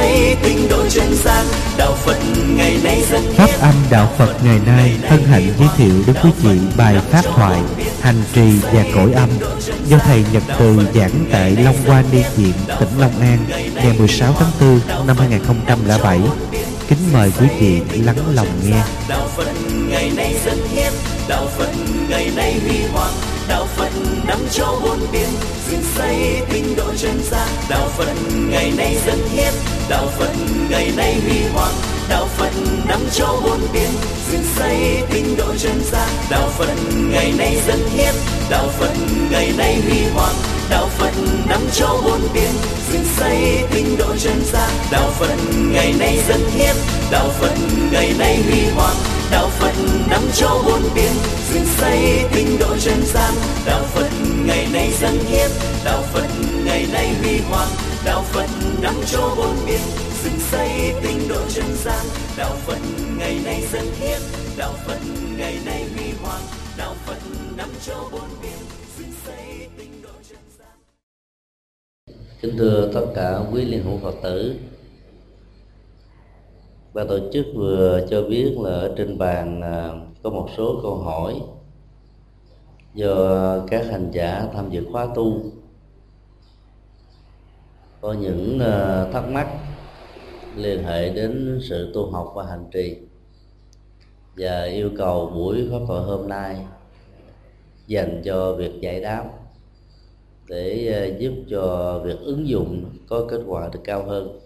xây tinh độ chân gian đạo phật ngày nay dân Pháp âm Đạo Phật ngày nay hân hạnh giới thiệu đến quý vị bài pháp thoại Hành trì và cõi âm do Thầy Nhật Từ giảng tại Long Hoa Ni Diện, tỉnh Long An ngày 16 tháng 4 năm 2007. Kính mời quý vị lắng lòng nghe. đạo phật ngày nay dân hiến đạo phật ngày nay huy hoàng. Đạo phật năm châu bốn biển dựng xây tinh độ chân gian. Đạo phật ngày nay dân hiến, đạo phật ngày nay huy hoàng, đạo phật nắm châu bốn biển. Dựng xây tinh độ chân gian, đạo phật ngày nay dân hiến, đạo phật ngày nay huy hoàng, đạo phật nắm châu bốn biển. Dựng xây tinh độ chân gian, đạo phật ngày nay dân hiến, đạo phật ngày nay huy hoàng đạo phật nắm châu bốn biển dựng xây tinh độ chân gian. Đạo phật ngày nay dân hiến, đạo phật ngày nay huy hoàng. Đạo phật nắm châu bốn biển dựng xây tinh độ chân gian. Đạo phật ngày nay dân hiến, đạo phật ngày nay huy hoàng. Đạo phật nắm châu bốn biển dựng xây tinh độ chân gian. Kính thưa tất cả quý liên hữu Phật tử Ban tổ chức vừa cho biết là ở trên bàn à, có một số câu hỏi do các hành giả tham dự khóa tu. Có những à, thắc mắc liên hệ đến sự tu học và hành trì và yêu cầu buổi pháp thoại hôm nay dành cho việc giải đáp để à, giúp cho việc ứng dụng có kết quả được cao hơn.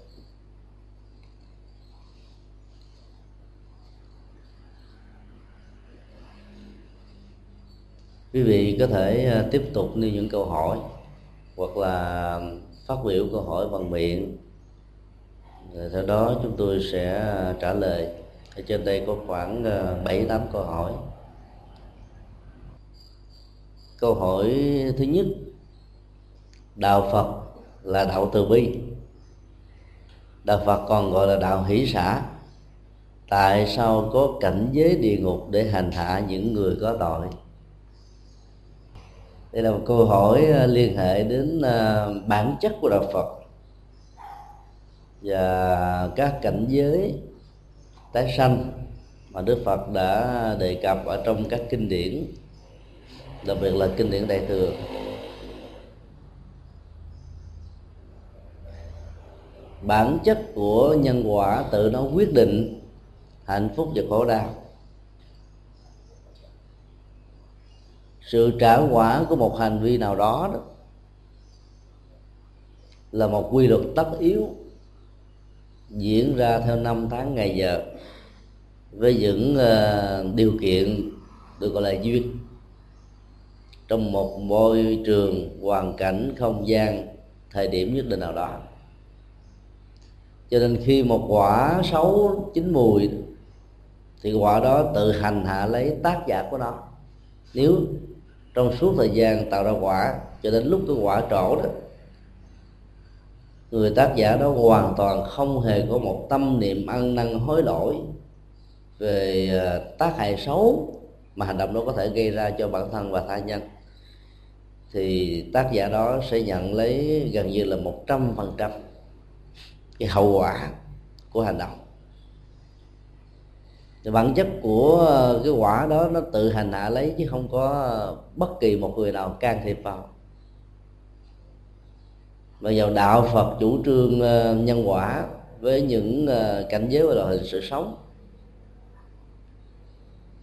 Quý vị có thể à, tiếp tục nêu những câu hỏi hoặc là phát biểu câu hỏi bằng miệng. Rồi sau đó chúng tôi sẽ à, trả lời. Ở trên đây có khoảng ờ, bảy tám câu hỏi. Câu hỏi thứ nhất. Đạo phật là đạo từ bi. Đạo phật còn gọi là đạo hỷ xã. Tại sao có cảnh giới địa ngục để hành hạ những người có tội? Đây là một câu hỏi ờ, liên hệ đến ờ, bản chất của đạo phật và các cảnh giới tái sanh mà đức phật đã đề cập ở trong các kinh điển, đặc biệt là kinh điển đại thừa. Bản chất của nhân quả tự nó quyết định hạnh phúc và khổ đau. Sự trả quả của một hành vi nào đó, đó là một quy luật tất yếu diễn ra theo năm tháng ngày giờ với những uh, điều kiện được gọi là duyên. Trong một môi trường hoàn cảnh không gian thời điểm nhất định nào đó. Cho nên khi một quả xấu chín mùi thì quả đó tự hành hạ lấy tác giả của nó. Nếu trong suốt thời gian tạo ra quả, cho đến lúc cái quả trổ đó, người tác giả đó hoàn toàn không hề có một tâm niệm ăn năn hối lỗi về à, tác hại xấu mà hành động đó có thể gây ra cho bản thân và tha nhân. Thì tác giả đó sẽ nhận lấy gần như là một trăm phần trăm cái hậu quả của hành động thì bản chất của ờ, cái quả đó nó tự hành hạ lấy chứ không có ờ, bất kỳ một người nào can thiệp vào. Và vào đạo Phật chủ trương ờ, nhân quả với những cảnh giới và loại hình sự sống.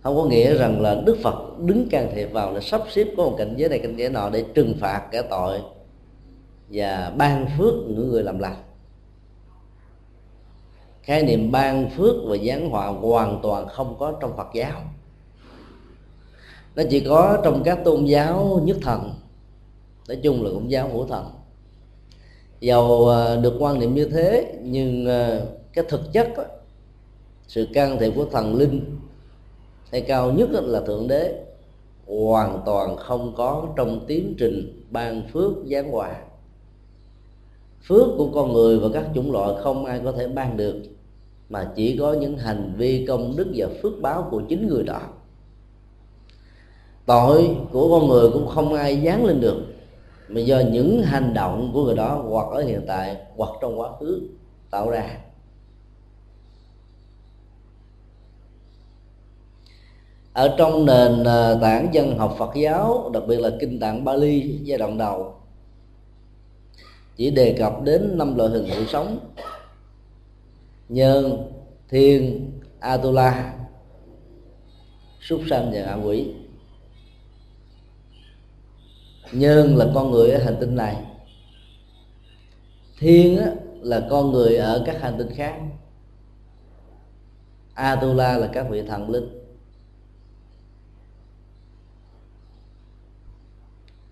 Không có nghĩa rằng là Đức Phật đứng can thiệp vào để sắp xếp có một cảnh giới này, cảnh giới nọ để trừng phạt kẻ tội và ban phước những người làm lành khái niệm ban phước và giáng họa hoàn toàn không có trong Phật giáo. Nó chỉ có trong các tôn giáo nhất thần. Nói chung là cũng giáo hữu thần. Dầu ờ, được quan niệm như thế nhưng ờ, cái thực chất đó, sự can thiệp của thần linh hay cao nhất là thượng đế hoàn toàn không có trong tiến trình ban phước giáng hòa phước của con người và các chủng loại không ai có thể ban được, mà chỉ có những hành vi công đức và phước báo của chính người đó. Tội của con người cũng không ai dán lên được, mà do những hành động của người đó hoặc ở hiện tại hoặc trong quá khứ tạo ra. Ở trong nền à, tảng dân học Phật giáo, đặc biệt là kinh tạng Bali giai đoạn đầu chỉ đề cập đến năm loại hình sự sống. Nhân thiên atula, súc sanh và ngạ quỷ. Nhân là con người ở hành tinh này. Thiên là con người ở các hành tinh khác. Atula là các vị thần linh.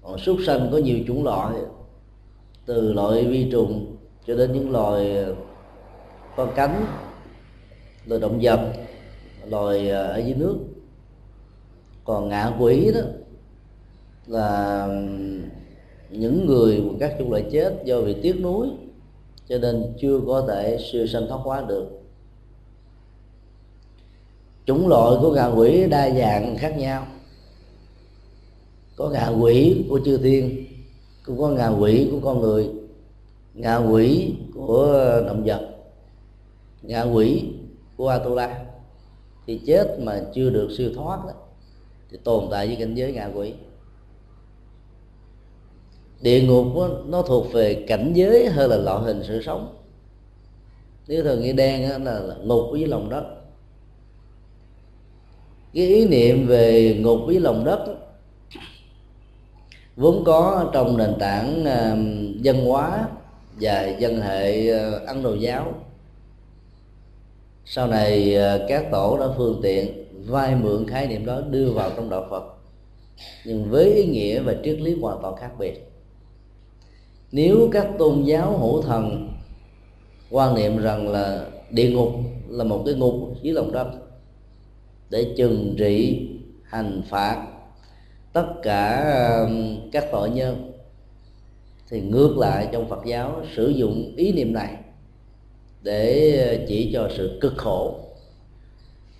Còn súc sanh có nhiều chủng loại từ loại vi trùng cho đến những loài ờ, có cánh, loài động vật, loài ờ, ở dưới nước. Còn ngạ quỷ đó là những người của các chủng loại chết do bị tiếc nuối, cho nên chưa có thể siêu sanh thoát hóa được. Chủng loại của ngạ quỷ đa dạng khác nhau. Có ngạ quỷ của chư thiên cũng có ngạ quỷ của con người ngạ quỷ của ờ, động vật ngạ quỷ của atula. Thì chết mà chưa được siêu thoát đó, thì tồn tại với cảnh giới ngạ quỷ. Địa ngục đó, nó thuộc về cảnh giới hơn là loại hình sự sống. Nếu thường nghĩa đen đó, là, là ngục với lòng đất. Cái ý niệm về ngục với lòng đất đó, vốn có trong nền tảng ờ, dân hóa và dân hệ ăn ấn độ giáo. Sau này ờ, các tổ đã phương tiện vay mượn khái niệm đó đưa vào trong đạo phật, nhưng với ý nghĩa và triết lý hoàn toàn khác biệt. Nếu các tôn giáo hữu thần quan niệm rằng là địa ngục là một cái ngục dưới lòng đất để trừng trị, hành phạt tất cả các tội nhân thì ngược lại trong Phật giáo sử dụng ý niệm này để ờ, chỉ cho sự cực khổ.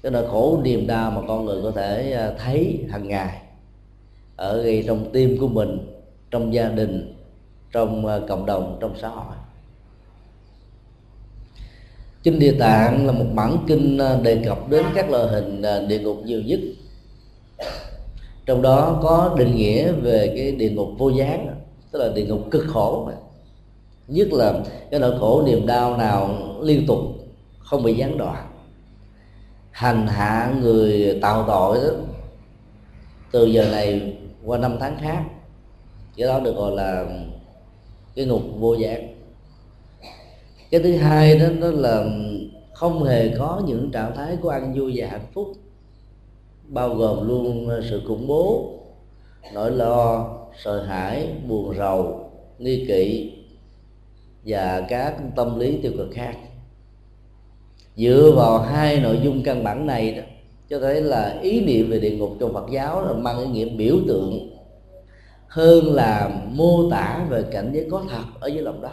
Cái nỗi khổ niềm đau mà con người có thể ờ, thấy hàng ngày ở ngay trong tim của mình, trong gia đình, trong ờ, cộng đồng, trong xã hội. Kinh địa tạng là một bản kinh đề cập đến các loại hình địa ngục nhiều nhất trong đó có định nghĩa về cái địa ngục vô gián tức là địa ngục cực khổ mà. Nhất là cái nỗi khổ niềm đau nào liên tục không bị gián đoạn. Hành hạ người tạo tội đó từ giờ này qua năm tháng khác cái đó được gọi là cái ngục vô gián. Cái thứ hai đó, đó là không hề có những trạng thái của an vui và hạnh phúc bao gồm luôn ờ, sự khủng bố nỗi lo sợ hãi buồn rầu nghi kỵ và các tâm lý tiêu cực khác. Dựa vào hai nội dung căn bản này đó cho thấy là ý niệm về địa ngục trong Phật giáo là mang ý nghĩa biểu tượng hơn là mô tả về cảnh giới có thật ở dưới lòng đất.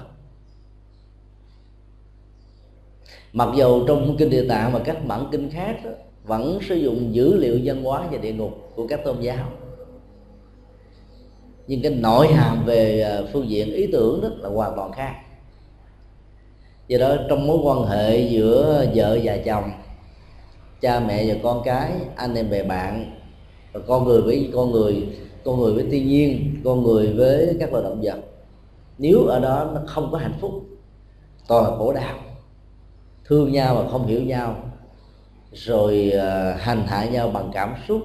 Mặc dù trong kinh địa tạng và các bản kinh khác đó, vẫn sử dụng dữ liệu dân hóa và địa ngục của các tôn giáo. Nhưng cái nội hàm về à, phương diện ý tưởng đó là hoàn toàn khác. Do đó trong mối quan hệ giữa vợ và chồng, cha mẹ và con cái, anh em bè bạn, và con người với, con người con người với thiên nhiên, con người với các loài động vật, nếu ở đó nó không có hạnh phúc, toàn là khổ đau, thương nhau mà không hiểu nhau rồi ờ, hành hạ nhau bằng cảm xúc,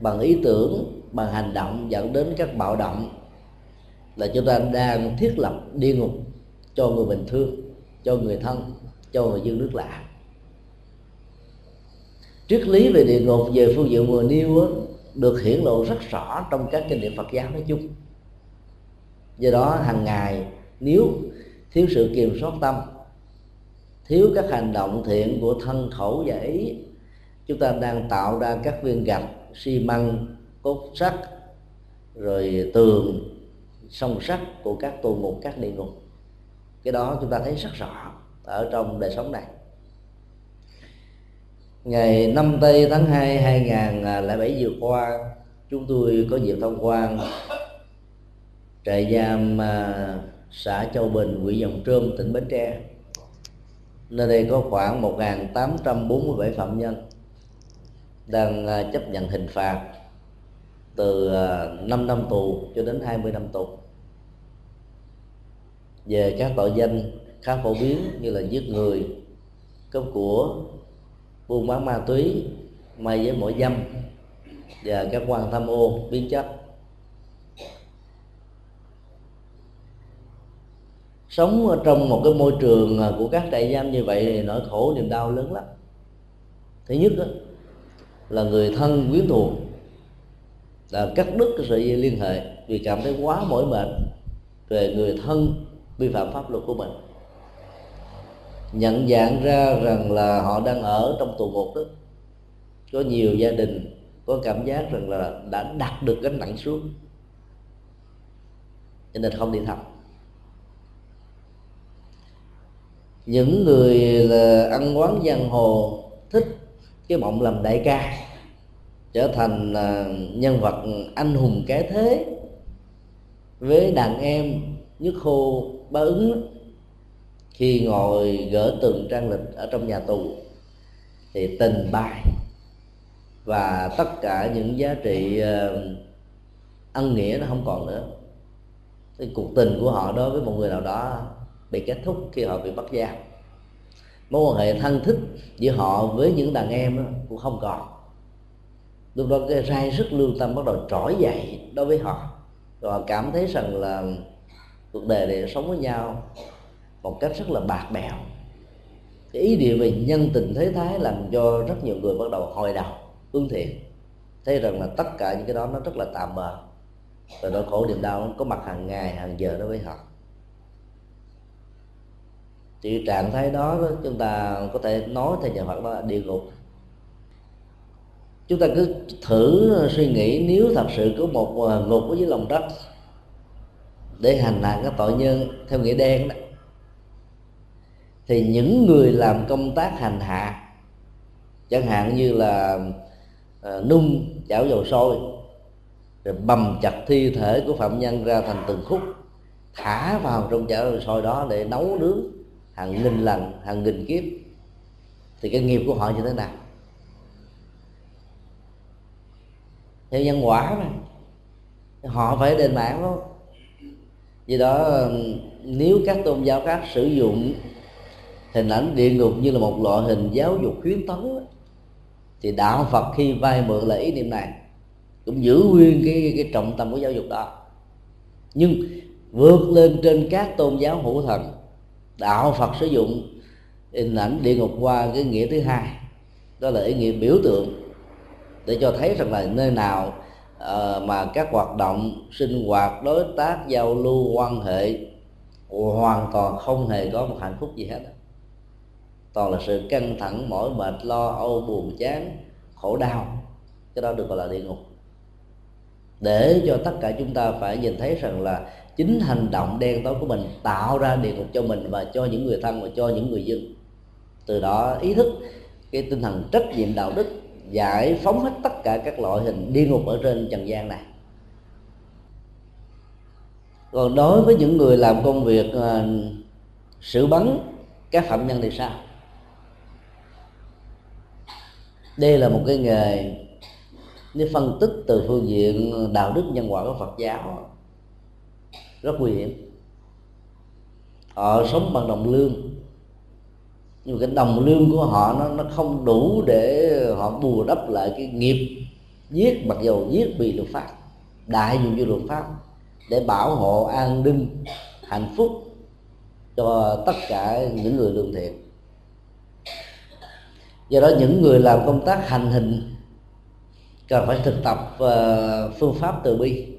bằng ý tưởng, bằng hành động dẫn đến các bạo động, là chúng ta đang thiết lập địa ngục cho người bình thường, cho người thân, cho người dân nước lạ. Triết lý về địa ngục về phương diện vừa nêu được hiển lộ rất rõ trong các kinh điển Phật giáo nói chung. Do đó, hàng ngày, nếu thiếu sự kiểm soát tâm thiếu các hành động thiện của thân khẩu và ý. Chúng ta đang tạo ra các viên gạch xi măng cốt sắt rồi tường song sắt của các tù ngục các địa ngục. Cái đó chúng ta thấy rất rõ ở trong đời sống này. Ngày 5 tây tháng 2 2007 vừa qua chúng tôi có dịp thông quan. Trại giam à, xã Châu Bình, huyện Dòng Trơm, tỉnh Bến Tre. Nơi đây có khoảng 1.847 phạm nhân đang à, chấp nhận hình phạt từ à, 5 năm tù cho đến 20 năm tù. Về các tội danh khá phổ biến như là giết người, cướp của, buôn bán ma túy, may với mỗi dâm và các quan tham ô biến chất. Sống trong một cái môi trường à, của các trại giam như vậy thì nỗi khổ niềm đau lớn lắm. Thứ nhất đó, là người thân quyến thuộc là cắt đứt cái sợi dây liên hệ vì cảm thấy quá mỏi mệt về người thân vi phạm pháp luật của mình. Nhận dạng ra rằng là họ đang ở trong tù ngục đó. Có nhiều gia đình có cảm giác rằng là đã đặt được gánh nặng xuống cho nên không đi thăm. Những người là ăn quán giang hồ thích cái mộng làm đại ca, trở thành à, nhân vật anh hùng cái thế. Với đàn em nhất khô ba ứng khi ngồi gỡ từng trang lịch ở trong nhà tù thì tình bài và tất cả những giá trị à, ân nghĩa nó không còn nữa. Cái cuộc tình của họ đối với một người nào đó bị kết thúc khi họ bị bắt giam. Mối quan hệ thân thích giữa họ với những đàn em đó cũng không còn. Lúc đó cái rai sức lương tâm, bắt đầu trỗi dậy đối với họ. Và cảm thấy rằng là cuộc đời này sống với nhau một cách rất là bạc bẽo. Cái ý niệm về nhân tình thế thái làm cho rất nhiều người bắt đầu hồi đầu hướng thiện. Thấy rằng là tất cả những cái đó nó rất là tạm bợ. Và nỗi khổ niềm đau nó có mặt hàng ngày, hàng giờ đối với họ thì trạng thái đó, đó chúng ta có thể nói theo nhà Phật đó là địa ngục. Chúng ta cứ thử suy nghĩ nếu thật sự có một à, ngục ở dưới lòng đất để hành hạ các tội nhân theo nghĩa đen đó thì những người làm công tác hành hạ chẳng hạn như là à, nung chảo dầu sôi rồi bầm chặt thi thể của phạm nhân ra thành từng khúc thả vào trong chảo dầu sôi đó để nấu nướng hàng nghìn lần hàng nghìn kiếp. Thì cái nghiệp của họ như thế nào? Theo nhân quả mà. Họ phải đền mạng đó. Vì đó nếu các tôn giáo khác sử dụng hình ảnh địa ngục như là một loại hình giáo dục khuyến tấn thì đạo phật khi vay mượn là ý niệm này. Cũng giữ nguyên cái, cái, cái trọng tâm của giáo dục đó. Nhưng vượt lên trên các tôn giáo hữu thần đạo phật sử dụng hình ảnh địa ngục qua cái nghĩa thứ hai. Đó là ý nghĩa biểu tượng để cho thấy rằng là nơi nào uh, mà các hoạt động sinh hoạt đối tác giao lưu quan hệ hoàn toàn không hề có một hạnh phúc gì hết. Toàn là sự căng thẳng mỏi mệt lo âu buồn chán khổ đau. Cái đó được gọi là địa ngục. Để cho tất cả chúng ta phải nhìn thấy rằng là chính hành động đen tối của mình tạo ra địa ngục cho mình và cho những người thân và cho những người dân. Từ đó ý thức cái tinh thần trách nhiệm đạo đức giải phóng hết tất cả các loại hình địa ngục ở trên trần gian này. Còn đối với những người làm công việc uh, xử bắn các phạm nhân thì sao? Đây là một cái nghề nếu phân tích từ phương diện đạo đức nhân quả của Phật giáo rất nguy hiểm. Họ sống bằng đồng lương. Nhưng cái đồng lương của họ nó nó không đủ để họ bù đắp lại cái nghiệp giết, mặc dù giết bị luật pháp, đại dụng như luật pháp, để bảo hộ an ninh, hạnh phúc cho tất cả những người lương thiện. Do đó những người làm công tác hành hình cần phải thực tập ờ, phương pháp từ bi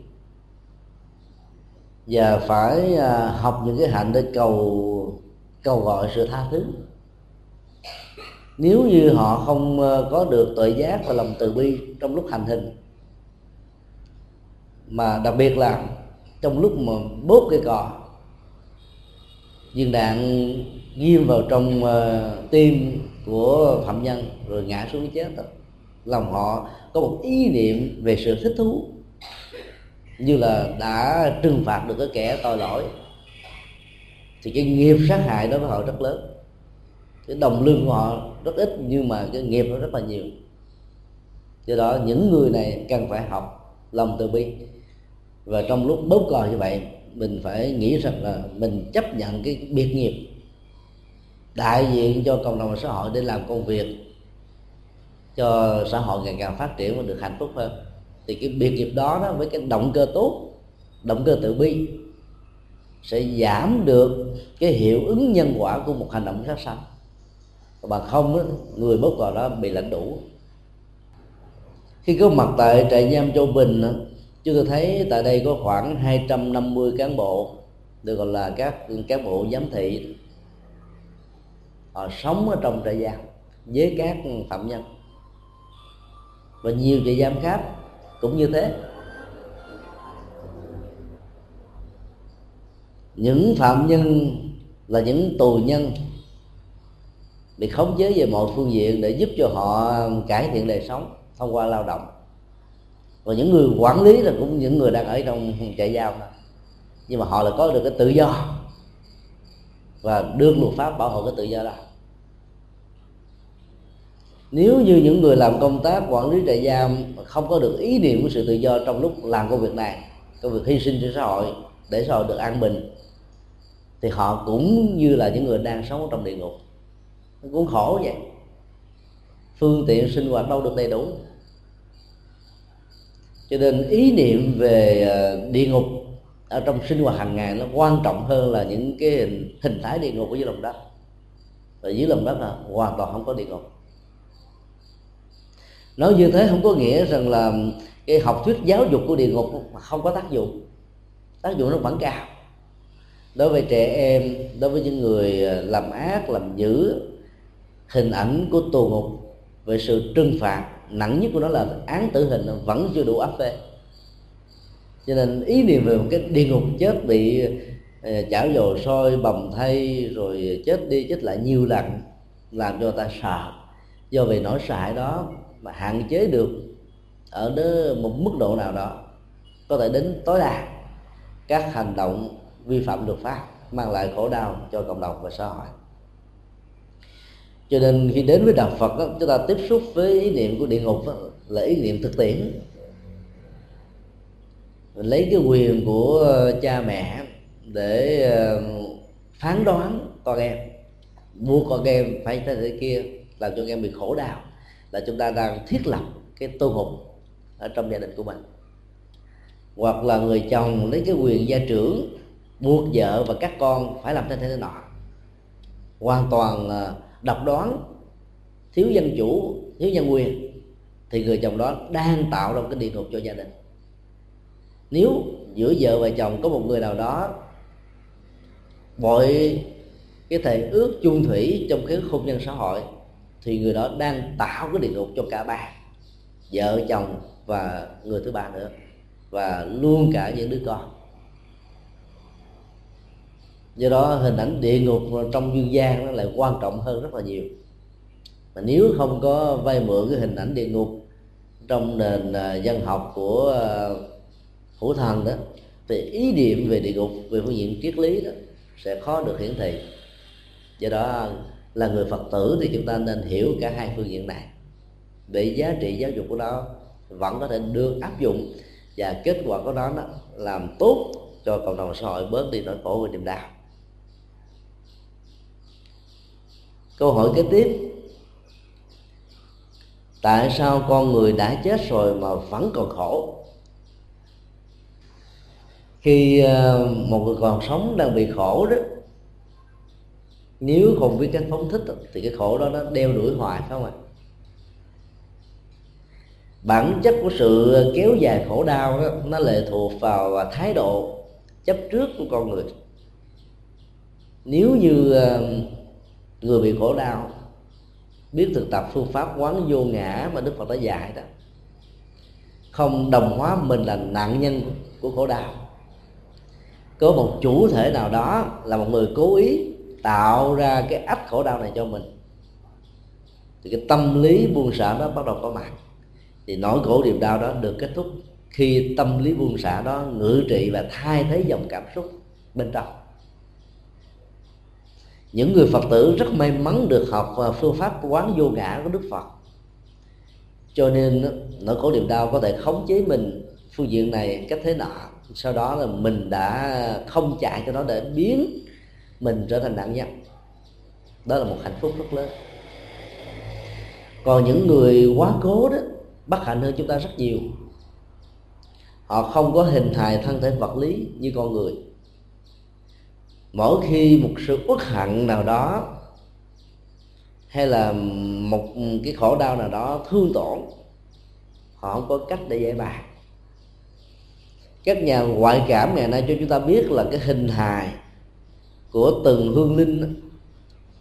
và phải à, học những cái hạnh để cầu cầu gọi sự tha thứ. Nếu như họ không à, có được tội giác và lòng từ bi trong lúc hành hình mà đặc biệt là trong lúc mà bóp cây cò viên đạn ghim vào trong uh, tim của phạm nhân rồi ngã xuống chết đó lòng họ có một ý niệm về sự thích thú như là đã trừng phạt được cái kẻ tội lỗi, thì cái nghiệp sát hại đó với họ rất lớn. Cái đồng lương của họ rất ít nhưng mà cái nghiệp nó rất là nhiều. Do đó những người này cần phải học lòng từ bi. Và trong lúc bóp cò như vậy, mình phải nghĩ rằng là mình chấp nhận cái biệt nghiệp đại diện cho cộng đồng xã hội để làm công việc cho xã hội ngày càng phát triển và được hạnh phúc hơn thì cái biệt nghiệp đó, đó với cái động cơ tốt động cơ tự bi sẽ giảm được cái hiệu ứng nhân quả của một hành động sát sanh. Bằng không đó, người bốc cò đó bị lãnh đủ. Khi có mặt tại trại giam Châu Bình chúng tôi thấy tại đây có khoảng 250 cán bộ được gọi là các cán bộ giám thị. Họ sống ở trong trại giam với các phạm nhân. Và nhiều trại giam khác cũng như thế. Những phạm nhân là những tù nhân. Bị khống chế về mọi phương diện để giúp cho họ cải thiện đời sống thông qua lao động. Và những người quản lý là cũng những người đang ở trong trại giam. Đó nhưng mà họ là có được cái tự do và được luật pháp bảo hộ cái tự do đó nếu như những người làm công tác quản lý trại giam không có được ý niệm của sự tự do trong lúc làm công việc này công việc hy sinh cho xã hội để xã hội được an bình thì họ cũng như là những người đang sống trong địa ngục. Cũng khổ vậy. Phương tiện sinh hoạt đâu được đầy đủ. Cho nên ý niệm về ờ, địa ngục ở trong sinh hoạt hàng ngày nó quan trọng hơn là những cái hình, hình thái địa ngục ở dưới lòng đất. Và dưới lòng đất là hoàn toàn không có địa ngục nói như thế không có nghĩa rằng là cái học thuyết giáo dục của địa ngục không có tác dụng. Tác dụng nó vẫn cao. Đối với trẻ em, đối với những người à, làm ác, làm dữ, hình ảnh của tù ngục về sự trừng phạt nặng nhất của nó là án tử hình vẫn chưa đủ áp phê. Cho nên ý niệm về một cái địa ngục chết bị à, chảo dầu sôi, bầm thay, rồi chết đi, chết lại nhiều lần làm cho ta sợ. Do vì nỗi sợ đó mà hạn chế được ở đó một mức độ nào đó có thể đến tối đa các hành động vi phạm luật pháp mang lại khổ đau cho cộng đồng và xã hội. Cho nên khi đến với đạo Phật đó, chúng ta tiếp xúc với ý niệm của địa ngục đó, là ý niệm thực tiễn. Mình lấy cái quyền của cha mẹ để ờ, phán đoán con em mua con em phải thế thế kia làm cho con em bị khổ đau là chúng ta đang thiết lập cái tô ngục ở trong gia đình của mình. Hoặc là người chồng lấy cái quyền gia trưởng buộc vợ và các con phải làm thế thế nọ. Hoàn toàn à, độc đoán, thiếu dân chủ, thiếu nhân quyền, thì người chồng đó đang tạo ra một cái địa ngục cho gia đình. Nếu giữa vợ và chồng có một người nào đó bội cái thể ước chung thủy trong cái hôn nhân xã hội thì người đó đang tạo cái địa ngục cho cả ba, vợ chồng và người thứ ba nữa, và luôn cả những đứa con. Do đó hình ảnh địa ngục trong dương gian nó lại quan trọng hơn rất là nhiều. Mà nếu không có vay mượn cái hình ảnh địa ngục trong nền à, dân học của à, hữu thần đó, thì ý niệm về địa ngục, về phương diện triết lý đó sẽ khó được hiển thị. Do đó là người phật tử thì chúng ta nên hiểu cả hai phương diện này. Để giá trị giáo dục của nó vẫn có thể được áp dụng và kết quả của nó làm tốt cho cộng đồng xã hội bớt đi nỗi khổ và niềm đau. Câu hỏi kế tiếp. Tại sao con người đã chết rồi mà vẫn còn khổ? Khi ờ, một người còn sống đang bị khổ đó nếu không biết cách phóng thích thì cái khổ đó nó đeo đuổi hoài phải không ạ? Bản chất của sự kéo dài khổ đau đó, nó lệ thuộc vào thái độ chấp trước của con người. Nếu như ờ, người bị khổ đau biết thực tập phương pháp quán vô ngã mà đức phật đã dạy đó không đồng hóa mình là nạn nhân của khổ đau. Có một chủ thể nào đó là một người cố ý tạo ra cái ách khổ đau này cho mình, thì cái tâm lý buông xả nó bắt đầu có mặt thì nỗi khổ niềm đau đó được kết thúc khi tâm lý buông xả đó ngự trị và thay thế dòng cảm xúc bên trong. Những người phật tử rất may mắn được học à, phương pháp quán vô ngã của đức phật. Cho nên nỗi khổ niềm đau có thể khống chế mình phương diện này cách thế nọ. Sau đó là mình đã không chạy cho nó để biến mình trở thành nạn nhân đó là một hạnh phúc rất lớn. Còn những người quá cố đó, bất hạnh hơn chúng ta rất nhiều. Họ không có hình hài thân thể vật lý như con người. Mỗi khi một sự uất hận nào đó, hay là một cái khổ đau nào đó thương tổn, họ không có cách để giải bài. Các nhà ngoại cảm ngày nay cho chúng ta biết là cái hình hài của từng hương linh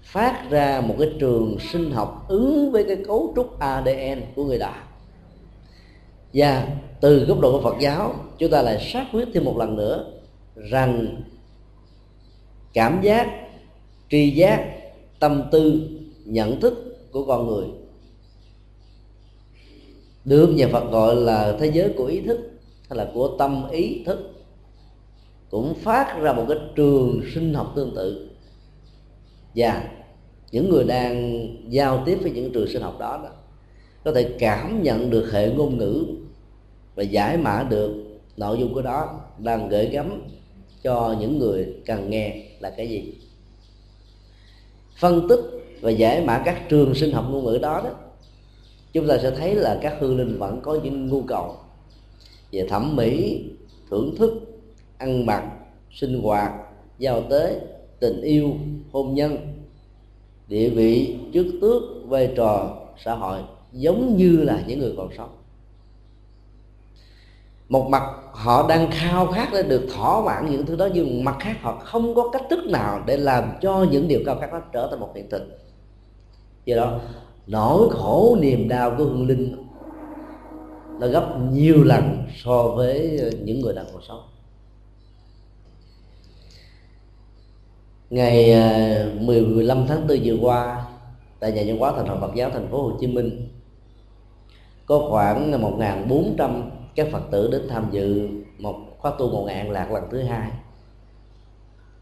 phát ra một cái trường sinh học ứng với cái cấu trúc ADN của người đó và từ góc độ của Phật giáo, chúng ta lại xác quyết thêm một lần nữa rằng cảm giác, tri giác, tâm tư, nhận thức của con người được nhà Phật gọi là thế giới của ý thức hay là của tâm ý thức cũng phát ra một cái trường sinh học tương tự. Và những người đang giao tiếp với những trường sinh học đó, đó có thể cảm nhận được hệ ngôn ngữ và giải mã được nội dung của đó đang gửi gắm cho những người cần nghe là cái gì. Phân tích và giải mã các trường sinh học ngôn ngữ đó đó chúng ta sẽ thấy là các hương linh vẫn có những nhu cầu về thẩm mỹ thưởng thức ăn mặc, sinh hoạt, giao tế, tình yêu, hôn nhân. Địa vị chức tước, vai trò, xã hội giống như là những người còn sống. Một mặt, họ đang khao khát để được thỏa mãn những thứ đó, nhưng mặt khác, họ không có cách thức nào để làm cho những điều cao khát đó trở thành một hiện thực. Do đó, nỗi khổ niềm đau của hương linh nó gấp nhiều lần so với những người đang còn sống. Ngày ờ, 15 tháng 4 vừa qua, tại nhà văn hóa thành hội Phật giáo thành phố Hồ Chí Minh, có khoảng 1.400 các Phật tử đến tham dự một khóa tu một ngàn lạc lần thứ hai.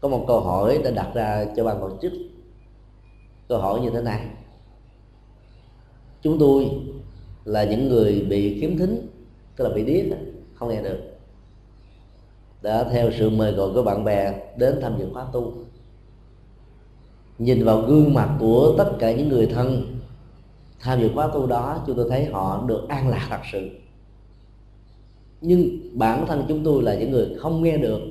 Có một câu hỏi đã đặt ra cho ban tổ chức. Câu hỏi như thế này. Chúng tôi là những người bị khiếm thính, tức là bị điếc, không nghe được, đã theo sự mời gọi của bạn bè đến tham dự khóa tu nhìn vào gương mặt của tất cả những người thân, tham dự khóa tu đó, chúng tôi thấy họ được an lạc thật sự. Nhưng bản thân chúng tôi là những người không nghe được,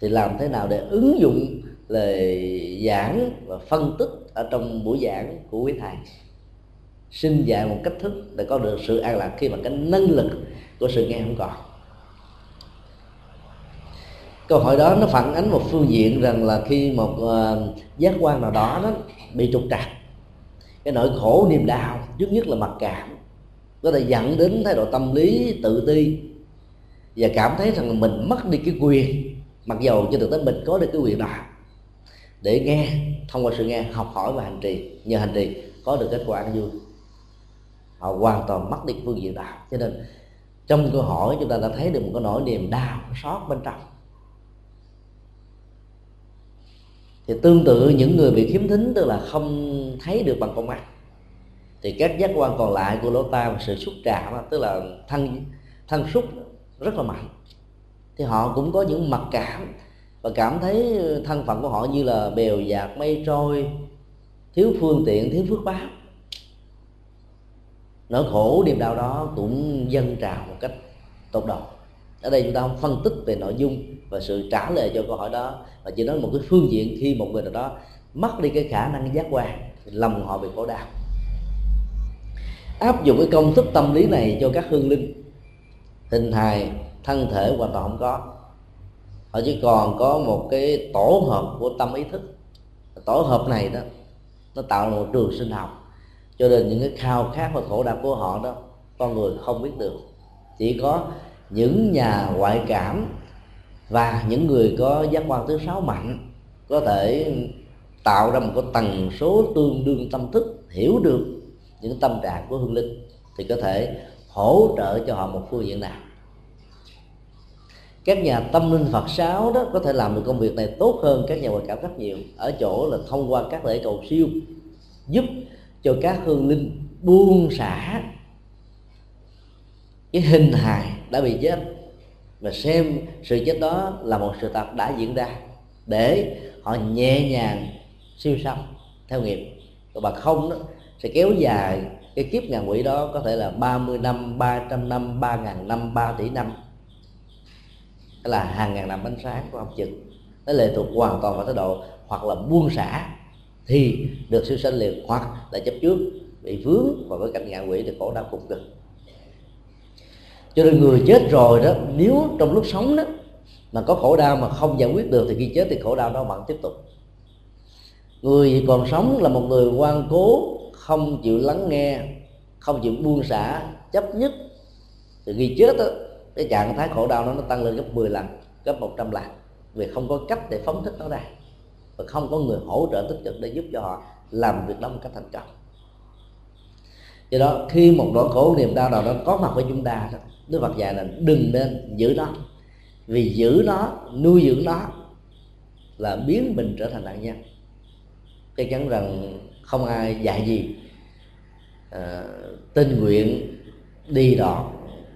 thì làm thế nào để ứng dụng lời giảng và phân tích ở trong buổi giảng của quý thầy? Xin dạy một cách thức để có được sự an lạc khi mà cái năng lực của sự nghe không còn câu hỏi đó nó phản ánh một phương diện rằng là khi một uh, giác quan nào đó nó bị trục trặc cái nỗi khổ niềm đau trước nhất là mặc cảm có thể dẫn đến thái độ tâm lý tự ti và cảm thấy rằng là mình mất đi cái quyền mặc dầu cho thực tế mình có được cái quyền đó để nghe thông qua sự nghe học hỏi và hành trì nhờ hành trì có được kết quả vui. Họ hoàn toàn mất đi phương diện đạo cho nên trong câu hỏi chúng ta đã thấy được một cái nỗi niềm đau xót bên trong. Thì tương tự những người bị khiếm thính, tức là không thấy được bằng con mắt. Thì các giác quan còn lại của lỗ tai và sự xúc chạm tức là thân thân xúc rất là mạnh. Thì họ cũng có những mặc cảm và cảm thấy thân phận của họ như là bèo dạt, mây trôi, thiếu phương tiện, thiếu phước báo. Nỗi khổ, niềm đau đó cũng dâng trào một cách tốt đầu ở đây chúng ta không phân tích về nội dung và sự trả lời cho câu hỏi đó. Và chỉ nói một cái phương diện khi một người nào đó mất đi cái khả năng giác quan, thì lòng họ bị khổ đau. Áp dụng cái công thức tâm lý này cho các hương linh, hình hài, thân thể hoàn toàn không có. Họ chỉ còn có một cái tổ hợp của tâm ý thức. Tổ hợp này đó, nó tạo ra một trường sinh học. Cho nên những cái khao khát và khổ đau của họ đó, con người không biết được. Chỉ có những nhà ngoại cảm và những người có giác quan thứ sáu mạnh có thể tạo ra một cái tần số tương đương tâm thức, hiểu được những tâm trạng của hương linh, thì có thể hỗ trợ cho họ một phương diện nào. Các nhà tâm linh Phật giáo đó có thể làm được công việc này tốt hơn các nhà ngoại cảm rất nhiều. Ở chỗ là thông qua các lễ cầu siêu, giúp cho các hương linh buông xả cái hình hài đã bị chết và xem sự chết đó là một sự thật đã diễn ra để họ nhẹ nhàng siêu xong theo nghiệp. Còn không đó sẽ kéo dài cái kiếp ngàn quỷ đó có thể là 30 năm, 300 năm, 3 ngàn năm, 3 tỷ năm. Là hàng ngàn năm ánh sáng của ông chừng. Nó lệ thuộc hoàn toàn vào thái độ hoặc là buông xả thì được siêu sanh liền hoặc là chấp trước bị vướng vào cái cảnh ngạ quỷ thì khổ đau cùng cực cho nên người chết rồi đó nếu trong lúc sống đó mà có khổ đau mà không giải quyết được thì khi chết thì khổ đau đó vẫn tiếp tục. Người còn sống là một người quan cố không chịu lắng nghe không chịu buông xả chấp nhất. Thì khi chết đó, cái trạng thái khổ đau nó nó tăng lên gấp 10 lần gấp 100 lần. Vì không có cách để phóng thích nó ra và không có người hỗ trợ tích cực để giúp cho họ làm việc đó một cách thành công. Do đó khi một nỗi khổ niềm đau nào đó có mặt với chúng ta đó, Đức Phật dạy là đừng nên giữ nó. Vì giữ nó nuôi dưỡng nó là biến mình trở thành nạn nhân. Chắc chắn rằng không ai dạy gì à, tình nguyện đi đọt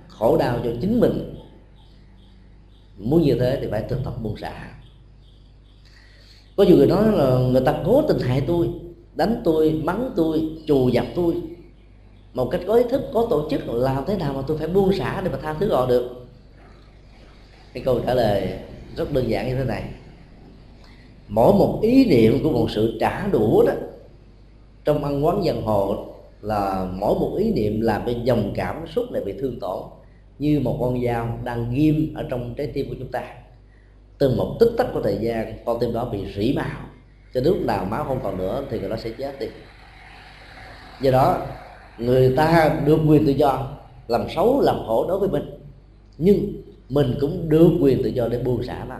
khổ đau cho chính mình. Muốn như thế thì phải thực tập buông xả. Có nhiều người nói là người ta cố tình hại tôi đánh tôi mắng tôi trù dập tôi một cách có ý thức, có tổ chức làm thế nào mà tôi phải buông xả để mà tha thứ họ được? Cái câu trả lời rất đơn giản như thế này. Mỗi một ý niệm của một sự trả đũa đó, trong ăn quán giang hồ là mỗi một ý niệm làm cho dòng cảm xúc này bị thương tổn, như một con dao đang ghim ở trong trái tim của chúng ta. Từng một tích tắc của thời gian, con tim đó bị rỉ máu. Cho đến lúc nào máu không còn nữa thì người đó sẽ chết đi. Do đó người ta được quyền tự do, làm xấu, làm khổ đối với mình. Nhưng mình cũng được quyền tự do để buông xả nó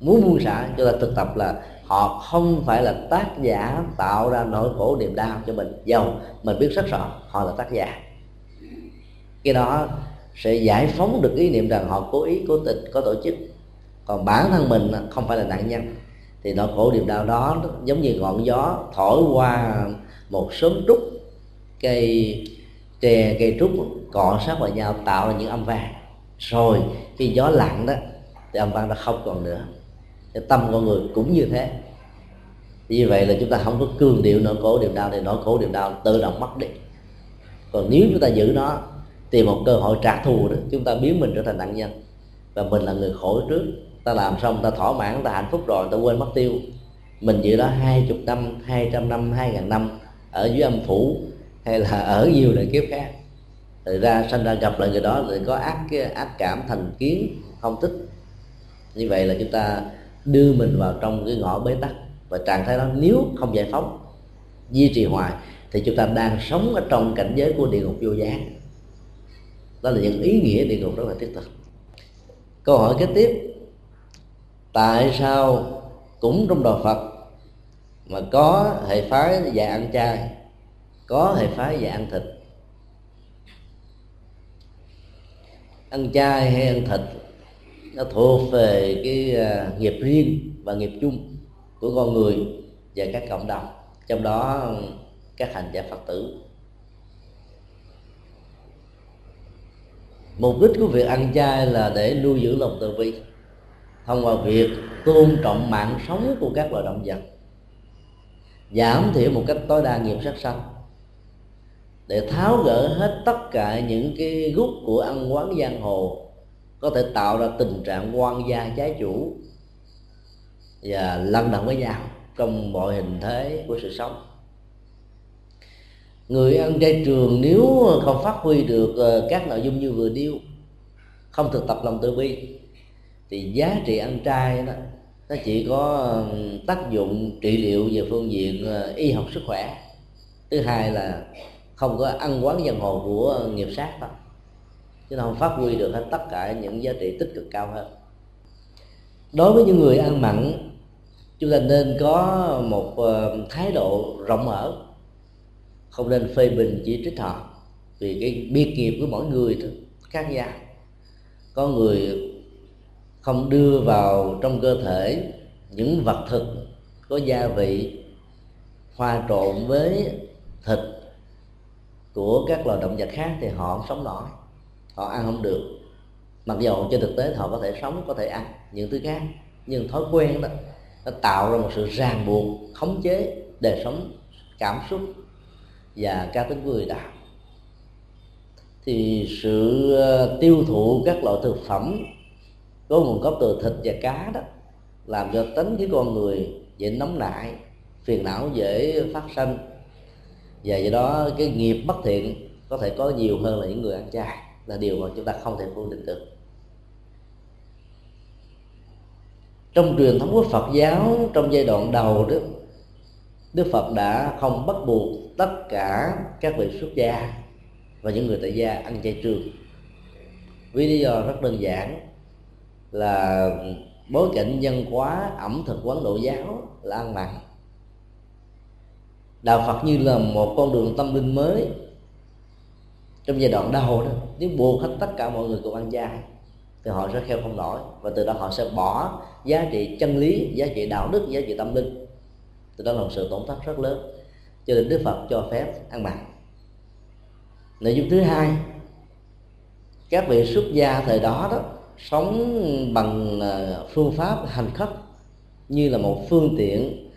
muốn buông xả cho ta thực tập là họ không phải là tác giả tạo ra nỗi khổ niềm đau cho mình. Giàu mình biết rất rõ họ là tác giả. Cái đó sẽ giải phóng được ý niệm rằng họ cố ý, cố tình, có tổ chức. Còn bản thân mình không phải là nạn nhân. Thì nỗi khổ niềm đau đó giống như ngọn gió thổi qua một sớm trúc cây tre cây trúc cọ sát vào nhau, tạo ra những âm vang rồi, khi gió lặng đó, thì âm vang nó không còn nữa. Cái tâm con người cũng như thế. Như vậy là chúng ta không có cương điệu nỗi khổ điều đau thì nỗi khổ điều đau tự động mất đi. Còn nếu chúng ta giữ nó, tìm một cơ hội trả thù đó, chúng ta biến mình trở thành nạn nhân. Và mình là người khổ trước, ta làm xong, ta thỏa mãn, ta hạnh phúc rồi, ta quên mất tiêu. Mình giữ đó hai chục năm, hai trăm năm, hai ngàn năm, ở dưới âm phủ hay là ở nhiều đời kiếp khác. Thì ra sanh ra gặp lại người đó lại có ác ác cảm, thành kiến, không thích. Như vậy là chúng ta đưa mình vào trong cái ngõ bế tắc. Và trạng thái đó nếu không giải phóng, duy trì hoài, thì chúng ta đang sống ở trong cảnh giới của địa ngục vô giá. Đó là những ý nghĩa địa ngục rất là thiết thực. Câu hỏi kế tiếp, tại sao cũng trong đạo phật mà có hệ phái dạy ăn chay? Có hệ phái về ăn thịt. Ăn chay hay ăn thịt, nó thuộc về cái à, nghiệp riêng và nghiệp chung của con người và các cộng đồng. Trong đó, các hành giả phật tử. Mục đích của việc ăn chay là để nuôi dưỡng lòng từ bi, thông qua việc tôn trọng mạng sống của các loài động vật, giảm thiểu một cách tối đa nghiệp sát sanh để tháo gỡ hết tất cả những cái gút của ăn quán giang hồ, có thể tạo ra tình trạng quan gia trái chủ và lăn đồng với nhau trong mọi hình thế của sự sống. Người ăn chay trường nếu không phát huy được ờ, các nội dung như vừa nêu, không thực tập lòng từ bi, thì giá trị ăn chay đó, nó chỉ có tác dụng trị liệu về phương diện ờ, y học sức khỏe. Thứ hai là không có ăn quán dân hồ của nghiệp sát đâu. Chứ nó không phát huy được hết tất cả những giá trị tích cực cao hơn. Đối với những người ăn mặn, chúng ta nên có một ờ, thái độ rộng mở. Không nên phê bình chỉ trích họ vì cái biệt nghiệp của mỗi người khác nhau. Có người không đưa vào trong cơ thể những vật thực có gia vị hòa trộn với thịt của các loài động vật khác thì họ không sống nổi. Họ ăn không được. Mặc dù trên thực tế họ có thể sống, có thể ăn những thứ khác, nhưng thói quen đó, nó tạo ra một sự ràng buộc, khống chế đời sống, cảm xúc và cá tính của người ta. Thì sự ờ, tiêu thụ các loại thực phẩm có nguồn gốc từ thịt và cá đó làm cho tính cái con người dễ nóng nảy, phiền não dễ phát sinh và do đó cái nghiệp bất thiện có thể có nhiều hơn là những người ăn chay, là điều mà chúng ta không thể phủ định được. Trong truyền thống của Phật giáo, trong giai đoạn đầu đó Đức Phật đã không bắt buộc tất cả các vị xuất gia và những người tại gia ăn chay trường. Vì lý do rất đơn giản là bối cảnh dân hóa, ẩm thực, quán độ giáo là ăn mặn đạo phật như là một con đường tâm linh mới trong giai đoạn đầu đó. Nếu buộc hết tất cả mọi người cùng ăn chay, thì họ sẽ kheo không nổi, và từ đó họ sẽ bỏ giá trị chân lý, giá trị đạo đức, giá trị tâm linh. Từ đó là một sự tổn thất rất lớn, cho nên đức phật cho phép ăn mặn. Nội dung thứ hai, các vị xuất gia thời đó đó sống bằng à, phương pháp hành khất như là một phương tiện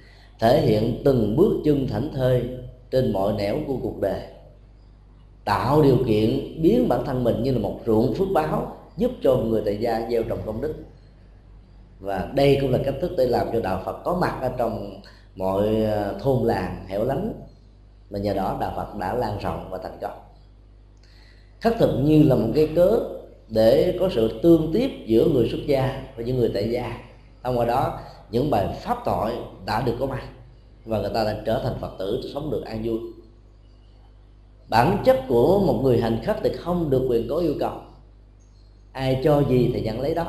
thể hiện từng bước chân thảnh thơi trên mọi nẻo của cuộc đời. Tạo điều kiện biến bản thân mình như là một ruộng phước báo giúp cho người tại gia gieo trồng công đức. Và đây cũng là cách thức để làm cho đạo Phật có mặt ở trong mọi ờ, thôn làng hẻo lánh và nhờ đó đạo Phật đã lan rộng và thành công. Khắc thực như là một cái cớ để có sự tương tiếp giữa người xuất gia và những người tại gia. Thông qua đó những bài pháp tội đã được có mặt và người ta đã trở thành phật tử sống được an vui. Bản chất của một người hành khất thì không được quyền có yêu cầu. Ai cho gì thì nhận lấy đó.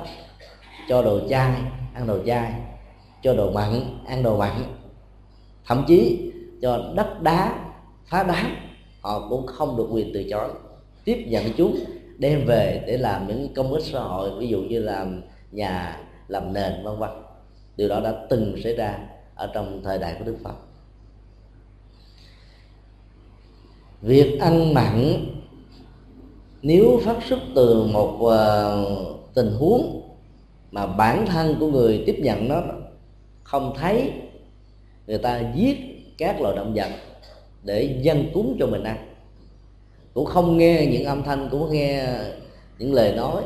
Cho đồ chai, ăn đồ chai. Cho đồ mặn, ăn đồ mặn. Thậm chí, cho đất đá, phá đá, họ cũng không được quyền từ chối. Tiếp nhận chúng, đem về để làm những công ích xã hội, ví dụ như làm nhà, làm nền, vân vân điều đó đã từng xảy ra ở trong thời đại của đức phật. Việc ăn mặn nếu phát xuất từ một uh, tình huống mà bản thân của người tiếp nhận nó không thấy người ta giết các loài động vật để dân cúng cho mình ăn. Cũng không nghe những âm thanh cũng nghe những lời nói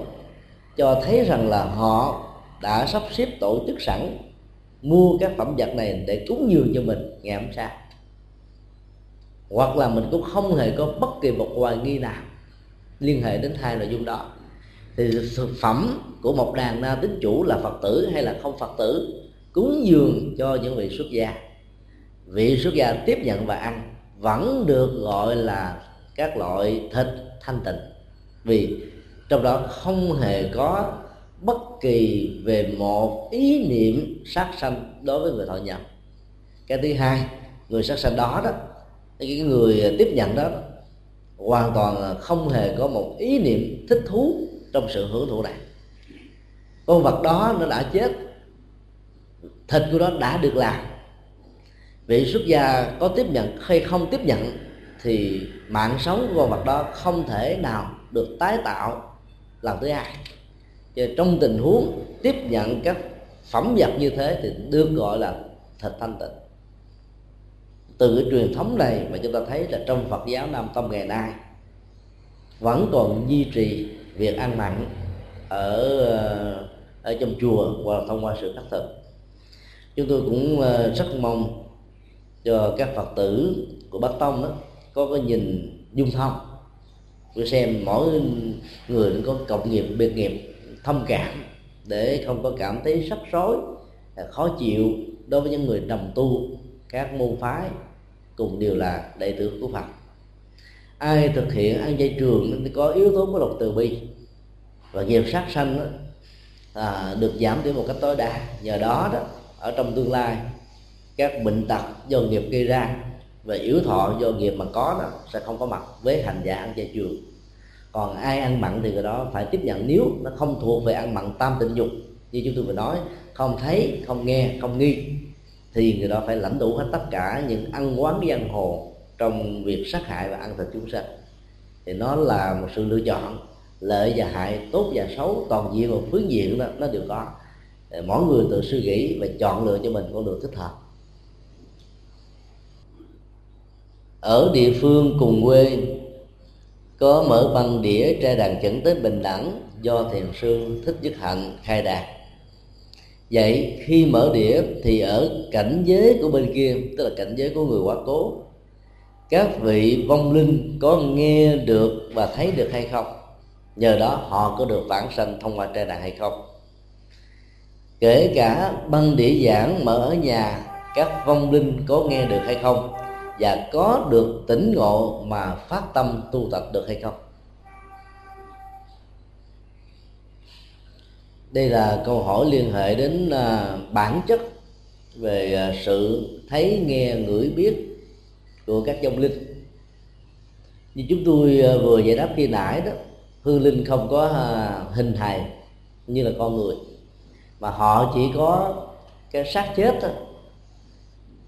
cho thấy rằng là họ đã sắp xếp tổ chức sẵn, mua các phẩm vật này để cúng dường cho mình, ngày hôm sau. Hoặc là mình cũng không hề có bất kỳ một hoài nghi nào liên hệ đến hai nội dung đó. Thì thực phẩm của một đàn na tín chủ là phật tử hay là không phật tử, cúng dường cho những vị xuất gia. Vị xuất gia tiếp nhận và ăn vẫn được gọi là các loại thịt thanh tịnh. Vì trong đó không hề có bất kỳ về một ý niệm sát sanh đối với người thọ nhận cái thứ hai người sát sanh đó đó cái người tiếp nhận đó, đó hoàn toàn không hề có một ý niệm thích thú trong sự hưởng thụ này. Con vật đó nó đã chết thịt của nó đã được làm. Vị xuất gia có tiếp nhận hay không tiếp nhận thì mạng sống của con vật đó không thể nào được tái tạo lần thứ hai. Chứ trong tình huống tiếp nhận các phẩm vật như thế thì được gọi là thịt thanh tịnh. Từ cái truyền thống này mà chúng ta thấy là trong Phật giáo Nam Tông ngày nay vẫn còn duy trì việc ăn mặn ở ở trong chùa hoặc thông qua sự khắc thực. Chúng tôi cũng ờ, rất mong cho các phật tử của bắc tông đó có cái nhìn dung thông. Tôi xem mỗi người có cộng nghiệp biệt nghiệp thông cảm để không có cảm thấy sắc rối à, khó chịu đối với những người đồng tu các môn phái cùng đều là đệ tử của Phật. Ai thực hiện ăn chay trường thì có yếu tố của lòng từ bi. Và nghiệp sát sanh đó, à, được giảm đi một cách tối đa. Nhờ đó đó ở trong tương lai các bệnh tật do nghiệp gây ra và yếu thọ do nghiệp mà có đó sẽ không có mặt với hành giả ăn chay trường còn ai ăn mặn thì người đó phải tiếp nhận. Nếu nó không thuộc về ăn mặn tam tịnh dục, như chúng tôi vừa nói, không thấy, không nghe, không nghi, thì người đó phải lãnh đủ hết tất cả những ăn quán giang hồ trong việc sát hại và ăn thịt chúng sanh. Thì nó là một sự lựa chọn, lợi và hại, tốt và xấu, toàn diện và phương diện đó, nó đều có. Mỗi người tự suy nghĩ và chọn lựa cho mình con đường thích hợp. Ở địa phương cùng quê có mở băng đĩa trai đàn chẩn tới bình đẳng, do thiền sư thích nhất hạnh, khai đạt. Vậy khi mở đĩa thì ở cảnh giới của bên kia, tức là cảnh giới của người quá cố, các vị vong linh có nghe được và thấy được hay không? Nhờ đó họ có được vãng sanh thông qua trai đàn hay không? Kể cả băng đĩa giảng mở ở nhà, các vong linh có nghe được hay không? Và có được tỉnh ngộ mà phát tâm tu tập được hay không? Đây là câu hỏi liên hệ đến à, bản chất về à, sự thấy, nghe, ngửi, biết của các dòng linh. Như chúng tôi à, vừa giải đáp khi nãy đó, hư linh không có hình hài như là con người, mà họ chỉ có cái xác chết thôi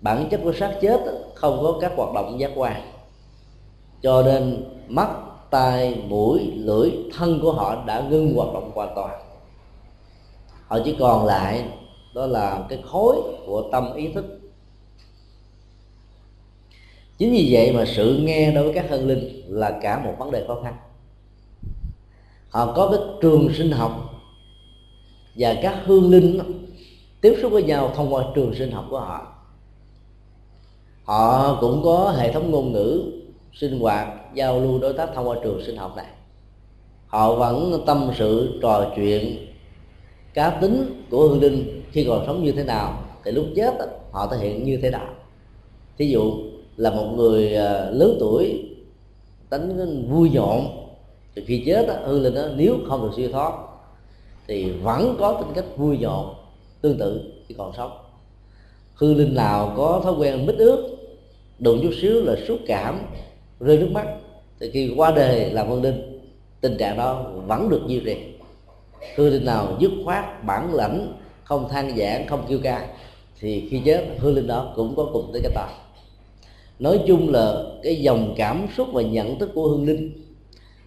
bản chất của xác chết không có các hoạt động giác quan. Cho nên mắt, tai, mũi, lưỡi, thân của họ đã ngưng hoạt động hoàn toàn. Họ chỉ còn lại đó là cái khối của tâm ý thức. Chính vì vậy mà sự nghe đối với các hân linh là cả một vấn đề khó khăn. Họ có cái trường sinh học và các hương linh tiếp xúc với nhau thông qua trường sinh học của họ họ cũng có hệ thống ngôn ngữ sinh hoạt, giao lưu đối tác thông qua trường sinh học này. Họ vẫn tâm sự, trò chuyện. Cá tính của hương linh khi còn sống như thế nào, thì lúc chết họ thể hiện như thế nào. Thí dụ là một người ờ, lớn tuổi, tính vui nhộn, thì khi chết hương linh đó nếu không được siêu thoát, thì vẫn có tính cách vui nhộn, tương tự khi còn sống. Hư linh nào có thói quen mít ướt đụng chút xíu là xúc cảm, rơi nước mắt. Thì khi qua đời làm hương linh, tình trạng đó vẫn được duy trì. Hương linh nào dứt khoát, bản lãnh, không than giảng, không kêu ca, thì khi chết hương linh đó cũng có cùng tới cái tòa nói chung là cái dòng cảm xúc và nhận thức của hương linh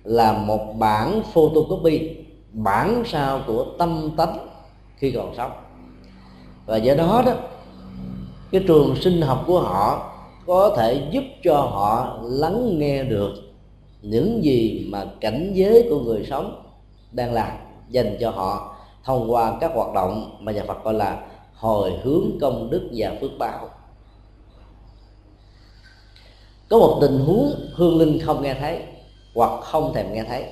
là một bản photocopy, bản sao của tâm tánh khi còn sống. Và do đó đó, cái trường sinh học của họ có thể giúp cho họ lắng nghe được những gì mà cảnh giới của người sống đang làm, dành cho họ thông qua các hoạt động mà nhà Phật gọi là hồi hướng công đức và phước báo. Có một tình huống hương linh không nghe thấy hoặc không thèm nghe thấy,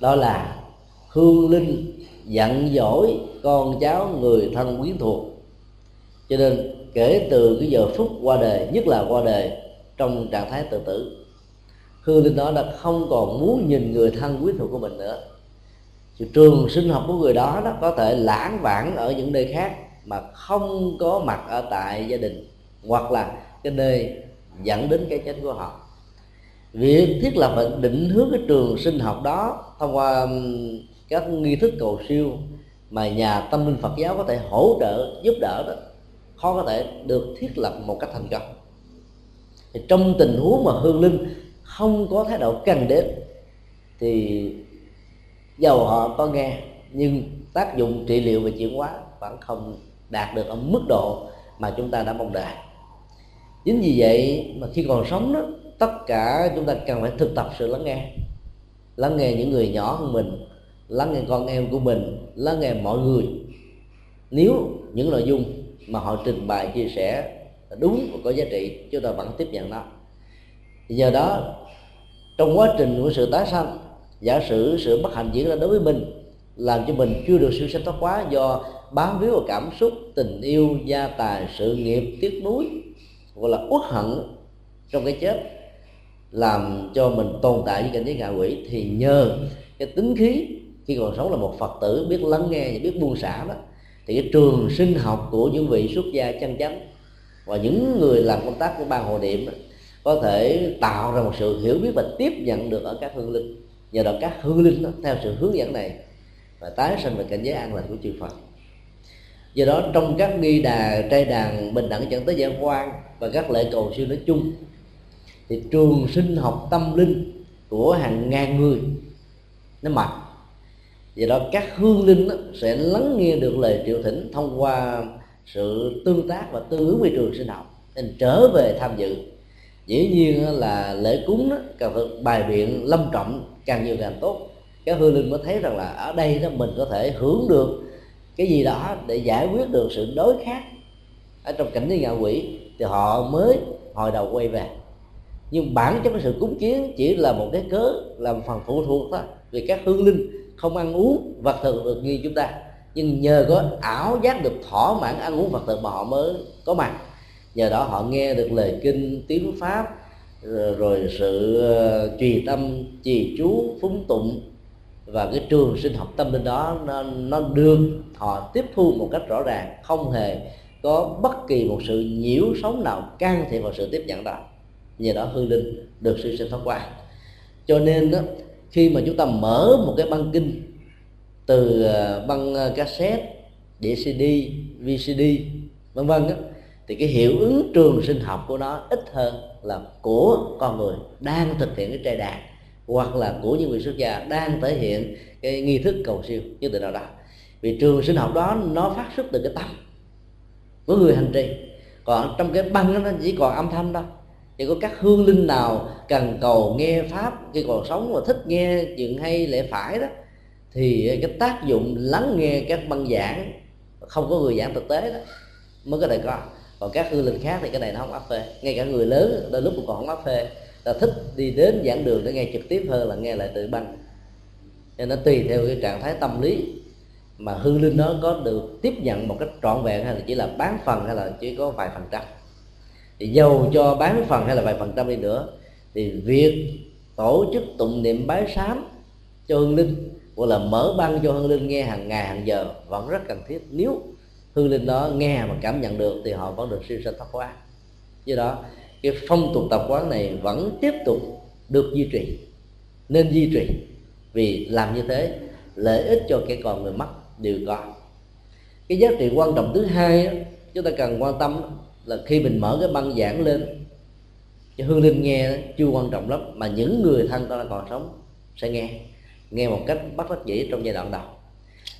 đó là hương linh giận dỗi con cháu người thân quyến thuộc. Cho nên kể từ cái giờ phút qua đời, nhất là qua đời, trong trạng thái tự tử. Hương linh đó đã không còn muốn nhìn người thân quý thuộc của mình nữa. Thì trường sinh học của người đó đó có thể lãng vãng ở những nơi khác mà không có mặt ở tại gia đình, hoặc là cái nơi dẫn đến cái chết của họ. Việc thiết lập và định hướng cái trường sinh học đó thông qua các nghi thức cầu siêu mà nhà tâm linh Phật giáo có thể hỗ trợ, giúp đỡ đó khó có thể được thiết lập một cách thành công. Thì trong tình huống mà hương linh không có thái độ cần đến, thì dầu họ có nghe, nhưng tác dụng trị liệu và chuyển hóa vẫn không đạt được ở mức độ mà chúng ta đã mong đợi. Chính vì vậy mà khi còn sống đó, tất cả chúng ta cần phải thực tập sự lắng nghe. Lắng nghe những người nhỏ hơn mình, lắng nghe con em của mình, lắng nghe mọi người. Nếu những nội dung mà họ trình bày, chia sẻ đúng và có giá trị chúng ta vẫn tiếp nhận nó. Thì nhờ đó, trong quá trình của sự tái sanh, giả sử sự bất hạnh diễn ra đối với mình, làm cho mình chưa được siêu sanh thoát quá do bám víu vào cảm xúc, tình yêu, gia tài, sự nghiệp, tiếc nuối gọi là uất hận trong cái chết, làm cho mình tồn tại với cảnh giới ngạ quỷ, thì nhờ cái tính khí khi còn sống là một phật tử, biết lắng nghe và biết buông xả đó thì cái trường sinh học của những vị xuất gia chân chánh và những người làm công tác của ban hồ niệm có thể tạo ra một sự hiểu biết và tiếp nhận được ở các hương linh. Nhờ đó các hương linh đó, theo sự hướng dẫn này và tái sinh về cảnh giới an lành của chư Phật. Do đó trong các nghi đà trai đàn bình đẳng dẫn tới giải quan và các lễ cầu siêu nói chung thì trường sinh học tâm linh của hàng ngàn người nó mạnh do đó các hương linh sẽ lắng nghe được lời triệu thỉnh thông qua sự tương tác và tương ứng với trường sinh học nên trở về tham dự. Dĩ nhiên là lễ cúng đó, phải bài biện lâm trọng càng nhiều càng tốt. Các hương linh mới thấy rằng là ở đây đó mình có thể hưởng được cái gì đó để giải quyết được sự đối khác ở trong cảnh giới ngạ quỷ thì họ mới hồi đầu quay về. Nhưng bản chất của sự cúng kiến chỉ là một cái cớ làm phần phụ thuộc thôi vì các hương linh không ăn uống vật thực được như chúng ta. Nhưng nhờ có ảo giác được thỏa mãn ăn uống vật thực mà họ mới có mặt. Nhờ đó họ nghe được lời kinh tiếng pháp rồi, rồi sự ờ, trì tâm trì chú phúng tụng và cái trường sinh học tâm linh đó nó, nó được họ tiếp thu một cách rõ ràng không hề có bất kỳ một sự nhiễu sống nào can thiệp vào sự tiếp nhận đó. Nhờ đó hư linh được siêu sinh thoát qua. Cho nên đó, khi mà chúng ta mở một cái băng kinh từ ờ, băng ờ, cassette đĩa cd vcd vân vân á thì cái hiệu ứng trường sinh học của nó ít hơn là của con người đang thực hiện cái trai đàn hoặc là của những vị xuất gia đang thể hiện cái nghi thức cầu siêu như từ nào đó. Vì trường sinh học đó nó phát xuất từ cái tâm của người hành trì. Còn trong cái băng đó, nó chỉ còn âm thanh thôi chỉ có các hương linh nào cần cầu nghe pháp khi còn sống và thích nghe chuyện hay lẽ phải đó, thì cái tác dụng lắng nghe các băng giảng, không có người giảng thực tế đó, mới có thể có. Còn các hương linh khác thì cái này nó không áp phê. Ngay cả người lớn, đôi lúc cũng còn không áp phê. Ta thích đi đến giảng đường để nghe trực tiếp hơn là nghe lại từ băng. Nên nó tùy theo cái trạng thái tâm lý mà hương linh nó có được tiếp nhận một cách trọn vẹn hay là chỉ là bán phần hay là chỉ có vài phần trăm thì dầu cho bán phần hay là vài phần trăm đi nữa, thì việc tổ chức tụng niệm bái sám cho hương linh, hoặc là mở băng cho hương linh nghe hàng ngày, hàng giờ vẫn rất cần thiết. Nếu hương linh đó nghe mà cảm nhận được thì họ vẫn được siêu sanh thoát hóa do đó, cái phong tục tập quán này vẫn tiếp tục được duy trì, nên duy trì. Vì làm như thế, lợi ích cho kẻ còn người mất đều có. Cái giá trị quan trọng thứ hai chúng ta cần quan tâm là khi mình mở cái băng giảng lên cho hương linh nghe chưa quan trọng lắm, mà những người thân ta còn sống sẽ nghe nghe một cách bất rất dĩ trong giai đoạn đầu.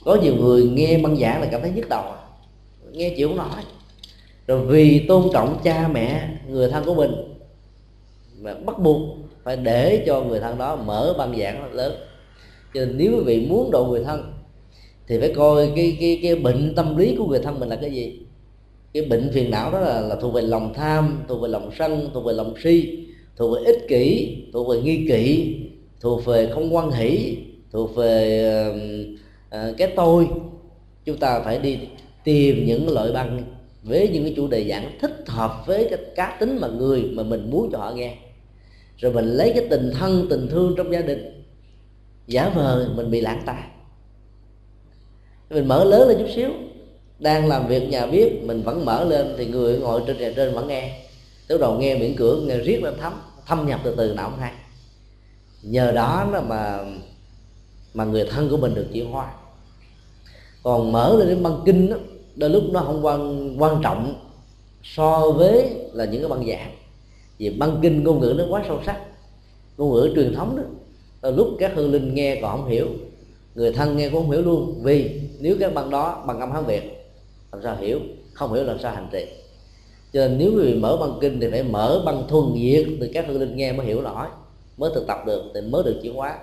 Có nhiều người nghe băng giảng là cảm thấy nhức đầu, nghe chịu không nổi. Rồi vì tôn trọng cha mẹ, người thân của mình, mà bắt buộc phải để cho người thân đó mở băng giảng lớn. Cho nên nếu quý vị muốn độ người thân, thì phải coi cái cái cái bệnh tâm lý của người thân mình là cái gì? Cái bệnh phiền não đó là, là thuộc về lòng tham thuộc về lòng sân thuộc về lòng si thuộc về ích kỷ thuộc về nghi kỵ thuộc về không quan hỷ thuộc về uh, cái tôi. Chúng ta phải đi tìm những loại băng với những cái chủ đề giảng thích hợp với cái cá tính mà người mà mình muốn cho họ nghe. Rồi mình lấy cái tình thân tình thương trong gia đình. Giả vờ mình bị lãng tai mình mở lớn lên chút xíu đang làm việc nhà bếp mình vẫn mở lên thì người ngồi trên nhà trên vẫn nghe. Tức đầu nghe miệng cửa nghe riết lên thấm thâm nhập từ từ nào không hay. Nhờ đó là mà mà người thân của mình được chuyển hóa còn mở lên đến băng kinh đó, đôi lúc nó không quan quan trọng so với là những cái băng giảng. Vì băng kinh ngôn ngữ nó quá sâu sắc ngôn ngữ truyền thống đó đôi lúc các hương linh nghe còn không hiểu người thân nghe cũng không hiểu luôn. Vì nếu cái băng đó bằng âm hán việt làm sao hiểu, không hiểu làm sao hành trì cho nên nếu người mở băng kinh thì phải mở băng thuần diệt từ các hương linh nghe mới hiểu nổi mới thực tập được, thì mới được chuyển hóa.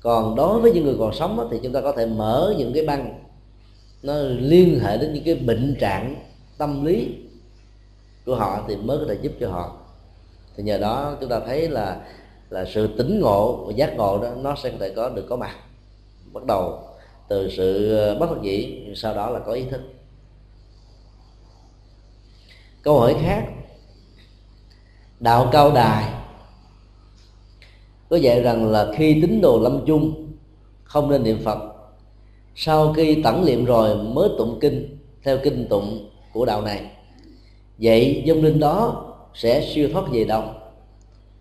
Còn đối với những người còn sống thì chúng ta có thể mở những cái băng, nó liên hệ đến những cái bệnh trạng tâm lý của họ thì mới có thể giúp cho họ. Thì nhờ đó chúng ta thấy là là sự tỉnh ngộ và giác ngộ đó, nó sẽ có thể có, được có mặt. Bắt đầu từ sự bất đắc dĩ, sau đó là có ý thức câu hỏi khác. Đạo cao đài có dạy rằng là khi tín đồ lâm chung không nên niệm phật, sau khi tẩn niệm rồi mới tụng kinh, theo kinh tụng của đạo này. Vậy dông linh đó sẽ siêu thoát về đâu?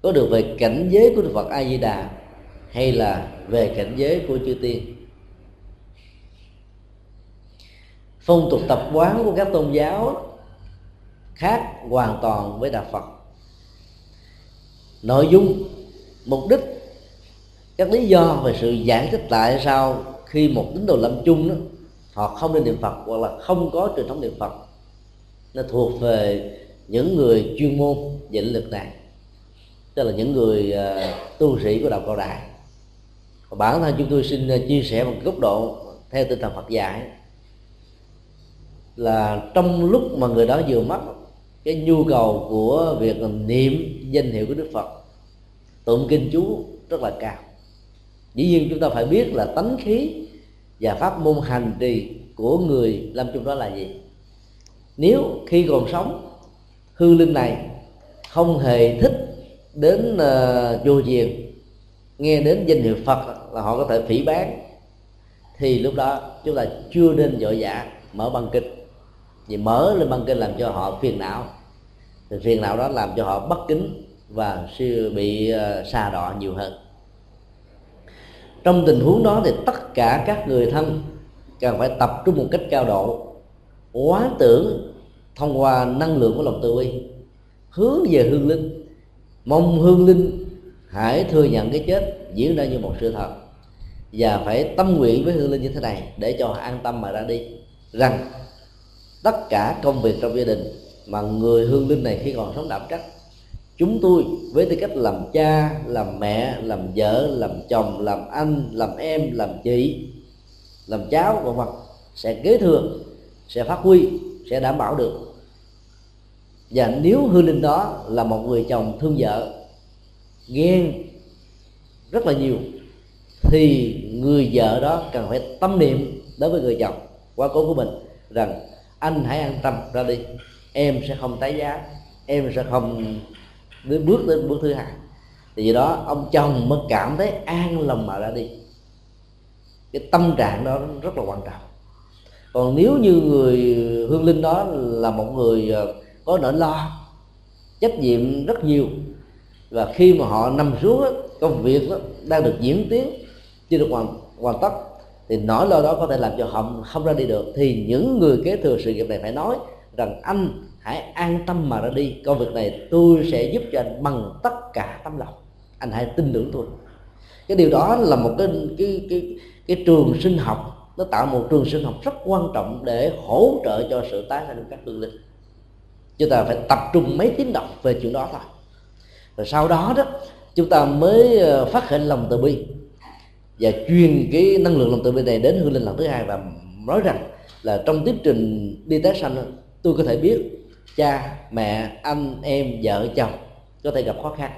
Có được về cảnh giới của đức phật a di đà hay là về cảnh giới của chư tiên? Phong tục tập quán của các tôn giáo khác hoàn toàn với đạo phật. Nội dung mục đích các lý do về sự giải thích tại sao khi một tín đồ lâm chung đó họ không nên niệm phật hoặc là không có truyền thống niệm phật nó thuộc về những người chuyên môn về lĩnh lực này. Tức là những người uh, tu sĩ của đạo cao đại bản thân chúng tôi xin à, chia sẻ một góc độ theo tinh thần Phật dạy. Là trong lúc mà người đó vừa mất cái nhu cầu của việc niệm danh hiệu của Đức Phật tụng kinh chú rất là cao. Dĩ nhiên chúng ta phải biết là tánh khí và pháp môn hành trì của người lâm chung đó là gì. Nếu khi còn sống hư linh này không hề thích đến uh, chùa chiền nghe đến danh hiệu phật là họ có thể phỉ bán thì lúc đó chúng ta chưa nên dội vã mở băng kinh. Vì mở lên băng kinh làm cho họ phiền não thì phiền não đó làm cho họ bất kính và bị ờ, xa đọ nhiều hơn. Trong tình huống đó thì tất cả các người thân cần phải tập trung một cách cao độ quá tưởng thông qua năng lượng của lòng từ bi hướng về hương linh. Mong hương linh hãy thừa nhận cái chết diễn ra như một sự thật và phải tâm nguyện với hương linh như thế này để cho an tâm mà ra đi. Rằng tất cả công việc trong gia đình mà người hương linh này khi còn sống đảm trách chúng tôi với tư cách làm cha, làm mẹ, làm vợ, làm chồng, làm anh, làm em, làm chị, làm cháu và vân, sẽ kế thừa, sẽ phát huy, sẽ đảm bảo được. Và nếu hương linh đó là một người chồng thương vợ, ghen rất là nhiều, thì người vợ đó cần phải tâm niệm đối với người chồng quá cố của mình rằng, anh hãy an tâm ra đi em sẽ không tái giá em sẽ không đến bước đến bước thứ hai. Thì vì đó ông chồng mới cảm thấy an lòng mà ra đi. Cái tâm trạng đó rất là quan trọng. Còn nếu như người hương linh đó là một người ờ, có nỗi lo trách nhiệm rất nhiều và khi mà họ nằm xuống đó, công việc đó đang được diễn tiến chưa được hoàn hoàn tất thì nỗi lo đó có thể làm cho họ không ra đi được. Thì những người kế thừa sự nghiệp này phải nói rằng anh, hãy an tâm mà ra đi. Công việc này tôi sẽ giúp cho anh bằng tất cả tấm lòng. Anh hãy tin tưởng tôi. Cái điều đó là một cái cái cái cái trường sinh học. Nó tạo một trường sinh học rất quan trọng để hỗ trợ cho sự tái sanh các hương linh. Chúng ta phải tập trung mấy tiếng đọc về chuyện đó thôi. Rồi sau đó đó, chúng ta mới ờ, phát hiện lòng từ bi. Và truyền cái năng lượng lòng từ bi này đến hương linh lần thứ hai và nói rằng là trong tiến trình đi tái sanh tôi có thể biết cha mẹ anh em vợ chồng có thể gặp khó khăn.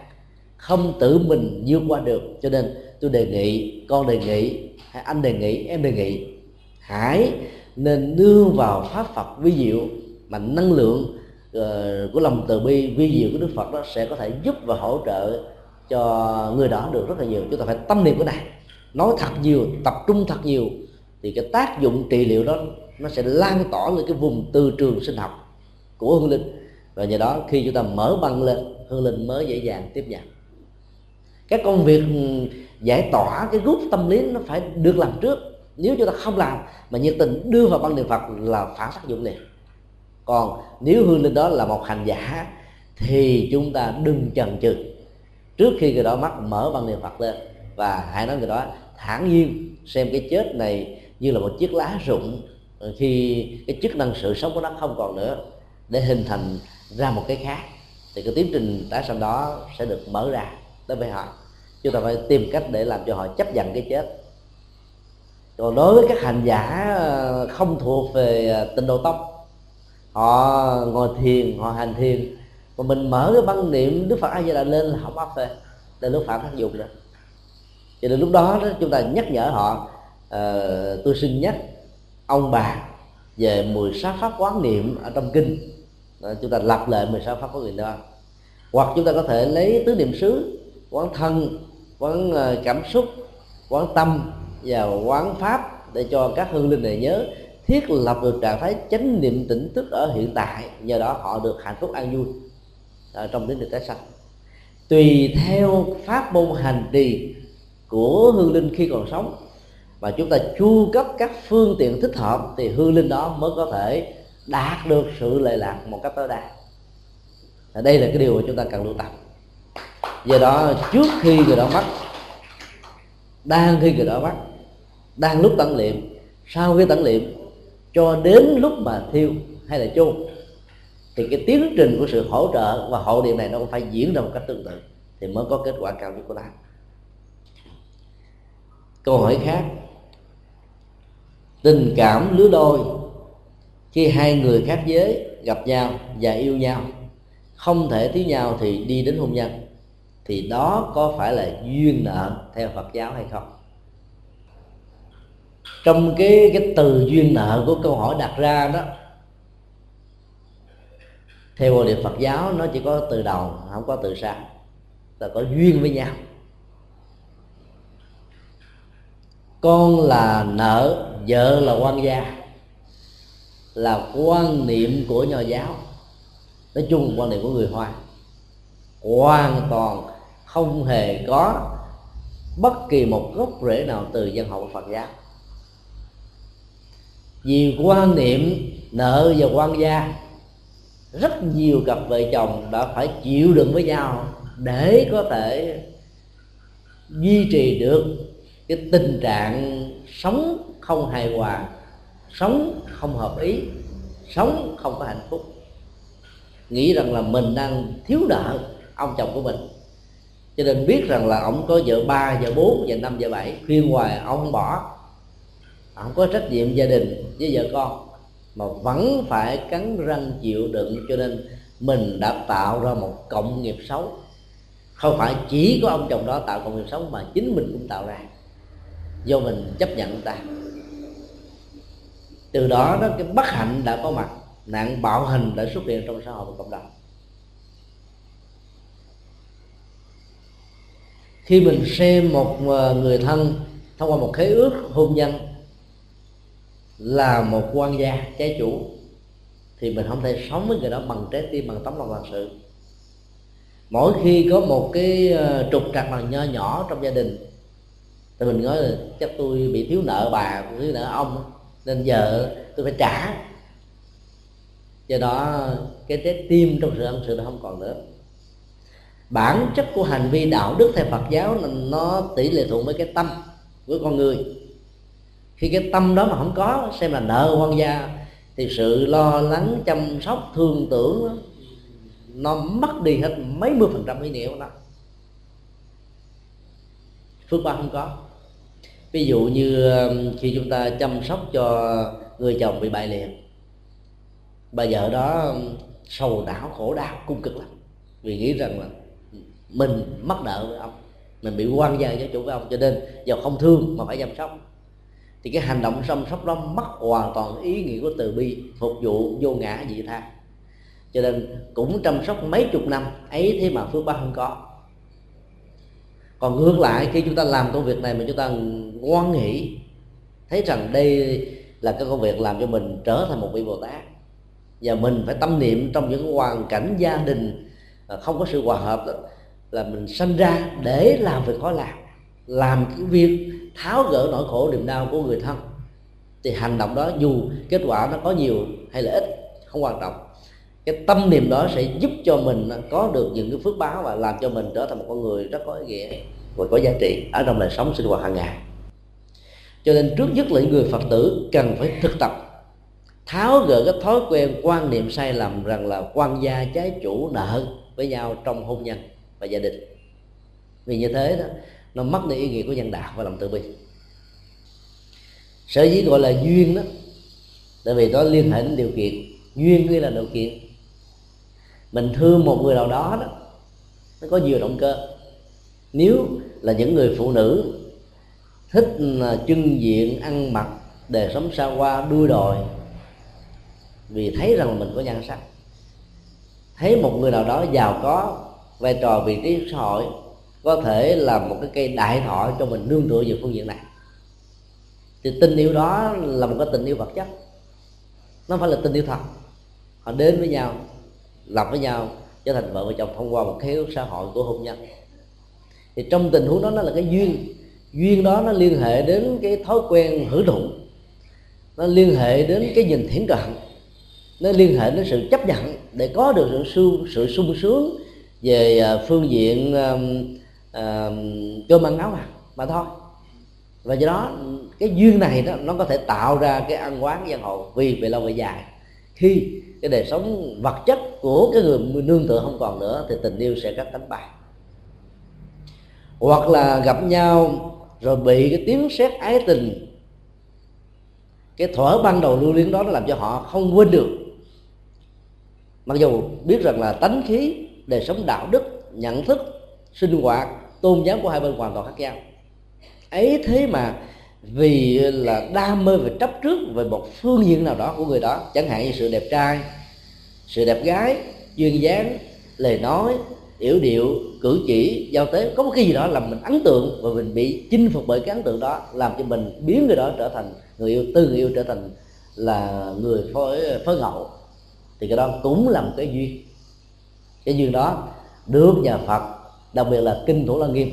Không tự mình vượt qua được cho nên tôi đề nghị con đề nghị hay anh đề nghị em đề nghị hãy nên đưa vào pháp phật vi diệu mà năng lượng uh, của lòng từ bi vi diệu của đức phật đó sẽ có thể giúp và hỗ trợ cho người đó được rất là nhiều. Chúng ta phải tâm niệm cái này. Nói thật nhiều tập trung thật nhiều thì cái tác dụng trị liệu đó nó sẽ lan tỏa lên cái vùng từ trường sinh học của hương linh. Và nhờ đó, khi chúng ta mở băng lên, hương linh mới dễ dàng tiếp nhận. Các công việc ừ, giải tỏa cái rút tâm lý nó phải được làm trước. Nếu chúng ta không làm, mà nhiệt tình đưa vào băng niệm phật là phản tác dụng liền. Còn nếu hương linh đó là một hành giả, thì chúng ta đừng chần chừ. Trước khi người đó mắc mở băng niệm phật lên, và hãy nói người đó, thản nhiên xem cái chết này như là một chiếc lá rụng Ờ, khi cái chức năng sự sống của nó không còn nữa để hình thành ra một cái khác thì cái tiến trình tái sanh đó sẽ được mở ra đối với họ. Chúng ta phải tìm cách để làm cho họ chấp nhận cái chết. Còn đối với các hành giả ờ, không thuộc về ờ, tịnh độ tông họ ngồi thiền họ hành thiền mà mình mở cái băng niệm đức phật a di đà lên là không áp phê để lúc phản tác dụng nữa. Cho nên lúc đó, đó chúng ta nhắc nhở họ uh, tôi xin nhắc ông bà về 16 pháp quán niệm ở trong kinh. Đó, chúng ta lặp lại 16 pháp quán niệm đó. Hoặc chúng ta có thể lấy tứ niệm xứ quán thân quán ờ, cảm xúc quán tâm và quán pháp để cho các hương linh này nhớ thiết lập được trạng thái chánh niệm tỉnh thức ở hiện tại. Nhờ đó họ được hạnh phúc an vui. Ở trong đến được tái sanh. Tùy theo pháp môn hành trì của hương linh khi còn sống và chúng ta chu cấp các phương tiện thích hợp thì hương linh đó mới có thể đạt được sự lệ lạc một cách tối đa và đây là cái điều mà chúng ta cần lưu tâm do đó, trước khi người đó mất, đang khi người đó mất, đang lúc tận liệm, sau khi tận liệm, cho đến lúc mà thiêu hay là chôn, thì cái tiến trình của sự hỗ trợ và hậu điểm này nó cũng phải diễn ra một cách tương tự, thì mới có kết quả cao nhất của ta. câu hỏi khác tình cảm lứa đôi. Khi hai người khác giới, gặp nhau và yêu nhau, không thể thiếu nhau thì đi đến hôn nhân, thì đó có phải là duyên nợ theo Phật giáo hay không? Trong cái cái từ duyên nợ của câu hỏi đặt ra đó, theo bộ điểm Phật giáo nó chỉ có từ đầu, không có từ sau, là có duyên với nhau. Con là nợ vợ là quan gia, là quan niệm của nho giáo. Nói chung quan niệm của người hoa. Hoàn toàn không hề có bất kỳ một gốc rễ nào từ dân hậu Phật giáo. Vì quan niệm nợ và quan gia, rất nhiều cặp vợ chồng đã phải chịu đựng với nhau để có thể duy trì được cái tình trạng sống không hài hòa, sống không hợp ý, sống không có hạnh phúc. Nghĩ rằng là mình đang thiếu nợ ông chồng của mình. Cho nên biết rằng là ông có vợ ba, vợ bốn, vợ năm, vợ bảy, khuyên hoài ông không bỏ. Ông có trách nhiệm gia đình với vợ con, mà vẫn phải cắn răng chịu đựng. Cho nên mình đã tạo ra một cộng nghiệp xấu. Không phải chỉ có ông chồng đó tạo cộng nghiệp xấu, mà chính mình cũng tạo ra. Do mình chấp nhận ta từ đó đó, cái bất hạnh đã có mặt, nạn bạo hành đã xuất hiện trong xã hội và cộng đồng. Khi mình xem một ờ, người thân thông qua một khế ước hôn nhân là một quan gia trái chủ, thì mình không thể sống với người đó bằng trái tim, bằng tấm lòng thật sự. Mỗi khi có một cái ờ, trục trặc nào nho nhỏ trong gia đình, thì mình nói là chắc tôi bị thiếu nợ bà, thiếu nợ ông nên giờ tôi phải trả. Do đó, cái trái tim trong sự ân sự nó không còn nữa. Bản chất của hành vi đạo đức theo Phật giáo nó tỷ lệ thuận với cái tâm của con người. Khi cái tâm đó mà không có, xem là nợ quan gia, thì sự lo lắng, chăm sóc, thương tưởng nó mất đi hết mấy mươi phần trăm ý nghĩa của nó. Phước báo không có ví dụ như um, khi chúng ta chăm sóc cho người chồng bị bại liệt, bà vợ đó um, sầu não, khổ đau, cung cực lắm. Vì nghĩ rằng là mình mất nợ với ông, mình bị quan gia cho chủ với ông, cho nên giờ không thương mà phải chăm sóc. Thì cái hành động chăm sóc đó mất hoàn toàn ý nghĩa của từ bi, phục vụ vô ngã dị tha. Cho nên cũng chăm sóc mấy chục năm, ấy thế mà phước báo không có còn ngược lại khi chúng ta làm công việc này mà chúng ta ngoan nghĩ thấy rằng đây là cái công việc làm cho mình trở thành một vị bồ tát. Và mình phải tâm niệm trong những hoàn cảnh gia đình à, không có sự hòa hợp đó, là mình sanh ra để làm việc khó làm làm cái việc tháo gỡ nỗi khổ niềm đau của người thân. Thì hành động đó dù kết quả nó có nhiều hay là ít không quan trọng cái tâm niệm đó sẽ giúp cho mình có được những cái phước báo và làm cho mình trở thành một con người rất có ý nghĩa và có giá trị ở trong đời sống sinh hoạt hàng ngày. Cho nên trước nhất là những người phật tử cần phải thực tập, tháo gỡ cái thói quen, quan niệm sai lầm rằng là quan gia trái chủ nợ với nhau trong hôn nhân và gia đình. Vì như thế đó, nó mất đi ý nghĩa của nhân đạo và lòng từ bi. Sở dĩ gọi là duyên đó, tại vì nó liên hệ đến điều kiện. Duyên nghĩa là điều kiện mình thương một người nào đó đó, nó có nhiều động cơ. Nếu là những người phụ nữ thích trưng diện, ăn mặc, đời sống xa hoa đuôi đòi, vì thấy rằng mình có nhan sắc. Thấy một người nào đó giàu có, vai trò, vị trí xã hội, có thể là một cái cây đại thọ cho mình nương tựa về phương diện này. Thì tình yêu đó là một cái tình yêu vật chất. Nó phải là tình yêu thật. Họ đến với nhau lập với nhau trở thành vợ và chồng thông qua một khế ước xã hội của hôn nhân. Thì trong tình huống đó nó là cái duyên. Duyên đó nó liên hệ đến cái thói quen hưởng thụ. Nó liên hệ đến cái nhìn thiển cận. Nó liên hệ đến sự chấp nhận để có được sự sự, sự sung sướng về à, phương diện um, uh, cơm ăn áo mặc mà thôi. Và do đó cái duyên này đó nó có thể tạo ra cái ăn quán giang hồ vì về lâu về dài khi cái đời sống vật chất của cái người nương tựa không còn nữa, thì tình yêu sẽ cắt cánh bay hoặc là gặp nhau rồi bị cái tiếng sét ái tình, cái thuở ban đầu lưu luyến đó nó làm cho họ không quên được. Mặc dù biết rằng là tánh khí, đời sống đạo đức, nhận thức, sinh hoạt, tôn giáo của hai bên hoàn toàn khác nhau. Ấy thế mà vì là đam mê và chấp trước về một phương diện nào đó của người đó. Chẳng hạn như sự đẹp trai, sự đẹp gái, duyên dáng, lời nói, yểu điệu, cử chỉ, giao tế. Có một cái gì đó làm mình ấn tượng và mình bị chinh phục bởi cái ấn tượng đó, làm cho mình biến người đó trở thành người yêu, từ người yêu trở thành là người phối phối ngẫu thì cái đó cũng là một cái duyên. Cái duyên đó được nhà phật, đặc biệt là kinh thủ lăng nghiêm,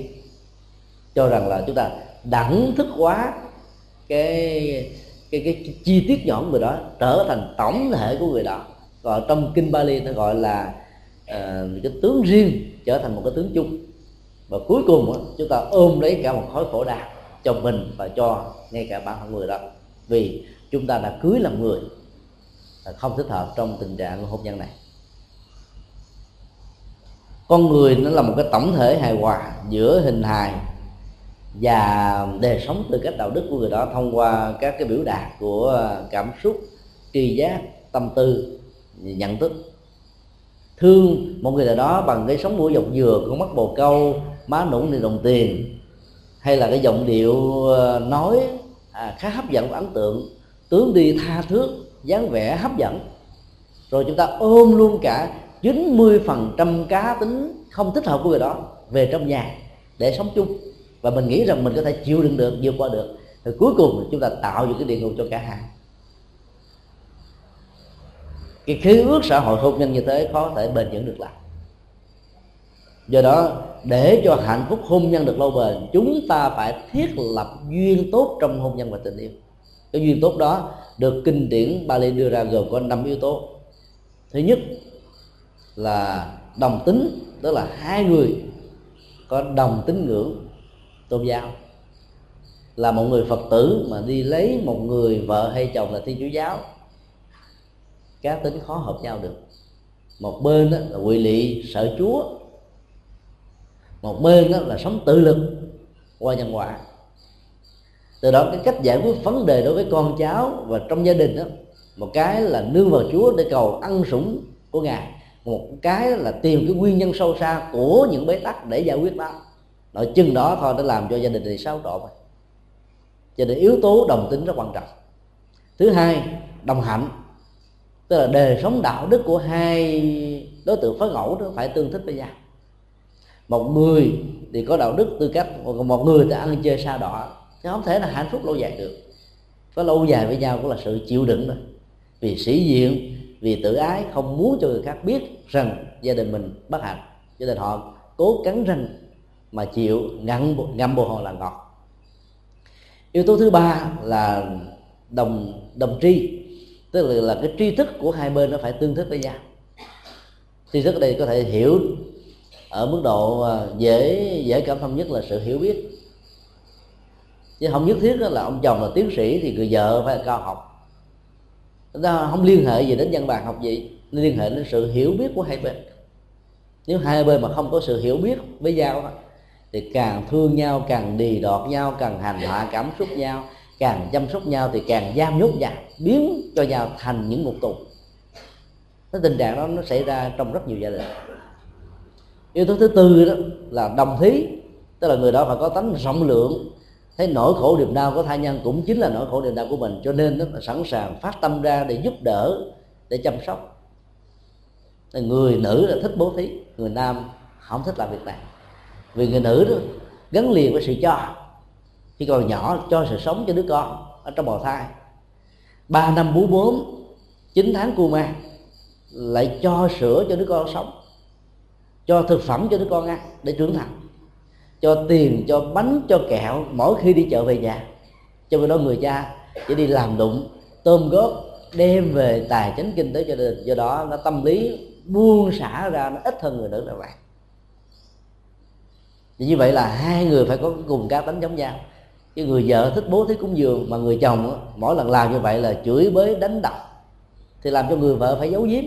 cho rằng là chúng ta đẳng thức hóa cái cái cái chi tiết nhỏ của người đó trở thành tổng thể của người đó. Còn trong kinh Bali nó gọi là uh, cái tướng riêng trở thành một cái tướng chung. Và cuối cùng đó, chúng ta ôm lấy cả một khối khổ đau cho mình và cho ngay cả bản thân người đó. Vì chúng ta đã cưới làm người không thích hợp trong tình trạng hôn nhân này. Con người nó là một cái tổng thể hài hòa giữa hình hài và đời sống từ cách đạo đức của người đó thông qua các cái biểu đạt của ờ, cảm xúc tri giác tâm tư nhận thức. Thương một người nào đó bằng cái sống mũi dọc dừa con mắt bồ câu má nũng thì đồng tiền hay là cái giọng điệu ờ, nói à, khá hấp dẫn và ấn tượng tướng đi tha thước dáng vẻ hấp dẫn. Rồi chúng ta ôm luôn cả 90% cá tính không thích hợp của người đó về trong nhà để sống chung và mình nghĩ rằng mình có thể chịu đựng được, vượt qua được. Thì cuối cùng chúng ta tạo những cái địa ngục cho cả hai. Cái khí ước xã hội hôn nhân như thế khó thể bền vững được lại. do đó, để cho hạnh phúc hôn nhân được lâu bền, chúng ta phải thiết lập duyên tốt trong hôn nhân và tình yêu. Cái duyên tốt đó được kinh điển Bali đưa ra gồm có năm yếu tố. Thứ nhất là đồng tính, tức là hai người có đồng tính ngưỡng tôn giáo. Là một người phật tử mà đi lấy một người vợ hay chồng là thiên chúa giáo. Cá tính khó hợp nhau được. Một bên đó là quỵ lị, sợ chúa. Một bên đó là sống tự lực qua nhân quả. Từ đó cái cách giải quyết vấn đề đối với con cháu và trong gia đình đó một cái là nương vào chúa để cầu ăn sủng của ngài. Một cái là tìm cái nguyên nhân sâu xa của những bế tắc để giải quyết đó nội chừng đó thôi đã làm cho gia đình này xáo trộn cho nên yếu tố đồng tính rất quan trọng. Thứ hai, đồng hạnh. Tức là đời sống đạo đức của hai đối tượng phối ngẫu đó phải tương thích với nhau. Một người thì có đạo đức tư cách còn một người thì ăn chơi xa đỏ chứ không thể là hạnh phúc lâu dài được. Có lâu dài với nhau cũng là sự chịu đựng thôi. Vì sĩ diện, vì tự ái, không muốn cho người khác biết rằng gia đình mình bất hạnh. Cho nên họ cố gắng rằng mà chịu ngăn ngâm bồ hồ là ngọt. Yếu tố thứ ba là đồng đồng tri tức là, là cái tri thức của hai bên nó phải tương thích với nhau. Tri thức ở đây có thể hiểu ở mức độ à, dễ dễ cảm thông nhất là sự hiểu biết. Chứ không nhất thiết là ông chồng là tiến sĩ thì người vợ phải là cao học. Nó không liên hệ gì đến văn bản học gì liên hệ đến sự hiểu biết của hai bên. Nếu hai bên mà không có sự hiểu biết với nhau thì càng thương nhau càng đì đọt nhau càng hành hạ cảm xúc nhau càng chăm sóc nhau thì càng giam nhốt nhau biến cho nhau thành những ngục tù. Cái tình trạng đó nó xảy ra trong rất nhiều gia đình. Yếu tố thứ tư đó là đồng thí tức là người đó phải có tánh rộng lượng. Thấy nỗi khổ niềm đau của thai nhân cũng chính là nỗi khổ niềm đau của mình cho nên nó là sẵn sàng phát tâm ra để giúp đỡ để chăm sóc. Người nữ là thích bố thí người nam không thích làm việc này vì người nữ đó gắn liền với sự cho. Khi còn nhỏ cho sự sống cho đứa con ở trong bào thai. Ba năm bú bướm chín tháng cu ma, lại cho sữa cho đứa con sống. Cho thực phẩm cho đứa con ăn để trưởng thành. Cho tiền, cho bánh, cho kẹo, mỗi khi đi chợ về nhà. Cho nên đó người cha chỉ đi làm đụng, tôm góp đem về tài chính kinh tế cho gia đình do đó nó tâm lý buông xả ra, nó ít hơn người nữ là vậy thì như vậy là hai người phải có cùng cá tính giống nhau. Cái người vợ thích bố thí cúng dường mà người chồng mỗi lần làm như vậy là chửi bới, đánh đập. Thì làm cho người vợ phải giấu giếm.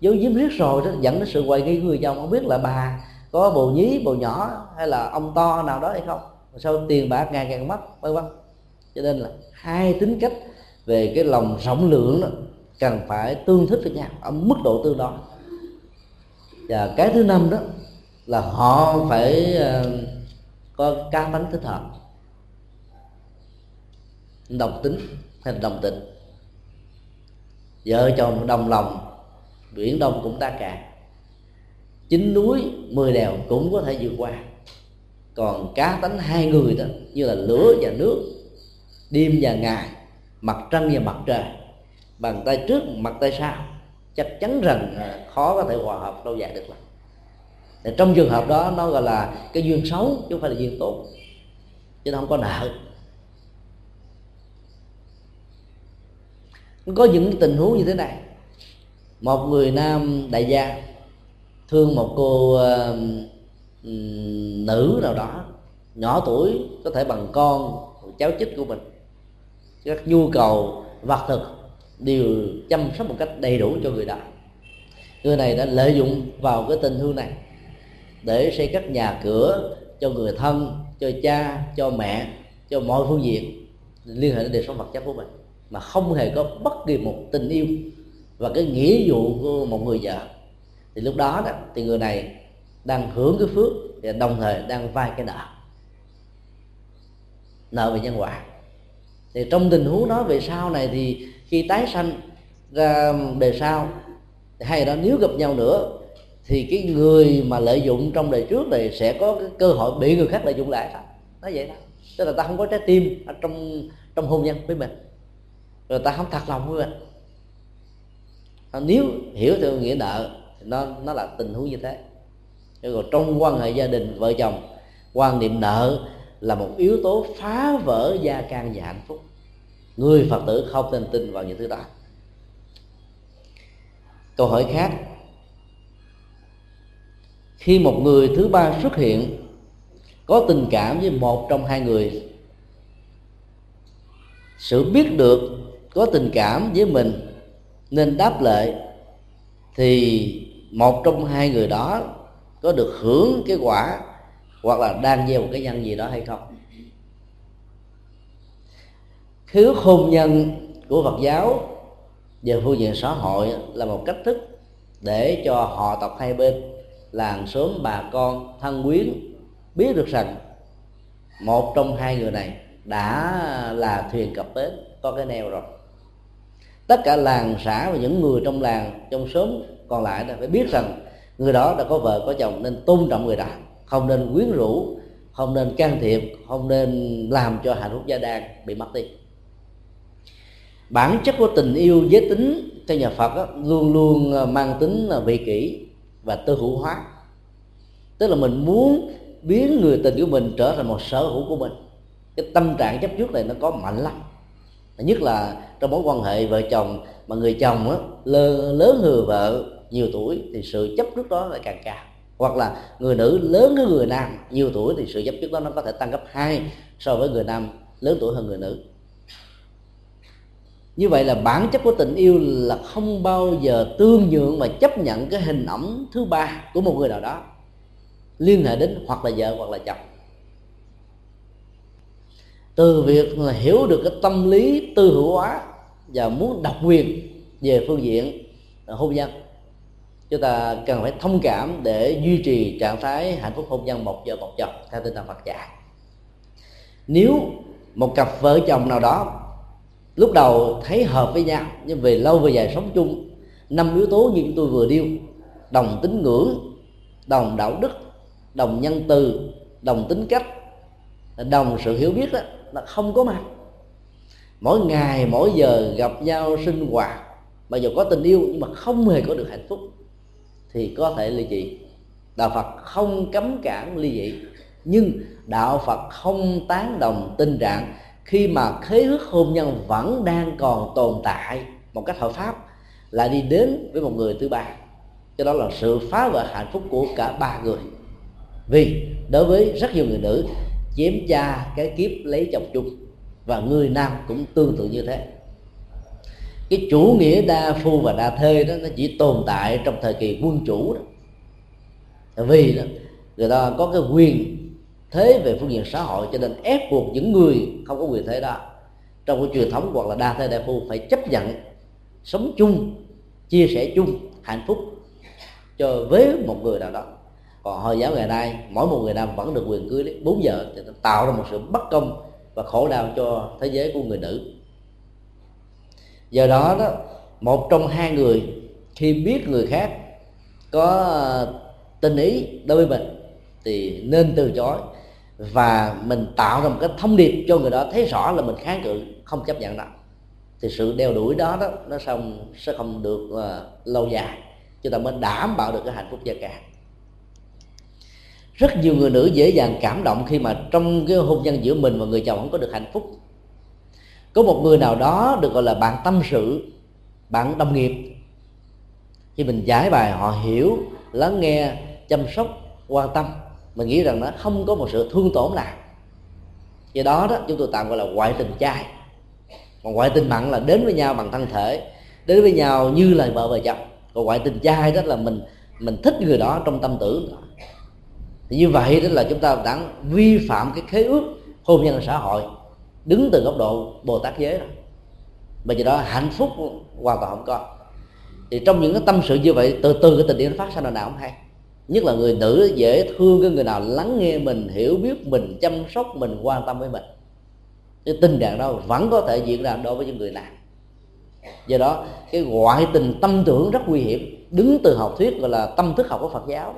Giấu giếm riết rồi đó, dẫn đến sự hoài nghi của người chồng. Không biết là bà có bồ nhí, bồ nhỏ hay là ông to nào đó hay không? Sao tiền bạc ngày càng mất, vân vân. Cho nên là hai tính cách về cái lòng rộng lượng đó cần phải tương thích với nhau ở mức độ tương đương và cái thứ năm đó là họ phải ờ, có cá tánh thích hợp, đồng tính hay là đồng tình. Vợ chồng đồng lòng, biển đông cũng ta cạn chín núi, mười đèo cũng có thể vượt qua. Còn cá tánh hai người đó, như là lửa và nước, đêm và ngày, mặt trăng và mặt trời, bàn tay trước, mặt tay sau, chắc chắn rằng ờ, khó có thể hòa hợp lâu dài được lắm thì trong trường hợp đó nó gọi là cái duyên xấu chứ không phải là duyên tốt. Chứ nó không có nợ. Có những tình huống như thế này. Một người nam đại gia thương một cô uh, nữ nào đó nhỏ tuổi có thể bằng con cháu chích của mình. Các nhu cầu vật thực đều chăm sóc một cách đầy đủ cho người đó. Người này đã lợi dụng vào cái tình thương này để xây các nhà cửa cho người thân, cho cha, cho mẹ, cho mọi phương diện. Liên hệ đến đời sống vật chất của mình, mà không hề có bất kỳ một tình yêu và cái nghĩa vụ của một người vợ. Thì lúc đó đó, thì người này đang hưởng cái phước và đồng thời đang vay cái nợ. Nợ về nhân quả. Thì trong tình huống đó về sau này thì khi tái sanh ra đời sau, thì hai đó nếu gặp nhau nữa thì cái người mà lợi dụng trong đời trước này sẽ có cái cơ hội bị người khác lợi dụng lại. Đó nó vậy đó. Tức là ta không có trái tim ở trong trong hôn nhân với mình. Rồi ta không thật lòng với mình. Nếu hiểu theo nghĩa nợ, thì nó nó là tình huống như thế còn trong quan hệ gia đình, vợ chồng, quan niệm nợ là một yếu tố phá vỡ gia can và hạnh phúc. Người phật tử không nên tin vào những thứ đó. Câu hỏi khác khi một người thứ ba xuất hiện, có tình cảm với một trong hai người. Sự biết được có tình cảm với mình nên đáp lệ thì một trong hai người đó có được hưởng cái quả hoặc là đang gieo một cái nhân gì đó hay không. Khứ hôn nhân của Phật giáo về phương diện xã hội là một cách thức để cho họ tộc hai bên làng xóm bà con thân quyến biết được rằng một trong hai người này đã là thuyền cập bến có cái neo rồi. Tất cả làng xã và những người trong làng trong xóm còn lại là phải biết rằng người đó đã có vợ có chồng nên tôn trọng người đó không nên quyến rũ không nên can thiệp không nên làm cho hạnh phúc gia đan bị mất đi. Bản chất của tình yêu giới tính theo nhà Phật đó, luôn luôn ờ, mang tính là vị kỷ và tư hữu hóa. Tức là mình muốn biến người tình của mình trở thành một sở hữu của mình. Cái tâm trạng chấp trước này nó có mạnh lắm. Nhất là trong mối quan hệ vợ chồng mà người chồng á, lớn hơn vợ nhiều tuổi thì sự chấp trước đó lại càng cao. Hoặc là người nữ lớn hơn người nam nhiều tuổi thì sự chấp trước đó nó có thể tăng gấp 2 so với người nam lớn tuổi hơn người nữ như vậy là bản chất của tình yêu là không bao giờ tương nhượng mà chấp nhận cái hình ảnh thứ ba của một người nào đó. Liên hệ đến hoặc là vợ hoặc là chồng. Từ việc là hiểu được cái tâm lý tư hữu hóa và muốn độc quyền về phương diện hôn nhân, chúng ta cần phải thông cảm để duy trì trạng thái hạnh phúc hôn nhân một vợ, một chồng theo tinh thần Phật dạy. Nếu một cặp vợ chồng nào đó lúc đầu thấy hợp với nhau, nhưng về lâu về dài sống chung, năm yếu tố như chúng tôi vừa điêu đồng tín ngưỡng, đồng đạo đức, đồng nhân từ, đồng tính cách, đồng sự hiểu biết đó là không có mặt. Mỗi ngày, mỗi giờ gặp nhau, sinh hoạt mà dù có tình yêu nhưng mà không hề có được hạnh phúc, thì có thể ly dị. Đạo phật không cấm cản ly dị, nhưng đạo phật không tán đồng tình trạng khi mà khế ước hôn nhân vẫn đang còn tồn tại một cách hợp pháp, lại đi đến với một người thứ ba. Cho đó là sự phá vỡ hạnh phúc của cả ba người. Vì đối với rất nhiều người nữ chiếm cha cái kiếp lấy chồng chung, và người nam cũng tương tự như thế. Cái chủ nghĩa đa phu và đa thê đó, nó chỉ tồn tại trong thời kỳ quân chủ đó. Vì đó, người ta có cái quyền thế về phương diện xã hội cho nên ép buộc những người không có quyền thế đó. Trong cái truyền thống hoặc là đa thế đại phu phải chấp nhận sống chung, chia sẻ chung, hạnh phúc cho với một người nào đó. Còn hồi giáo ngày nay, mỗi một người nam vẫn được quyền cưới bốn giờ thì tạo ra một sự bất công và khổ đau cho thế giới của người nữ. Do đó đó, một trong hai người khi biết người khác có ờ, tình ý đối với mình thì nên từ chối và mình tạo ra một cái thông điệp cho người đó thấy rõ là mình kháng cự không chấp nhận đó. Thì sự đeo đuổi đó đó nó xong sẽ không được uh, lâu dài. Chúng ta mới đảm bảo được cái hạnh phúc gia càng rất nhiều người nữ dễ dàng cảm động khi mà trong cái hôn nhân giữa mình và người chồng không có được hạnh phúc. Có một người nào đó được gọi là bạn tâm sự bạn đồng nghiệp. Khi mình giải bài họ hiểu lắng nghe chăm sóc quan tâm mình nghĩ rằng nó không có một sự thương tổn nào. Do đó đó, chúng tôi tạm gọi là ngoại tình trai. Còn ngoại tình mặn là đến với nhau bằng thân thể, đến với nhau như là vợ và chồng. Còn ngoại tình trai đó là mình mình thích người đó trong tâm tưởng thì như vậy đó là chúng ta đã vi phạm cái khế ước hôn nhân xã hội, đứng từ góc độ bồ tát giới rồi. Bởi vì đó hạnh phúc hoàn toàn không có. Thì trong những cái tâm sự như vậy, từ từ cái tình yêu nó phát sinh là nào không hay nhất là người nữ dễ thương cái người nào lắng nghe mình, hiểu biết mình, chăm sóc mình, quan tâm với mình. Cái tình trạng đó vẫn có thể diễn ra đối với những người nam. Do đó, cái ngoại tình tâm tưởng rất nguy hiểm, đứng từ học thuyết, gọi là tâm thức học của phật giáo.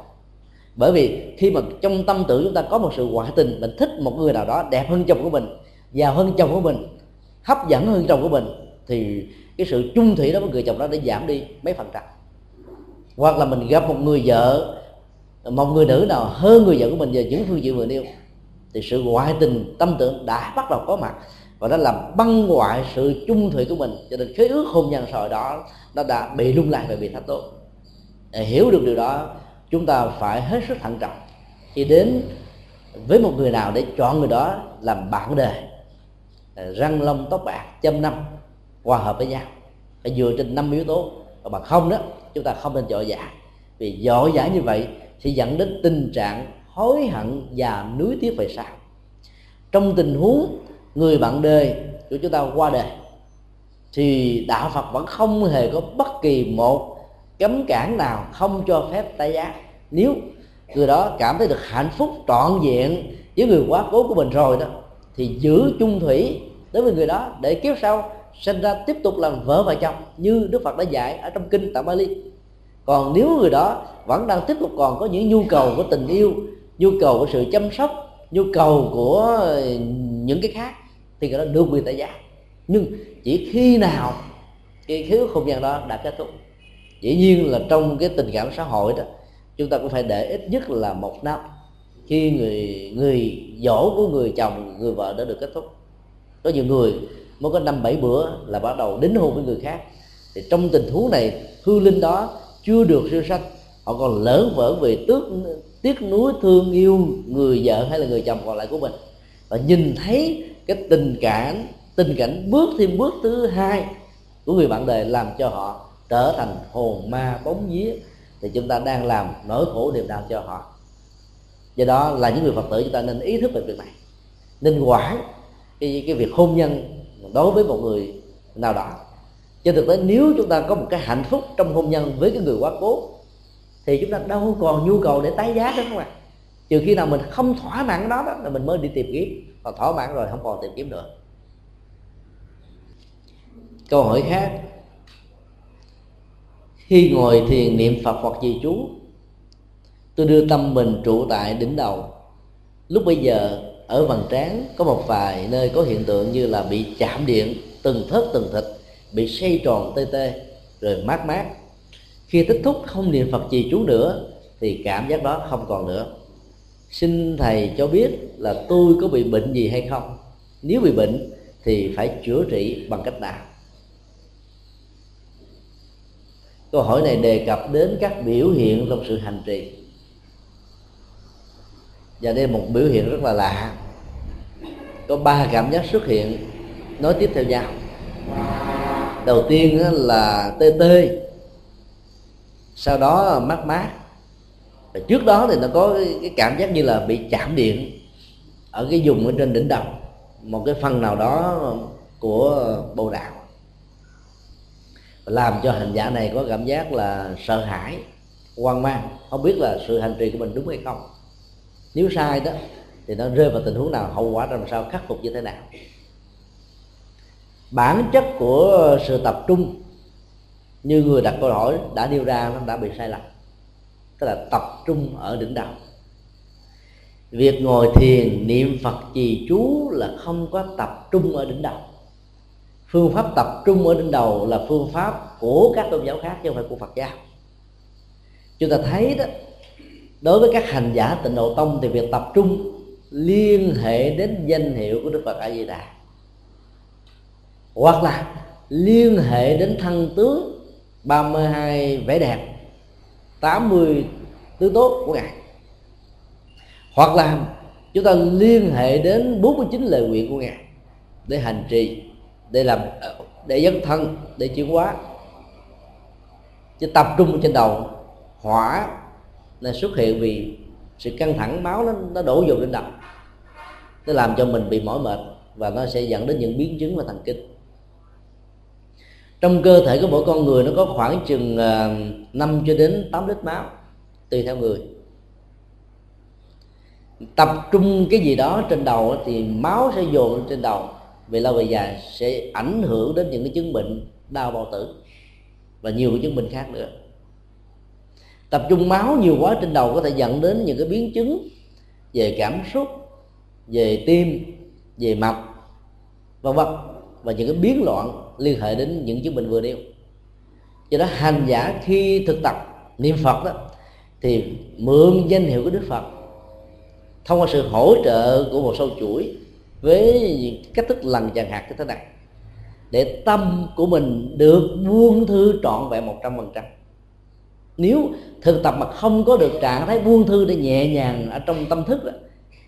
Bởi vì khi mà trong tâm tưởng chúng ta có một sự ngoại tình, mình thích một người nào đó đẹp hơn chồng của mình, giàu hơn chồng của mình, hấp dẫn hơn chồng của mình, thì cái sự chung thủy đó với người chồng đó để giảm đi mấy phần trăm. Hoặc là mình gặp một người vợ một người nữ nào hơn người vợ của mình về những phương diện vừa nêu. Thì sự ngoại tình, tâm tưởng đã bắt đầu có mặt và nó làm băng ngoại sự chung thủy của mình. Cho nên khế ước hôn nhân sợi đó nó đã bị lung lạc và bị thách tốt để hiểu được điều đó, chúng ta phải hết sức thận trọng. Khi đến với một người nào để chọn người đó làm bạn đời răng lông tóc bạc, châm năm, hòa hợp với nhau. Phải dựa trên năm yếu tố. Và bằng không đó, chúng ta không nên dội dã. Vì dội dã như vậy sẽ dẫn đến tình trạng hối hận và nuối tiếc về sau. Trong tình huống người bạn đời của chúng ta qua đời, thì đạo phật vẫn không hề có bất kỳ một cấm cản nào không cho phép tái giá nếu người đó cảm thấy được hạnh phúc trọn vẹn với người quá cố của mình rồi đó, thì giữ chung thủy đối với người đó để kiếp sau sinh ra tiếp tục làm vợ và chồng như đức phật đã dạy ở trong kinh tạng bali còn nếu người đó vẫn đang tiếp tục còn có những nhu cầu của tình yêu, nhu cầu của sự chăm sóc, nhu cầu của ờ, những cái khác, thì người đó được quyền tại giá. Nhưng chỉ khi nào cái khiếu không gian đó đã kết thúc, dĩ nhiên là trong cái tình cảm xã hội đó, chúng ta cũng phải để ít nhất là một năm khi người người dỗ của người chồng, người vợ đã được kết thúc. Có nhiều người mới có năm bảy bữa là bắt đầu đính hôn với người khác. Thì trong tình huống này, hư linh đó chưa được siêu sanh. Họ còn lỡ vỡ về tước tiếc nuối thương yêu người vợ hay là người chồng còn lại của mình. Và nhìn thấy cái tình cảm tình cảnh bước thêm bước thứ hai của người bạn đời làm cho họ trở thành hồn ma bóng vía thì chúng ta đang làm nỗi khổ niềm đau cho họ. Do đó là những người phật tử chúng ta nên ý thức về việc này. Nên quản cái, cái việc hôn nhân đối với một người nào đó trên thực tế nếu chúng ta có một cái hạnh phúc trong hôn nhân với cái người quá cố, thì chúng ta đâu còn nhu cầu để tái giá nữa không ạ à? trừ khi nào mình không thỏa mãn đó đó, là mình mới đi tìm kiếm. Còn thỏa mãn rồi không còn tìm kiếm nữa. Câu hỏi khác. Khi ngồi thiền niệm phật hoặc gì chú, tôi đưa tâm mình trụ tại đỉnh đầu. Lúc bây giờ, ở vầng trán có một vài nơi có hiện tượng như là bị chạm điện, từng thớt, từng thịt bị xoay tròn tê tê, rồi mát mát. Khi tích thúc không niệm phật trì chú nữa, thì cảm giác đó không còn nữa. Xin thầy cho biết là tôi có bị bệnh gì hay không? Nếu bị bệnh, thì phải chữa trị bằng cách nào? Câu hỏi này đề cập đến các biểu hiện trong sự hành trì. Và đây là một biểu hiện rất là lạ. Có ba cảm giác xuất hiện, nói tiếp theo nhau đầu tiên là tê tê. Sau đó mát mát. Và trước đó thì nó có cái cảm giác như là bị chạm điện ở cái vùng ở trên đỉnh đầu, một cái phần nào đó của bồ đạo. Làm cho hành giả này có cảm giác là sợ hãi, hoang mang. Không biết là sự hành trì của mình đúng hay không. Nếu sai đó, thì nó rơi vào tình huống nào, hậu quả làm sao khắc phục như thế nào bản chất của sự tập trung như người đặt câu hỏi đã nêu ra nó đã bị sai lầm. Tức là tập trung ở đỉnh đầu. Việc ngồi thiền, niệm phật trì chú là không có tập trung ở đỉnh đầu. Phương pháp tập trung ở đỉnh đầu là phương pháp của các tôn giáo khác chứ không phải của phật giáo. Chúng ta thấy đó, đối với các hành giả tịnh độ tông thì việc tập trung liên hệ đến danh hiệu của đức phật a di đà hoặc là liên hệ đến thân tướng 32 vẻ đẹp 80 tướng tốt của ngài. Hoặc là chúng ta liên hệ đến 49 lời nguyện của ngài để hành trì để làm để dấn thân để chuyển hóa. Chứ tập trung trên đầu hỏa là xuất hiện vì sự căng thẳng máu nó, nó đổ dồn lên đầu nó làm cho mình bị mỏi mệt và nó sẽ dẫn đến những biến chứng về thần kinh trong cơ thể của mỗi con người nó có khoảng chừng ờ, 5 cho đến 8 lít máu, tùy theo người. Tập trung cái gì đó trên đầu thì máu sẽ dồn trên đầu, về lâu về dài sẽ ảnh hưởng đến những cái chứng bệnh đau bao tử và nhiều cái chứng bệnh khác nữa. Tập trung máu nhiều quá trên đầu có thể dẫn đến những cái biến chứng về cảm xúc, về tim, về mạch, vân vân và những cái biến loạn liên hệ đến những chứng bệnh vừa nêu. Do đó hành giả khi thực tập niệm phật đó thì mượn danh hiệu của đức phật thông qua sự hỗ trợ của một sâu chuỗi với cách thức lần dần hạt như thế này để tâm của mình được buông thư trọn vẹn một trăm phần trăm. Nếu thực tập mà không có được trạng thái buông thư để nhẹ nhàng ở trong tâm thức đó,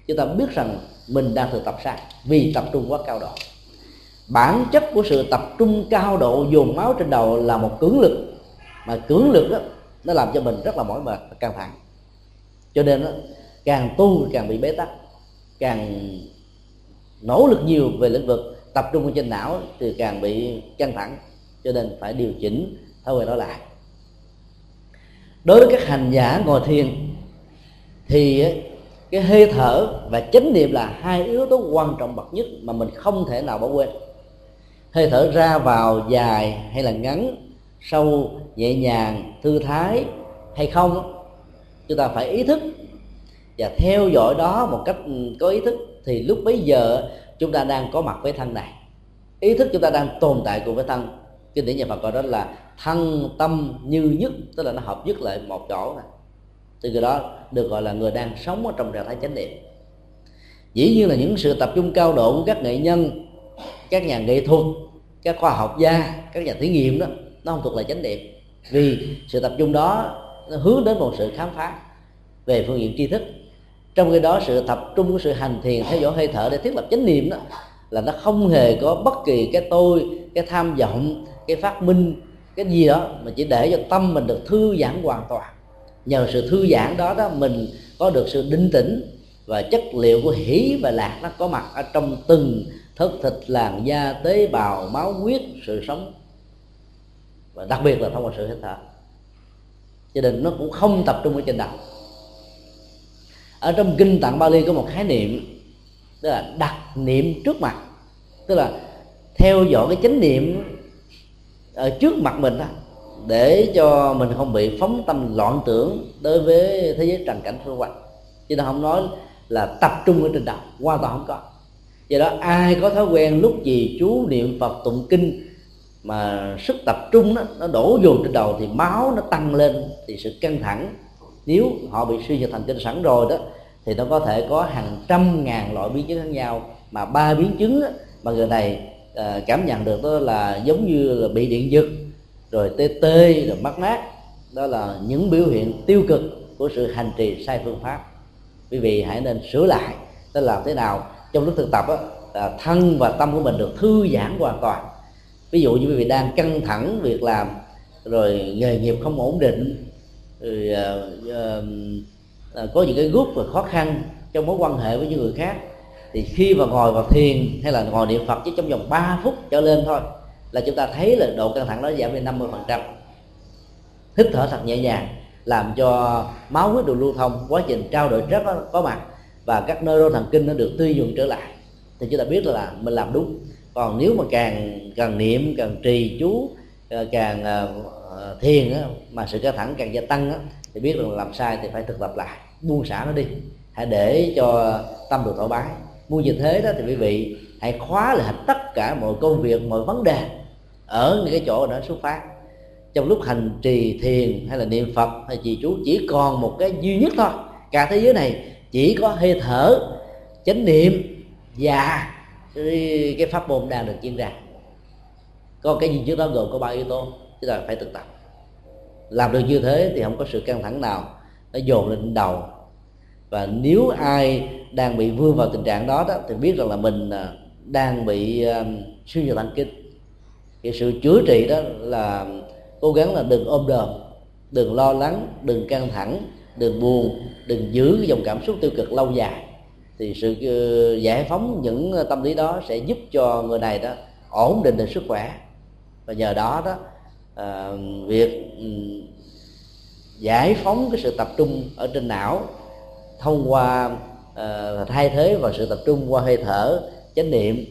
chúng ta biết rằng mình đang thực tập sai vì tập trung quá cao độ bản chất của sự tập trung cao độ dồn máu trên đầu là một cưỡng lực. Mà cưỡng lực đó nó làm cho mình rất là mỏi mệt và căng thẳng. Cho nên đó, càng tu càng bị bế tắc. Càng nỗ lực nhiều về lĩnh vực tập trung trên não thì càng bị căng thẳng. Cho nên phải điều chỉnh thói quen đó lại. Đối với các hành giả ngồi thiền thì cái hơi thở và chánh niệm là hai yếu tố quan trọng bậc nhất mà mình không thể nào bỏ quên hơi thở ra vào dài hay là ngắn, sâu, nhẹ nhàng, thư thái hay không? Chúng ta phải ý thức. Và theo dõi đó một cách ừ, có ý thức thì lúc bấy giờ chúng ta đang có mặt với thân này ý thức chúng ta đang tồn tại cùng với thân kinh điển nhà Phật gọi đó là thân tâm như nhất, tức là nó hợp nhất lại một chỗ này từ cái đó được gọi là người đang sống ở trong trạng thái chánh niệm. Dĩ nhiên là những sự tập trung cao độ của các nghệ nhân các nhà nghệ thuật, các khoa học gia, các nhà thí nghiệm đó, nó không thuộc là chánh niệm. Vì sự tập trung đó, nó hướng đến một sự khám phá về phương diện tri thức. Trong khi đó, sự tập trung của sự hành thiền, theo dõi hơi thở để thiết lập chánh niệm đó, là nó không hề có bất kỳ cái tôi, cái tham vọng, cái phát minh, cái gì đó, mà chỉ để cho tâm mình được thư giãn hoàn toàn. Nhờ sự thư giãn đó đó, mình có được sự định tĩnh và chất liệu của hỷ và lạc nó có mặt ở trong từng thức thịt làn da tế bào, máu huyết, sự sống. Và đặc biệt là thông qua sự hít thở. Gia đình nó cũng không tập trung ở trên đầu. Ở trong kinh tạng Bali có một khái niệm, tức là đặt niệm trước mặt. Tức là theo dõi cái chánh niệm ở trước mặt mình đó để cho mình không bị phóng tâm loạn tưởng đối với thế giới trần cảnh xung quanh. Chứ nó không nói là tập trung ở trên đầu, hoàn toàn không có do đó ai có thói quen lúc gì chú niệm phật tụng kinh mà sức tập trung đó, nó đổ dồn trên đầu thì máu nó tăng lên thì sự căng thẳng. Nếu họ bị suy nhược thần kinh sẵn rồi đó thì nó có thể có hàng trăm ngàn loại biến chứng khác nhau. Mà ba biến chứng đó, mà người này à, cảm nhận được đó là giống như là bị điện giật rồi tê tê rồi mất mát. Đó là những biểu hiện tiêu cực của sự hành trì sai phương pháp. Quý vị hãy nên sửa lại đó làm thế nào? Trong lúc thực tập đó, à, thân và tâm của mình được thư giãn hoàn toàn. Ví dụ như quý vị đang căng thẳng việc làm rồi nghề nghiệp không ổn định rồi uh, uh, có những cái gút và khó khăn trong mối quan hệ với những người khác thì khi mà ngồi vào thiền hay là ngồi niệm phật chỉ trong vòng 3 phút trở lên thôi là chúng ta thấy là độ căng thẳng nó giảm đến 50 phần trăm. Hít thở thật nhẹ nhàng làm cho máu huyết được lưu thông quá trình trao đổi rất có mặt và các nơ thần kinh nó được tuy dụng trở lại. Thì chúng ta biết là mình làm đúng. Còn nếu mà càng càng niệm càng trì chú ờ, càng ờ, ờ, thiền á, mà sự căng thẳng càng gia tăng á, thì biết rằng làm sai thì phải thực tập lại. Buông xả nó đi. Hãy để cho tâm được thoải mái. Muốn như thế đó thì quý vị hãy khóa lại tất cả mọi công việc mọi vấn đề ở những cái chỗ đó xuất phát. Trong lúc hành trì thiền hay là niệm phật hay trì chú chỉ còn một cái duy nhất thôi. Cả thế giới này chỉ có hơi thở chánh niệm và cái pháp môn đang được diễn ra. Còn cái gì trước đó gồm có ba yếu tố chúng ta phải thực tập. Làm được như thế thì không có sự căng thẳng nào nó dồn lên đầu. Và nếu ai đang bị vương vào tình trạng đó, đó thì biết rằng là mình à, đang bị à, suy nhược thần kinh. Thì sự chữa trị đó là à, cố gắng là đừng ôm đờm đừng lo lắng đừng căng thẳng đừng buồn đừng giữ cái dòng cảm xúc tiêu cực lâu dài. Thì sự ờ, giải phóng những ờ, tâm lý đó sẽ giúp cho người này đó ổn định được sức khỏe. Và nhờ đó đó à, việc ừ, giải phóng cái sự tập trung ở trên não thông qua thay thế vào sự tập trung qua hơi thở chánh niệm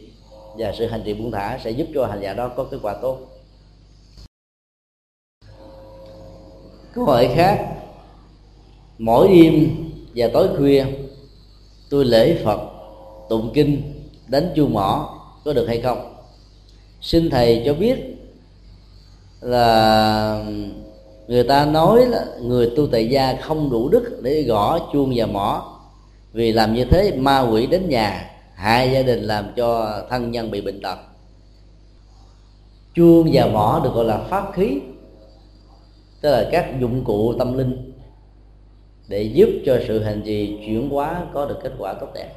và sự hành trì buông thả sẽ giúp cho hành giả đó có kết quả tốt. Câu hỏi khác mỗi đêm và tối khuya, tôi lễ phật, tụng kinh, đánh chuông mỏ, có được hay không? Xin thầy cho biết là người ta nói là người tu tại gia không đủ đức để gõ chuông và mỏ. Vì làm như thế, ma quỷ đến nhà hại gia đình làm cho thân nhân bị bệnh tật. Chuông và mỏ được gọi là pháp khí, tức là các dụng cụ tâm linh để giúp cho sự hành trì chuyển hóa có được kết quả tốt đẹp.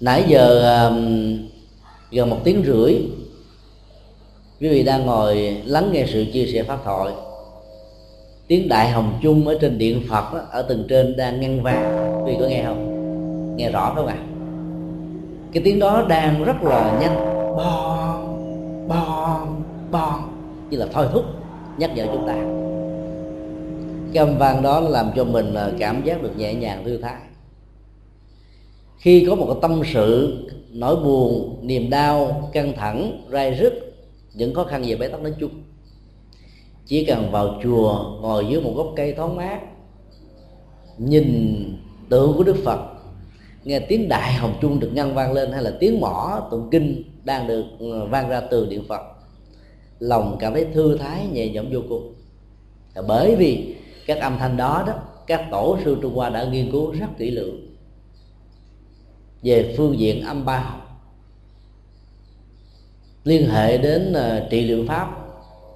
Nãy giờ um, gần một tiếng rưỡi quý vị đang ngồi lắng nghe sự chia sẻ pháp thoại. Tiếng đại hồng chung ở trên điện phật đó, ở tầng trên đang ngăn vang. Quý vị có nghe không? Nghe rõ không ạ? À? cái tiếng đó đang rất là nhanh. Bon bon bon như là thôi thúc nhắc nhở chúng ta cái âm vang đó làm cho mình ờ, cảm giác được nhẹ nhàng, thư thái. Khi có một cái tâm sự, nỗi buồn, niềm đau, căng thẳng rai rứt, những khó khăn về bế tắc nói chung. Chỉ cần vào chùa, ngồi dưới một gốc cây thoáng mát, nhìn tượng của đức phật, nghe tiếng đại hồng trung được ngân vang lên hay là tiếng mỏ tụng kinh đang được ờ, vang ra từ điện phật, lòng cảm thấy thư thái, nhẹ nhõm vô cùng. Bởi vì các âm thanh đó đó các tổ sư trung hoa đã nghiên cứu rất kỹ lưỡng. Về phương diện âm ba liên hệ đến uh, trị liệu pháp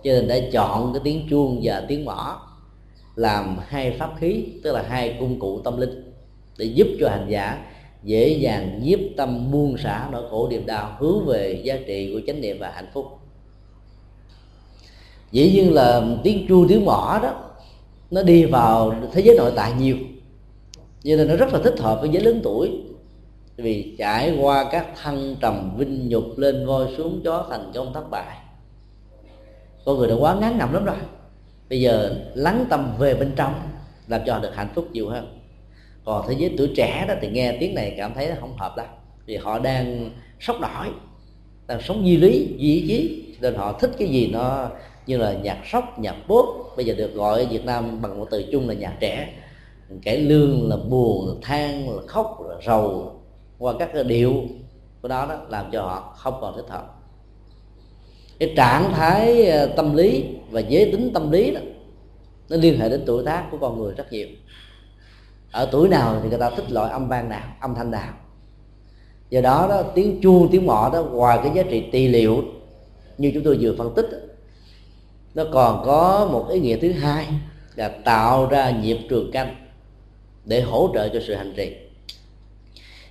cho nên đã chọn cái tiếng chuông và tiếng mõ làm hai pháp khí tức là hai công cụ tâm linh để giúp cho hành giả dễ dàng nhiếp tâm buông xả nỗi khổ điềm đau hướng về giá trị của chánh niệm và hạnh phúc. Dĩ nhiên là tiếng chuông tiếng mỏ đó nó đi vào thế giới nội tại nhiều. Cho nên nó rất là thích hợp với giới lớn tuổi. Vì trải qua các thăng trầm vinh nhục lên voi xuống chó thành công thất bại. Con người đã quá ngán ngẩm lắm rồi. Bây giờ lắng tâm về bên trong làm cho được hạnh phúc nhiều hơn. Còn thế giới tuổi trẻ đó thì nghe tiếng này cảm thấy không hợp lắm. Vì họ đang sốc nổi đang sống di lý, di ý chí. Nên họ thích cái gì nó như là nhạc sốc nhạc pop, bây giờ được gọi ở việt nam bằng một từ chung là nhạc trẻ. Cải lương là buồn, là than, là khóc, là rầu qua các cái điệu của đó đó làm cho họ không còn thích hợp. Cái trạng thái ờ, tâm lý và giới tính tâm lý đó, nó liên hệ đến tuổi tác của con người rất nhiều. Ở tuổi nào thì người ta thích loại âm vang nào, âm thanh nào. Do đó đó, tiếng chuông, tiếng mọ đó, ngoài cái giá trị tỳ liệu như chúng tôi vừa phân tích nó còn có một ý nghĩa thứ hai là tạo ra nhịp trường canh để hỗ trợ cho sự hành trì.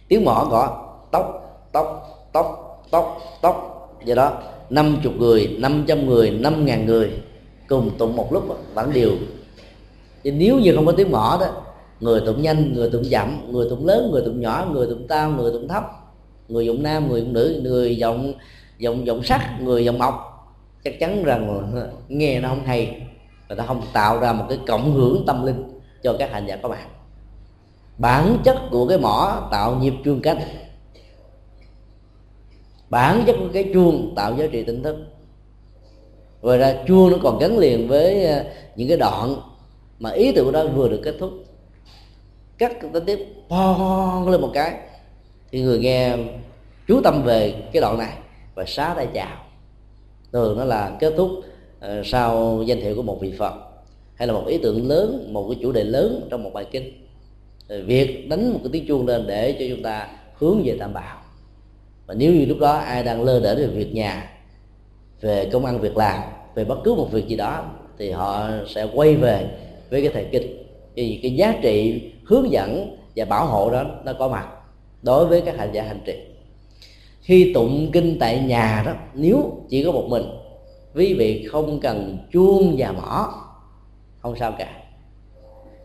Tiếng mỏ gõ tóc tóc tóc tóc tóc, do đó năm chục người, năm trăm người, năm ngàn người cùng tụng một lúc vẫn đều thì nếu như không có tiếng mỏ đó, người tụng nhanh, người tụng chậm, người tụng lớn, người tụng nhỏ, người tụng cao người tụng thấp, người giọng nam, người giọng nữ, người giọng giọng giọng sắc, người giọng mộc chắc chắn rằng nghe nó không hay. Và nó không tạo ra một cái cộng hưởng tâm linh cho các hành giả có mặt bản chất của cái mỏ tạo nhịp chuông cách bản chất của cái chuông tạo giá trị tỉnh thức. Rồi ra chuông nó còn gắn liền với ờ, những cái đoạn mà ý tưởng đó vừa được kết thúc. Cắt ta tiếp pon lên một cái. Thì người nghe chú tâm về cái đoạn này và xá tay chào thường nó là kết thúc ờ, sau danh hiệu của một vị phật, hay là một ý tưởng lớn, một cái chủ đề lớn trong một bài kinh. Việc đánh một cái tiếng chuông lên để cho chúng ta hướng về tam bảo. Và nếu như lúc đó ai đang lơ đễnh về việc nhà, về công ăn việc làm, về bất cứ một việc gì đó, thì họ sẽ quay về với cái thời kinh. Vì cái giá trị hướng dẫn và bảo hộ đó nó có mặt đối với các hành giả hành trì khi tụng kinh tại nhà đó, nếu chỉ có một mình, quý vị không cần chuông và mỏ không sao cả.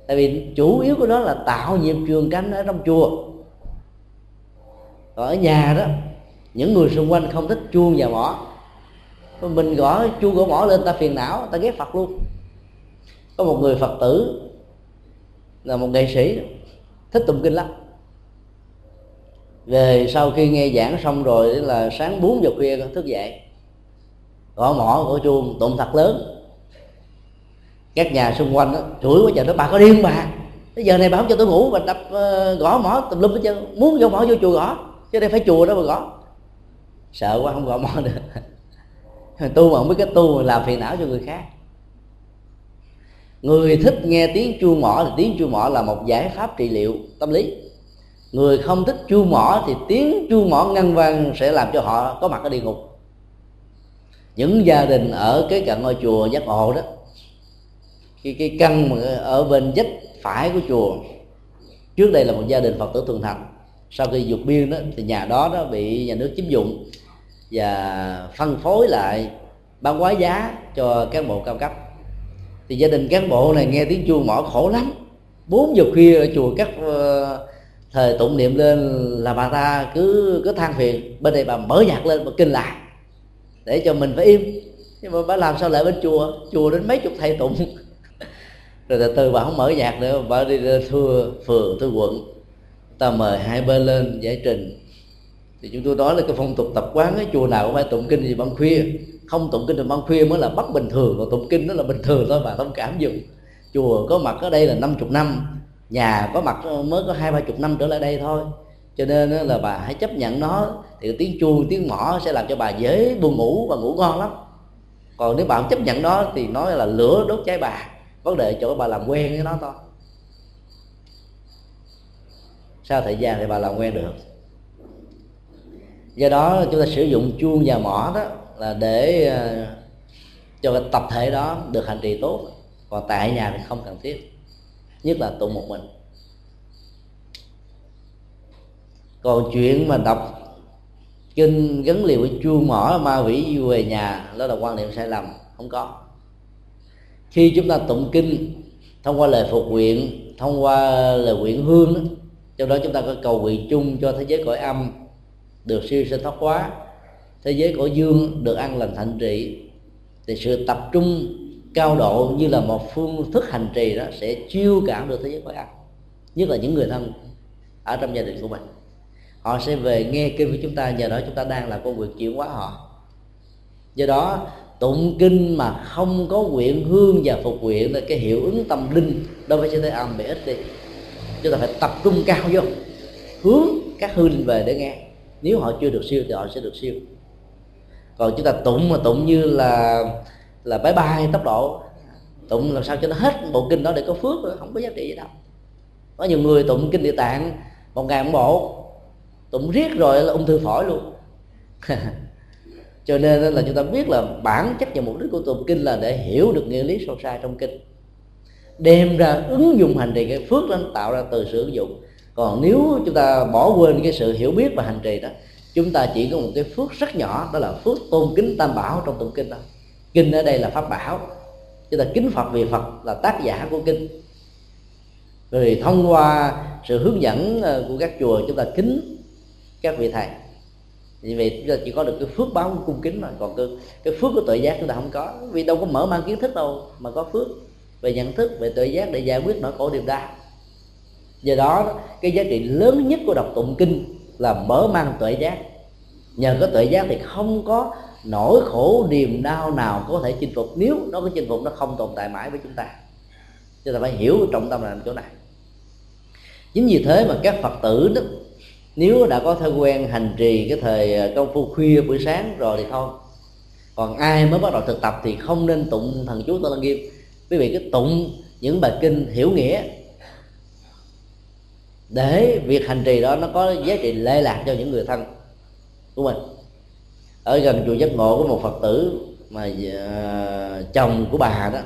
Tại vì chủ yếu của nó là tạo nhịp trường cánh ở trong chùa. Còn ở nhà đó, những người xung quanh không thích chuông và mỏ mình gõ chuông gõ mỏ lên, ta phiền não, ta ghét phật luôn. Có một người phật tử, là một nghệ sĩ thích tụng kinh lắm về sau khi nghe giảng xong rồi là sáng 4 giờ khuya thức dậy. Gõ mỏ gõ chuông tụng thật lớn. Các nhà xung quanh đó, chửi quá trời nó bà có điên bà. Bây giờ này bà không cho tôi ngủ bà đập uh, gõ mỏ tùm lum hết trơn. Muốn vô mỏ vô chùa gõ chứ đây phải chùa đó mà gõ. Sợ quá không gõ mỏ được tu mà không biết cái tu mà làm phiền não cho người khác. Người thích nghe tiếng chuông mỏ thì tiếng chuông mỏ là một giải pháp trị liệu tâm lý người không thích chu mỏ thì tiếng chu mỏ ngân vang sẽ làm cho họ có mặt ở địa ngục. Những gia đình ở cái cạnh ngôi chùa giác ngộ đó cái cái căn mà ở bên dách phải của chùa trước đây là một gia đình phật tử thường thành. Sau khi vượt biên đó thì nhà đó đó bị nhà nước chiếm dụng và phân phối lại bán quá giá cho cán bộ cao cấp. Thì gia đình cán bộ này nghe tiếng chuông mỏ khổ lắm. Bốn giờ khuya ở chùa cắt uh, ờ, thời tụng niệm lên là bà ta cứ cứ than phiền. Bên đây bà mở nhạc lên, bà kinh lại, để cho mình phải im. Nhưng mà bà làm sao lại bên chùa? Chùa đến mấy chục thầy tụng. Rồi từ từ bà không mở nhạc nữa, bà đi thưa phường, thưa quận. Ta mời hai bên lên giải trình. Thì chúng tôi nói là cái phong tục tập quán cái chùa nào cũng phải tụng kinh gì ban khuya. Không tụng kinh thì ban khuya mới là bất bình thường còn tụng kinh nó là bình thường thôi, bà thông cảm dùng chùa có mặt ở đây là năm chục năm nhà có mặt ờ, mới có hai ba chục năm trở lại đây thôi. Cho nên ờ, là bà hãy chấp nhận nó. Thì tiếng chuông, tiếng mỏ sẽ làm cho bà dễ buồn ngủ và ngủ ngon lắm. Còn nếu bà không chấp nhận nó thì nói là lửa đốt cháy bà. Vấn đề chỗ bà làm quen với nó thôi. Sau thời gian thì bà làm quen được. Do đó chúng ta sử dụng chuông và mỏ đó là để ờ, cho cái tập thể đó được hành trì tốt. Còn tại nhà thì không cần thiết nhất là tụng một mình. Còn chuyện mà đọc kinh gắn liền với chuông mỏ ma vĩ về nhà đó là quan niệm sai lầm không có. Khi chúng ta tụng kinh thông qua lời phục nguyện thông qua lời nguyện hương đó, trong đó chúng ta có cầu nguyện chung cho thế giới cõi âm được siêu sinh thoát hóa thế giới cõi dương được an lành thạnh trị thì sự tập trung cao độ như là một phương thức hành trì đó sẽ chiêu cảm được thế giới cõi âm, nhất là những người thân ở trong gia đình của mình. Họ sẽ về nghe kinh của chúng ta, nhờ đó chúng ta đang làm công việc chuyển hóa họ. Do đó, tụng kinh mà không có nguyện hương và phục nguyện là cái hiệu ứng tâm linh đối với thế giới âm bị ít đi. Chúng ta phải tập trung cao vô, hướng các hương linh về để nghe. Nếu họ chưa được siêu thì họ sẽ được siêu. Còn chúng ta tụng mà tụng như là là bye bye tốc độ. Tụng làm sao cho nó hết bộ kinh đó để có phước, không có giá trị gì đâu. Có nhiều người tụng kinh địa tạng, một ngày một bộ, tụng riết rồi là ung thư phổi luôn. Cho nên là chúng ta biết là bản chất và mục đích của tụng kinh là để hiểu được nghĩa lý sâu xa trong kinh. Đem ra ứng dụng hành trì cái phước đó, tạo ra từ sự ứng dụng. Còn nếu chúng ta bỏ quên cái sự hiểu biết và hành trì đó, chúng ta chỉ có một cái phước rất nhỏ, đó là phước tôn kính tam bảo trong tụng kinh thôi kinh ở đây là pháp bảo. Chúng ta kính phật vì phật là tác giả của kinh. Rồi thông qua sự hướng dẫn ờ, của các chùa chúng ta kính các vị thầy. Vì vậy chúng ta chỉ có được cái phước báo của cung kính mà. Còn cái, cái phước của tự giác chúng ta không có. Vì đâu có mở mang kiến thức đâu mà có phước về nhận thức về tự giác để giải quyết nỗi khổ niềm đau. Do đó cái giá trị lớn nhất của đọc tụng kinh là mở mang tuệ giác. Nhờ có tuệ giác thì không có nỗi khổ, niềm đau nào có thể chinh phục? Nếu nó có chinh phục, nó không tồn tại mãi với chúng ta. Chúng ta phải hiểu trọng tâm là chỗ này. Chính vì thế mà các phật tử đó, nếu đã có thói quen hành trì cái thời à, công phu khuya buổi sáng rồi thì thôi. Còn ai mới bắt đầu thực tập thì không nên tụng thần chú tôi lăng nghiêm. Quý vị cứ tụng những bài kinh hiểu nghĩa. Để việc hành trì đó nó có giá trị lệ lạc cho những người thân của mình ở gần chùa giác ngộ có một phật tử mà uh, chồng của bà đó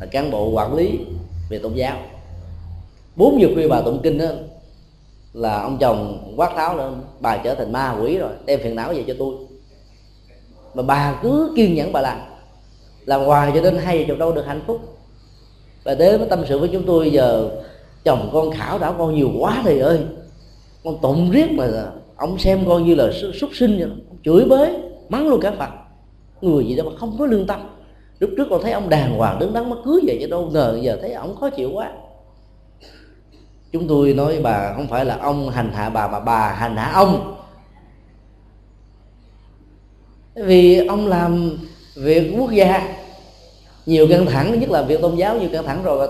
là cán bộ quản lý về tôn giáo. Bốn giờ khuya bà tụng kinh đó là ông chồng quát tháo lên bà trở thành ma quỷ rồi đem phiền não về cho tôi. Mà bà cứ kiên nhẫn bà làm làm hoài cho đến hai chục đâu được hạnh phúc. Và đến mới tâm sự với chúng tôi giờ chồng con khảo đảo con nhiều quá thầy ơi con tụng riết mà ông xem con như là súc sinh vậy chửi bới mắng luôn cả phật người gì đó mà không có lương tâm. Lúc trước con thấy ông đàng hoàng đứng đắn mới cưới vậy chứ đâu ngờ giờ thấy ông khó chịu quá. Chúng tôi nói bà không phải là ông hành hạ bà mà bà hành hạ ông. Vì ông làm việc quốc gia nhiều căng thẳng nhất là việc tôn giáo nhiều căng thẳng rồi.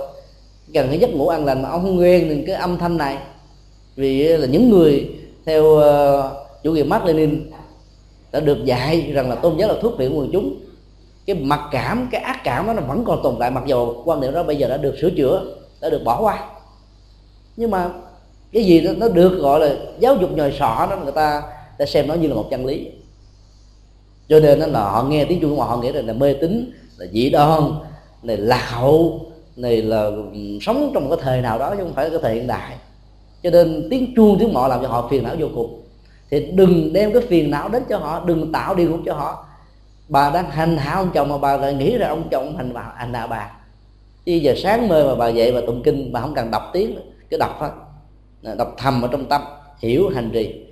Cần cái giấc ngủ an lành mà ông không quen cái âm thanh này. Vì là những người theo uh, chủ nghĩa Mark Lenin đã được dạy rằng là tôn giáo là thuốc viện quần chúng. Cái mặc cảm cái ác cảm đó nó vẫn còn tồn tại mặc dù quan niệm đó bây giờ đã được sửa chữa đã được bỏ qua. Nhưng mà cái gì đó, nó được gọi là giáo dục nhồi sọ đó người ta ta xem nó như là một chân lý. Cho nên là họ nghe tiếng chuông họ nghĩ rằng là mê tín là dị đoan này lạc hậu này là ừ, sống trong một cái thời nào đó chứ không phải cái thời hiện đại. Cho nên tiếng chuông tiếng mọ làm cho họ phiền não vô cùng thì đừng đem cái phiền não đến cho họ, đừng tạo điều ngục cho họ. Bà đang hành hạ ông chồng mà bà lại nghĩ là ông chồng hành bà hành hạ bà. Chứ giờ sáng mơ mà bà dậy và tụng kinh, bà không cần đọc tiếng nữa cứ đọc thôi. Đọc thầm ở trong tâm, hiểu hành trì.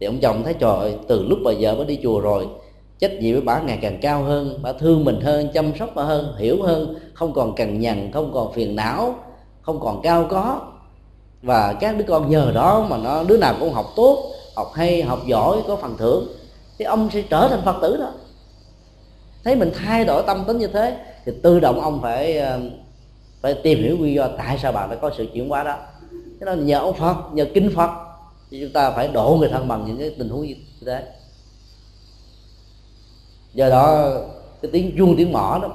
Thì ông chồng thấy, trời từ lúc bà vợ mới đi chùa rồi, trách nhiệm với bà ngày càng cao hơn, bà thương mình hơn, chăm sóc bà hơn, hiểu hơn. Không còn cằn nhằn, không còn phiền não, không còn cao có. Và các đứa con nhờ đó mà nó, đứa nào cũng học tốt học hay, học giỏi, có phần thưởng. Thì ông sẽ trở thành phật tử đó. Thấy mình thay đổi tâm tính như thế, thì tự động ông phải ờ, phải tìm hiểu nguyên do tại sao bạn đã có sự chuyển hóa đó. Cái nên nhờ ông phật, nhờ kinh phật, thì chúng ta phải đổ người thân bằng những cái tình huống như thế. Do đó, cái tiếng chuông, tiếng mỏ đó,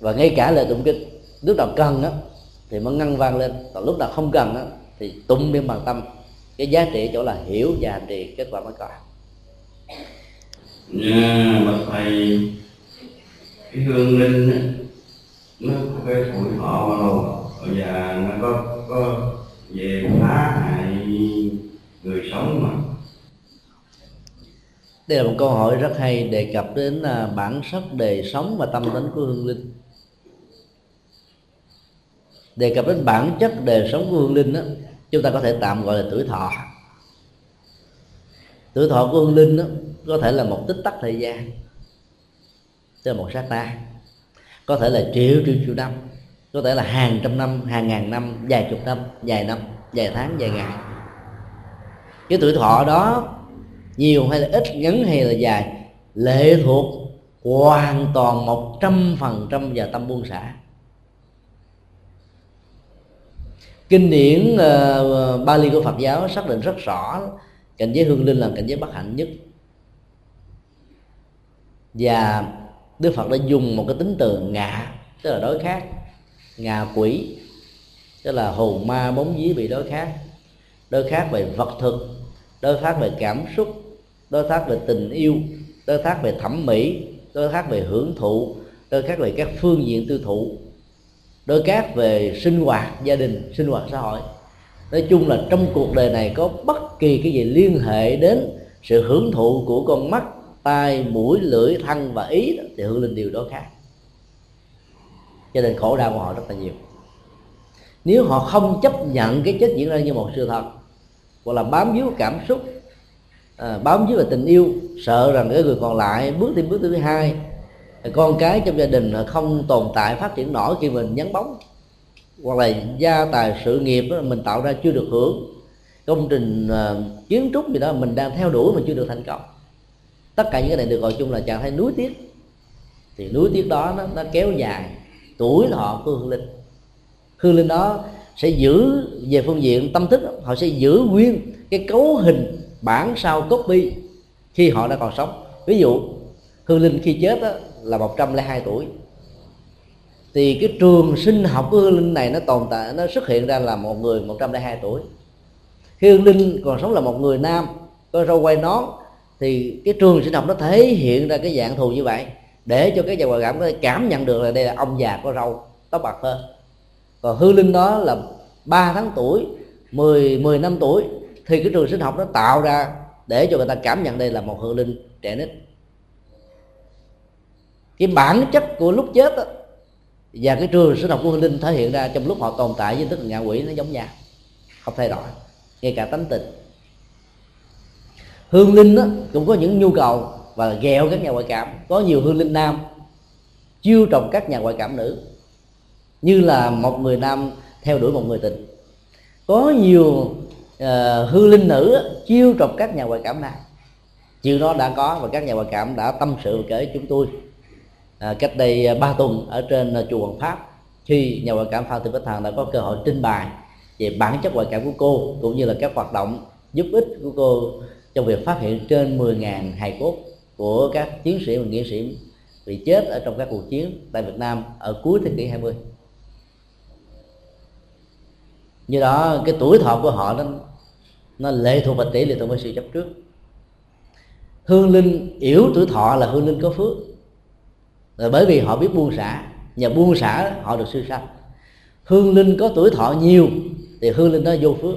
và ngay cả lời tụng kinh, lúc nào cần á, thì mới ngăn vang lên. Còn lúc nào không cần á, thì tụng niệm bằng tâm cái giá trị chỗ là hiểu và hành trì kết quả mới có. Dạ bậc thầy cái hương linh nó có cái tuổi thọ mà lâu và nó có có về phá hại người sống mà. Đây là một câu hỏi rất hay đề cập đến à, bản sắc đề sống và tâm tính của hương linh. Đề cập đến bản chất đề sống của hương linh đó chúng ta có thể tạm gọi là tuổi thọ. Tuổi thọ của hương linh đó, có thể là một tích tắc thời gian. Tức là một sát na. Có thể là triệu triệu triệu năm. Có thể là hàng trăm năm, hàng ngàn năm, vài chục năm, vài năm, vài tháng, vài ngày. Cái tuổi thọ đó, nhiều hay là ít, ngắn hay là dài, lệ thuộc hoàn toàn một trăm phần trăm vào tâm buông xả. Kinh điển uh, Bali của Phật giáo xác định rất rõ cảnh giới hương linh là cảnh giới bất hạnh nhất. Và đức phật đã dùng một cái tính từ ngạ tức là đối khác ngạ quỷ tức là hồn ma bóng dí bị đối khác. Đối khác về vật thực đối khác về cảm xúc đối khác về tình yêu đối khác về thẩm mỹ đối khác về hưởng thụ đối khác về các phương diện tiêu thụ đối cát về sinh hoạt gia đình sinh hoạt xã hội. Nói chung là trong cuộc đời này có bất kỳ cái gì liên hệ đến sự hưởng thụ của con mắt tai mũi lưỡi thân và ý thì hưởng lên điều đó khác. Cho nên khổ đau của họ rất là nhiều. Nếu họ không chấp nhận cái chết diễn ra như một sự thật hoặc là bám víu cảm xúc à, bám víu vào tình yêu sợ rằng cái người còn lại bước thêm bước thứ hai con cái trong gia đình không tồn tại phát triển nổi khi mình nhắn bóng. Hoặc là gia tài sự nghiệp đó, mình tạo ra chưa được hưởng. Công trình uh, kiến trúc gì đó mình đang theo đuổi mà chưa được thành công. Tất cả những cái này được gọi chung là trạng thái núi tiếc. Thì núi tiếc đó nó, nó kéo dài. Tuổi thọ của hương linh. Hương linh đó sẽ giữ về phương diện tâm thức họ sẽ giữ nguyên cái cấu hình bản sao copy khi họ đã còn sống. Ví dụ hương linh khi chết đó, là 102 tuổi. Thì cái trường sinh học của hương linh này nó tồn tại, nó xuất hiện ra là một người 102 tuổi. Khi hương linh còn sống là một người nam, có râu quay nón. Thì cái trường sinh học nó thể hiện ra cái dạng thù như vậy, để cho cái nhà ngoại cảm có thể cảm nhận được là đây là ông già có râu, tóc bạc hơn còn hư linh đó là 3 tháng tuổi 10 10 năm tuổi, thì cái trường sinh học nó tạo ra để cho người ta cảm nhận đây là một hư linh trẻ nít cái bản chất của lúc chết đó, và cái trường sinh học của hương linh thể hiện ra trong lúc họ tồn tại với tức ngạ quỷ nó giống nhau không thay đổi ngay cả tánh tình. Hương linh đó, cũng có những nhu cầu và ghẹo các nhà ngoại cảm. Có nhiều hương linh nam chiêu trồng các nhà ngoại cảm nữ như là một người nam theo đuổi một người tình. Có nhiều ờ, uh, hư linh nữ chiêu trọc các nhà ngoại cảm nam chuyện đó đã có và các nhà ngoại cảm đã tâm sự kể chúng tôi à, cách đây à, ba tuần ở trên à, chùa Hoàng Pháp khi nhà ngoại cảm Phan Thị Bích Thằng đã có cơ hội trình bày về bản chất ngoại cảm của cô cũng như là các hoạt động giúp ích của cô trong việc phát hiện trên 10.000 hài cốt của các chiến sĩ và nghĩa sĩ bị chết ở trong các cuộc chiến tại Việt Nam ở cuối thế kỷ 20 như đó cái tuổi thọ của họ nó nó lệ thuộc vào tỷ lệ thuộc vào sự chấp trước. Hương linh yếu tuổi thọ là hương linh có phước là bởi vì họ biết buông xả, nhờ buông xả họ được siêu sanh. Hương linh có tuổi thọ nhiều thì hương linh đó vô phước.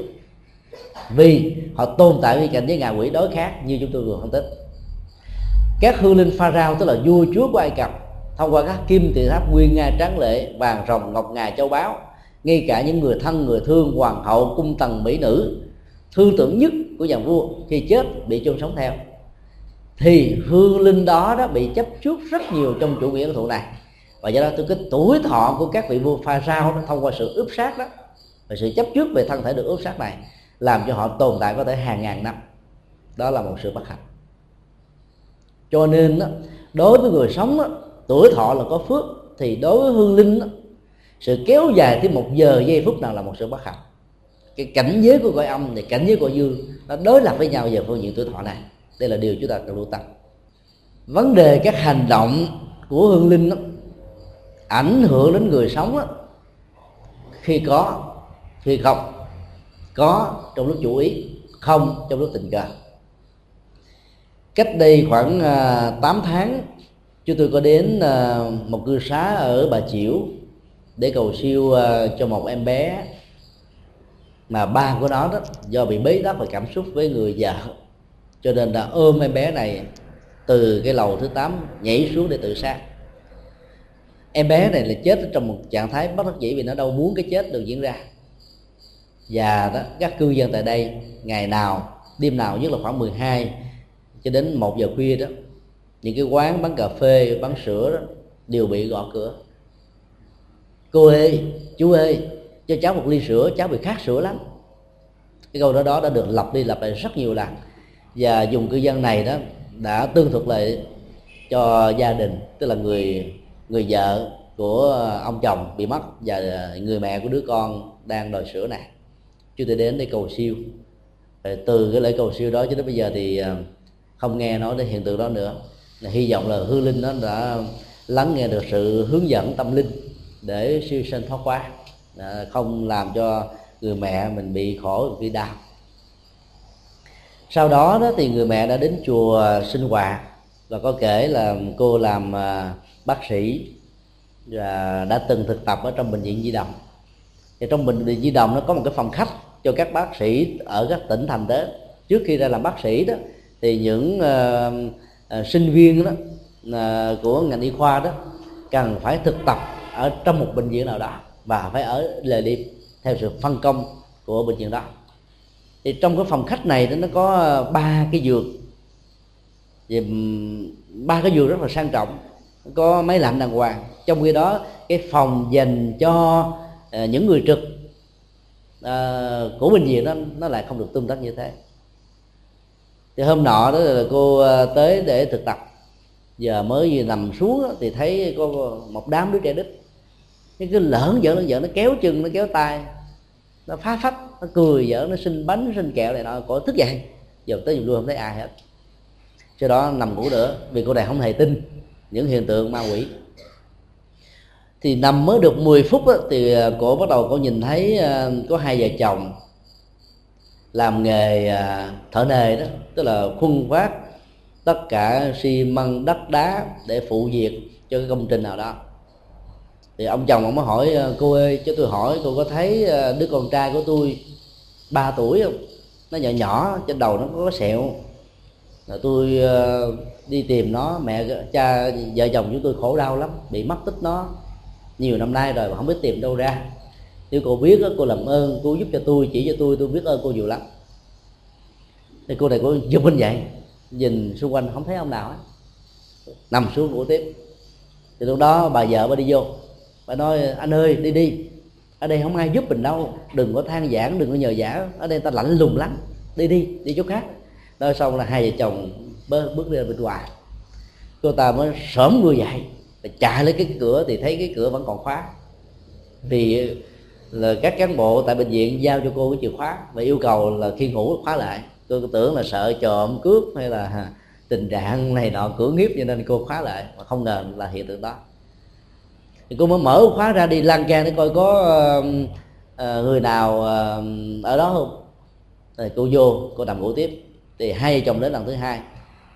Vì họ tồn tại với cảnh giới ngạ quỷ đối khác như chúng tôi vừa phân tích. Các hương linh pharaoh tức là vua chúa của ai cập, thông qua các kim tự tháp nguyên nga tráng lệ, vàng rồng, ngọc ngà, châu báu, ngay cả những người thân, người thương, hoàng hậu, cung tần mỹ nữ, thương tưởng nhất của nhà vua khi chết bị chôn sống theo thì hương linh đó đó bị chấp trước rất nhiều trong chủ nghĩa thụ này và do đó tôi cái tuổi thọ của các vị vua pha sao nó thông qua sự ướp sát đó và sự chấp trước về thân thể được ướp sát này làm cho họ tồn tại có thể hàng ngàn năm. Đó là một sự bất hạnh. Cho nên đó, đối với người sống đó, tuổi thọ là có phước thì đối với hương linh đó, sự kéo dài thêm một giờ giây phút nào là một sự bất hạnh. Cái cảnh giới của cõi âm thì cảnh giới của dương nó đối lập với nhau về phương diện tuổi thọ này đây là điều chúng ta cần lưu tâm. Vấn đề các hành động của hương linh đó, ảnh hưởng đến người sống đó, khi có khi không có trong lúc chủ ý không trong lúc tình cờ cách đây khoảng à, 8 tháng chúng tôi có đến à, một cư xá ở bà chiểu để cầu siêu à, cho một em bé. Mà ba của nó đó do bị bế tắc và cảm xúc với người vợ cho nên là ôm em bé này từ cái lầu thứ 8 nhảy xuống để tự sát. Em bé này là chết trong một trạng thái bất đắc dĩ vì nó đâu muốn cái chết được diễn ra. Và đó, các cư dân tại đây, ngày nào, đêm nào, nhất là khoảng 12 cho đến 1 giờ khuya đó, những cái quán bán cà phê, bán sữa đó đều bị gõ cửa. Cô ơi, chú ơi, cho cháu một ly sữa, cháu bị khát sữa lắm. Cái câu đó đó đã được lặp đi lặp lại rất nhiều lần và dùng cư dân này đó đã tương thuật lại cho gia đình, tức là người người vợ của ông chồng bị mất và người mẹ của đứa con đang đòi sữa này chúng tôi đến để cầu siêu. Từ cái lễ cầu siêu đó cho đến bây giờ thì à, không nghe nói đến hiện tượng đó nữa. Hy vọng là hương linh nó đã lắng nghe được sự hướng dẫn tâm linh để siêu sinh thoát quá à, không làm cho người mẹ mình bị khổ, bị đau sau đó đó thì người mẹ đã đến chùa sinh hoạt và có kể là cô làm à, bác sĩ và đã từng thực tập ở trong bệnh viện di động. Thì trong bệnh viện di động nó có một cái phòng khách cho các bác sĩ ở các tỉnh thành tới. Trước khi ra làm bác sĩ đó thì những uh, uh, sinh viên đó uh, của ngành y khoa đó cần phải thực tập ở trong một bệnh viện nào đó và phải ở lề đêm theo sự phân công của bệnh viện đó thì trong cái phòng khách này nó có ờ, ba cái giường. Thì ba cái giường rất là sang trọng. Có máy lạnh đàng hoàng. Trong khi đó cái phòng dành cho uh, những người trực uh, của bệnh viện đó nó lại không được tương tác như thế. Thì hôm nọ đó là cô tới để thực tập. Giờ mới vừa nằm xuống đó, thì thấy có một đám đứa trẻ đít, cái cứ lỡn giỡn lỡn giỡn nó kéo chân nó kéo tay nó phá phách nó cười giỡn nó xin bánh xin kẹo này nọ có thức dậy giờ tới giờ luôn không thấy ai hết. Sau đó nằm ngủ nữa vì cô này không hề tin những hiện tượng ma quỷ. Thì nằm mới được 10 phút đó, thì cô cổ bắt đầu cô nhìn thấy à, có hai vợ chồng làm nghề à, thợ nề đó. Tức là khuân vác tất cả xi măng đất đá để phụ việc cho cái công trình nào đó thì ông chồng ông mới hỏi ờ, cô ơi cho tôi hỏi cô có thấy ờ, đứa con trai của tôi 3 tuổi không? Nó nhỏ nhỏ trên đầu nó có sẹo. Là tôi ờ, đi tìm nó mẹ cha vợ chồng chúng tôi khổ đau lắm bị mất tích nó nhiều năm nay rồi mà không biết tìm đâu ra. Nếu cô biết đó, cô làm ơn cô giúp cho tôi chỉ cho tôi tôi biết ơn cô nhiều lắm. Thì cô này cô giật mình vậy nhìn xung quanh không thấy ông nào hết nằm xuống ngủ tiếp. Thì lúc đó bà vợ mới đi vô bà nói, anh ơi, đi đi. Ở đây không ai giúp mình đâu. Đừng có than giảng, đừng có nhờ giả. Ở đây ta lạnh lùng lắm. Đi đi đi chỗ khác. Nói xong là hai vợ chồng bước ra bên ngoài. Cô ta mới sớm người dậy, và chạy lấy cái cửa thì thấy cái cửa vẫn còn khóa. Vì là các cán bộ tại bệnh viện giao cho cô cái chìa khóa và yêu cầu là khi ngủ khóa lại. Cô tưởng là sợ trộm cướp hay là tình trạng này nọ, cửa hiếp cho nên cô khóa lại. Mà không ngờ là hiện tượng đó thì cô mới mở khóa ra đi lan can để coi có uh, người nào uh, ở đó không. Thì cô vô cô nằm ngủ tiếp. Thì hai vợ chồng đến lần thứ hai.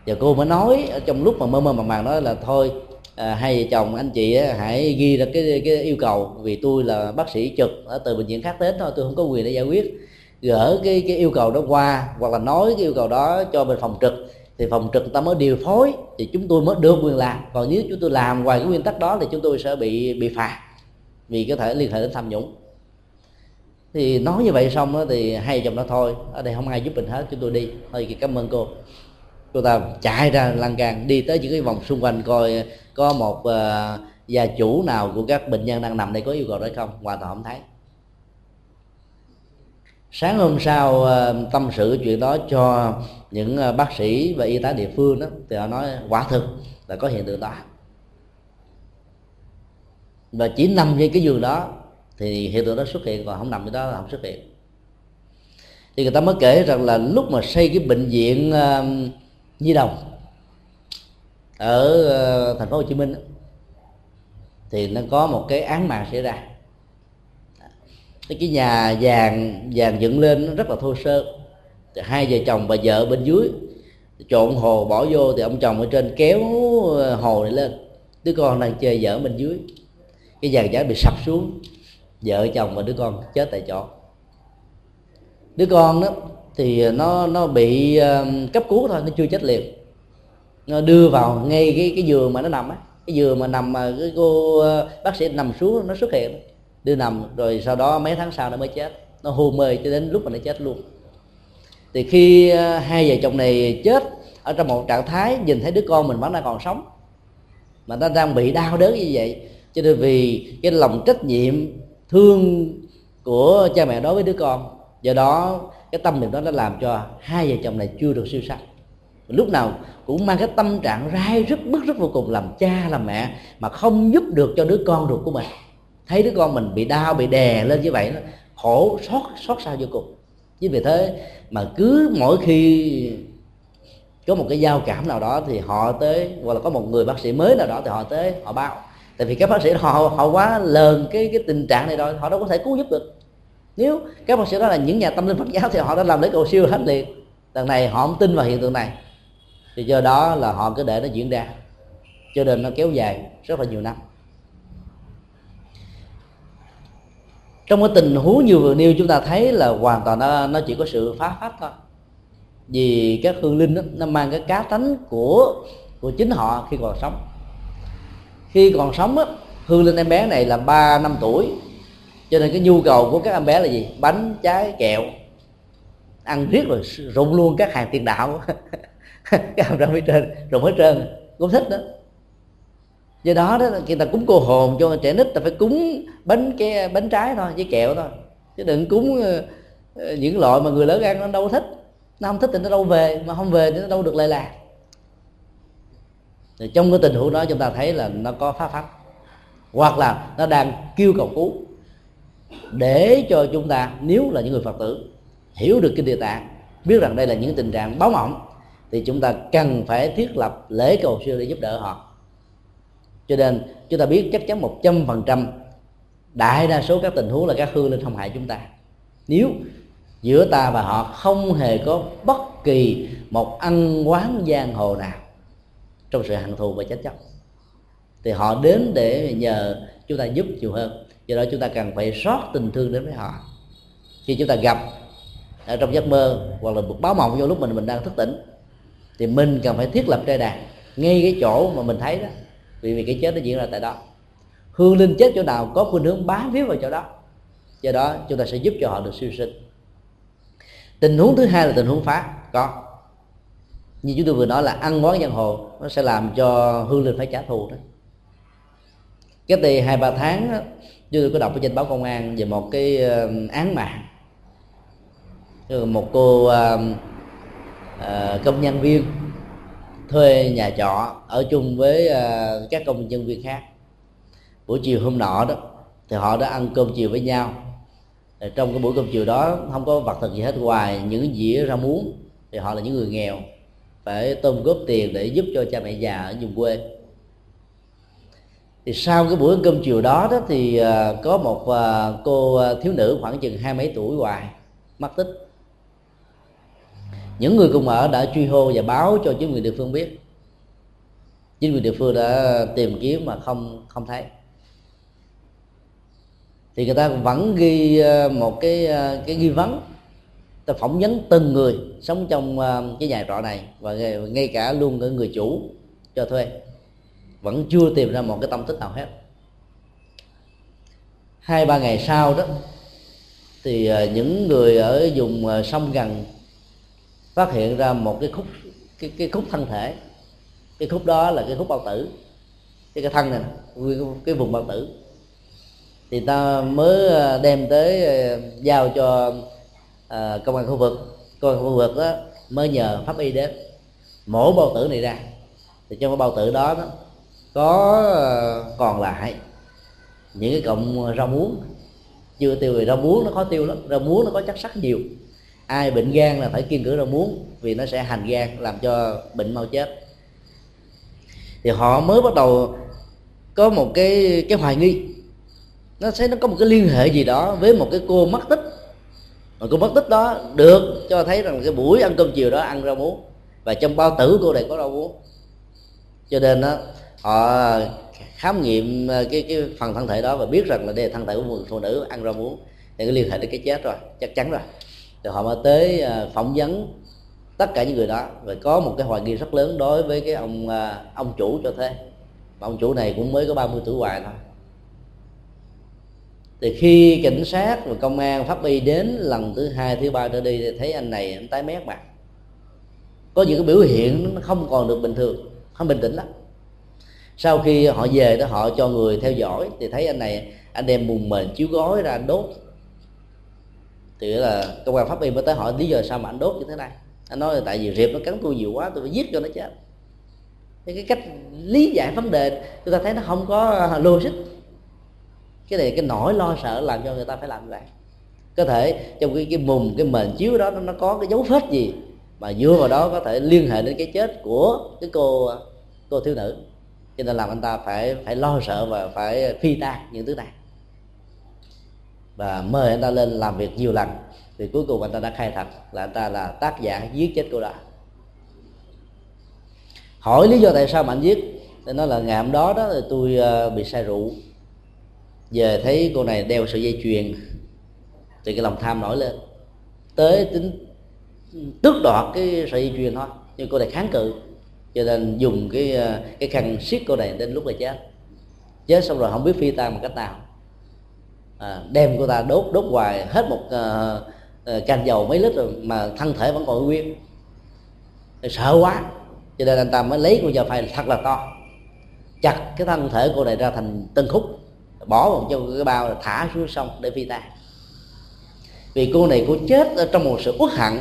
Và cô mới nói ở trong lúc mà mơ mơ màng màng nói là thôi à, hai vợ chồng anh chị á, hãy ghi ra cái cái yêu cầu vì tôi là bác sĩ trực ở từ bệnh viện khác đến thôi tôi không có quyền để giải quyết. Gỡ cái cái yêu cầu đó qua hoặc là nói cái yêu cầu đó cho bên phòng trực thì phòng trực ta mới điều phối thì chúng tôi mới được quyền làm. Còn nếu chúng tôi làm ngoài cái nguyên tắc đó thì chúng tôi sẽ bị bị phạt vì có thể liên hệ đến tham nhũng. Thì nói như vậy xong đó, thì hai chồng nó thôi. Ở đây không ai giúp mình hết chúng tôi đi. Thôi cảm ơn cô. Cô ta chạy ra lan can đi tới những cái vòng xung quanh coi có một uh, gia chủ nào của các bệnh nhân đang nằm đây có yêu cầu đó không. Hoàn toàn không thấy sáng hôm sau ờ, tâm sự chuyện đó cho những ờ, bác sĩ và y tá địa phương đó thì họ nói quả thực là có hiện tượng đó. Và chỉ nằm trên cái giường đó thì hiện tượng đó xuất hiện còn không nằm trên đó là không xuất hiện. Thì người ta mới kể rằng là lúc mà xây cái bệnh viện uh, Nhi đồng ở thành phố Hồ Chí Minh thì nó có một cái án mạng xảy ra cái nhà vàng vàng dựng lên nó rất là thô sơ. Thì hai vợ chồng bà vợ bên dưới. Trộn hồ bỏ vô thì ông chồng ở trên kéo ờ, hồ này lên. Đứa con đang chơi vợ bên dưới. Cái vàng giá bị sập xuống. Vợ chồng và đứa con chết tại chỗ. Đứa con đó thì nó nó bị uh, cấp cứu thôi nó chưa chết liền. Nó đưa vào ngay cái cái giường mà nó nằm á. Cái giường mà nằm mà cái cô uh, bác sĩ nằm xuống nó xuất hiện đưa nằm, rồi sau đó mấy tháng sau nó mới chết. Nó hôn mê cho đến lúc mà nó chết luôn. Thì khi ờ, hai vợ chồng này chết ở trong một trạng thái nhìn thấy đứa con mình vẫn đang còn sống, mà nó đang bị đau đớn như vậy, cho nên vì cái lòng trách nhiệm, thương của cha mẹ đối với đứa con, do đó cái tâm niệm đó đã làm cho hai vợ chồng này chưa được siêu sanh. Lúc nào cũng mang cái tâm trạng rai rất bức rất vô cùng, làm cha, làm mẹ mà không giúp được cho đứa con ruột của mình thấy đứa con mình bị đau, bị đè lên như vậy nó khổ, xót xót xa vô cùng. Chính vì thế mà cứ mỗi khi có một cái giao cảm nào đó thì họ tới, hoặc là có một người bác sĩ mới nào đó thì họ tới, họ báo. Tại vì các bác sĩ họ họ quá lờn cái cái tình trạng này rồi, họ đâu có thể cứu giúp được. Nếu các bác sĩ đó là những nhà tâm linh phật giáo thì họ đã làm lễ cầu siêu hết liền. Lần này họ không tin vào hiện tượng này. Thì do đó là họ cứ để nó diễn ra. Cho nên nó kéo dài rất là nhiều năm. Trong cái tình huống như vừa nêu chúng ta thấy là hoàn toàn nó, nó chỉ có sự phá phách thôi. Vì các hương linh đó, nó mang cái cá tánh của của chính họ khi còn sống. Khi còn sống á, hương linh em bé này là 3 năm tuổi. Cho nên cái nhu cầu của các em bé là gì? Bánh trái kẹo. Ăn riết rồi rụng luôn các hàng tiền đạo. Các hàng rong phía trên rụng hết trơn. Cũng thích đó do đó đó người ta cúng cô hồn cho trẻ nít ta phải cúng bánh cái, bánh trái thôi, với kẹo thôi. Chứ đừng cúng ờ, ờ, những loại mà người lớn ăn nó đâu thích. Nó không thích thì nó đâu về, mà không về thì nó đâu được lệ lạc thì trong cái tình huống đó chúng ta thấy là nó có pháp pháp. Hoặc là nó đang kêu cầu cứu để cho chúng ta, nếu là những người phật tử, hiểu được kinh địa tạng, biết rằng đây là những tình trạng báo mộng, thì chúng ta cần phải thiết lập lễ cầu siêu để giúp đỡ họ cho nên, chúng ta biết chắc chắn một trăm phần trăm đại đa số các tình huống là các hương linh không hại chúng ta. Nếu giữa ta và họ không hề có bất kỳ một ăn quán giang hồ nào trong sự hận thù và chết chóc, thì họ đến để nhờ chúng ta giúp nhiều hơn. Do đó chúng ta cần phải sót tình thương đến với họ. Khi chúng ta gặp ở trong giấc mơ hoặc là báo mộng vô lúc mình mình đang thức tỉnh, thì mình cần phải thiết lập trai đàn ngay cái chỗ mà mình thấy đó vì vì cái chết nó diễn ra tại đó. Hương linh chết chỗ nào có khuynh hướng bám víu vào chỗ đó. Do đó chúng ta sẽ giúp cho họ được siêu sinh. Tình huống thứ hai là tình huống phá. Có. Như chúng tôi vừa nói là ăn món giang hồ nó sẽ làm cho hương linh phải trả thù đó. Cái thì hai ba tháng đó, chúng tôi có đọc ở trên báo công an về một cái án mạng. Một cô uh, uh, công nhân viên thuê nhà trọ ở chung với ờ, các công nhân viên khác. Buổi chiều hôm nọ đó, thì họ đã ăn cơm chiều với nhau. Trong cái buổi cơm chiều đó, không có vật thực gì hết, ngoài những dĩa rau muống, thì họ là những người nghèo, phải tôm góp tiền để giúp cho cha mẹ già ở vùng quê. Thì sau cái buổi cơm chiều đó đó thì ờ, có một ờ, cô thiếu nữ khoảng chừng hai mấy tuổi hoài, mất tích những người cùng ở đã truy hô và báo cho chính quyền địa phương biết. Chính quyền địa phương đã tìm kiếm mà không không thấy. Thì người ta vẫn ghi ờ, một cái ờ, cái nghi vấn. Ta phỏng vấn từng người sống trong ờ, cái nhà trọ này và ngay cả luôn cả người chủ cho thuê. Vẫn chưa tìm ra một cái tâm tích nào hết. Hai, ba ngày sau đó, thì những người ở vùng sông gần phát hiện ra một cái khúc cái, cái khúc thân thể. Cái khúc đó là cái khúc bao tử. Cái cái thân này cái vùng bao tử. Thì ta mới à, đem tới à, giao cho à, công an khu vực. Công an khu vực đó mới nhờ pháp y đến mổ bao tử này ra. Thì trong cái bao tử đó, đó có à, còn lại những cái cọng rau muống. Chưa tiêu vì rau muống nó khó tiêu lắm rau muống nó có chất sắt nhiều ai bệnh gan là phải kiêng cử rau muống vì nó sẽ hành gan, làm cho bệnh mau chết. Thì họ mới bắt đầu có một cái cái hoài nghi. Nó sẽ, nó có một cái liên hệ gì đó với một cái cô mất tích. Mà cô mất tích đó được cho thấy rằng cái buổi ăn cơm chiều đó ăn rau muống. Và trong bao tử cô này có rau muống. Cho nên đó họ khám nghiệm à, cái cái phần thân thể đó và biết rằng là đây là thân thể của một phụ nữ ăn rau muống. Thì có liên hệ đến cái chết rồi, chắc chắn rồi thì họ mới tới à, phỏng vấn tất cả những người đó. Và có một cái hoài nghi rất lớn đối với cái ông à, ông chủ cho thuê. Mà ông chủ này cũng mới có 30 tuổi hoài thôi. Thì khi cảnh sát và công an, pháp y đến lần thứ hai, thứ ba trở đi, thì thấy anh này anh tái mét mặt có những cái biểu hiện nó không còn được bình thường, không bình tĩnh lắm. Sau khi họ về đó, họ cho người theo dõi, thì thấy anh này anh đem mùng mền chiếu gói ra đốt thì là công an pháp y mới tới hỏi lý do sao mà anh đốt như thế này. Anh nói là tại vì riệp nó cắn tôi nhiều quá tôi phải giết cho nó chết. Thì cái cách lý giải vấn đề chúng ta thấy nó không có à, logic. Cái này cái nỗi lo sợ làm cho người ta phải làm như vậy. Có thể trong cái cái mùng cái mền chiếu đó nó, nó có cái dấu vết gì mà dựa vào đó có thể liên hệ đến cái chết của cái cô à, cô thiếu nữ. Cho nên làm anh ta phải phải lo sợ và phải phi tan những thứ này và mời anh ta lên làm việc nhiều lần. Thì cuối cùng anh ta đã khai thật là anh ta là tác giả giết chết cô đó. Hỏi lý do tại sao mà anh giết? Thì nói là ngày hôm đó đó thì tôi ờ, bị say rượu. Về thấy cô này đeo sợi dây chuyền. Thì cái lòng tham nổi lên. Tới tính tước đoạt cái sợi dây chuyền thôi nhưng cô này kháng cự. Cho nên dùng cái ờ, cái khăn siết cô này đến lúc là chết. Chết xong rồi không biết phi tan một cách nào à, đem cô ta đốt đốt hoài hết một ờ, ờ, uh, can dầu mấy lít rồi mà thân thể vẫn còn nguyên. Sợ quá cho nên anh ta mới lấy con dao phay thật là to chặt cái thân thể cô này ra thành tân khúc bỏ vào trong cái bao thả xuống sông để phi tan. Vì cô này cô chết ở trong một sự uất hận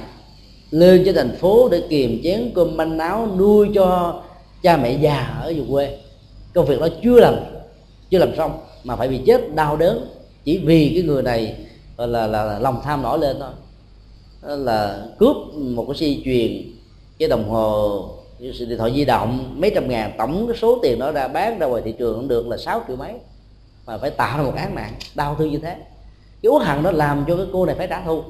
lên cho thành phố để kiềm chén cơm manh áo nuôi cho cha mẹ già ở vùng quê. Công việc đó chưa làm chưa làm xong mà phải bị chết đau đớn chỉ vì cái người này là là, là lòng tham nổi lên thôi. Đó là cướp một cái dây chuyền cái đồng hồ điện thoại di động mấy trăm ngàn. Tổng cái số tiền đó ra bán ra ngoài thị trường cũng được là 6 triệu mấy. Mà phải tạo ra một án mạng đau thương như thế. Cái uất hận nó làm cho cái cô này phải trả thù.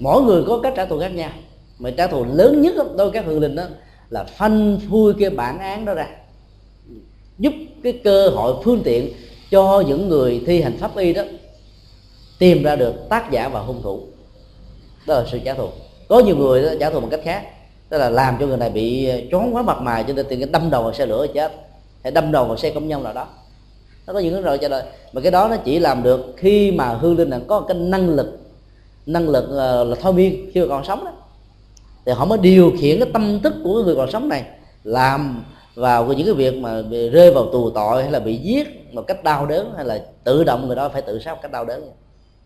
Mỗi người có cách trả thù khác nhau. Mà trả thù lớn nhất đôi các hương linh đó là phanh phui cái bản án đó ra. Giúp cái cơ hội phương tiện cho những người thi hành pháp y đó tìm ra được tác giả và hung thủ. Đó là sự trả thù. Có nhiều người đó trả thù một cách khác. Tức là làm cho người này bị ờ, trốn quá mặt mày cho nên tìm cái đâm đầu vào xe lửa chết. Hay đâm đầu vào xe công nhân nào đó. Nó có những cái rồi trả lời. mà cái đó nó chỉ làm được khi mà hương linh là có cái năng lực năng lực ờ, là thôi miên khi mà còn sống đó. Thì họ mới điều khiển cái tâm thức của người còn sống này làm vào những cái việc mà bị rơi vào tù tội hay là bị giết một cách đau đớn hay là tự động người đó phải tự sát một cách đau đớn.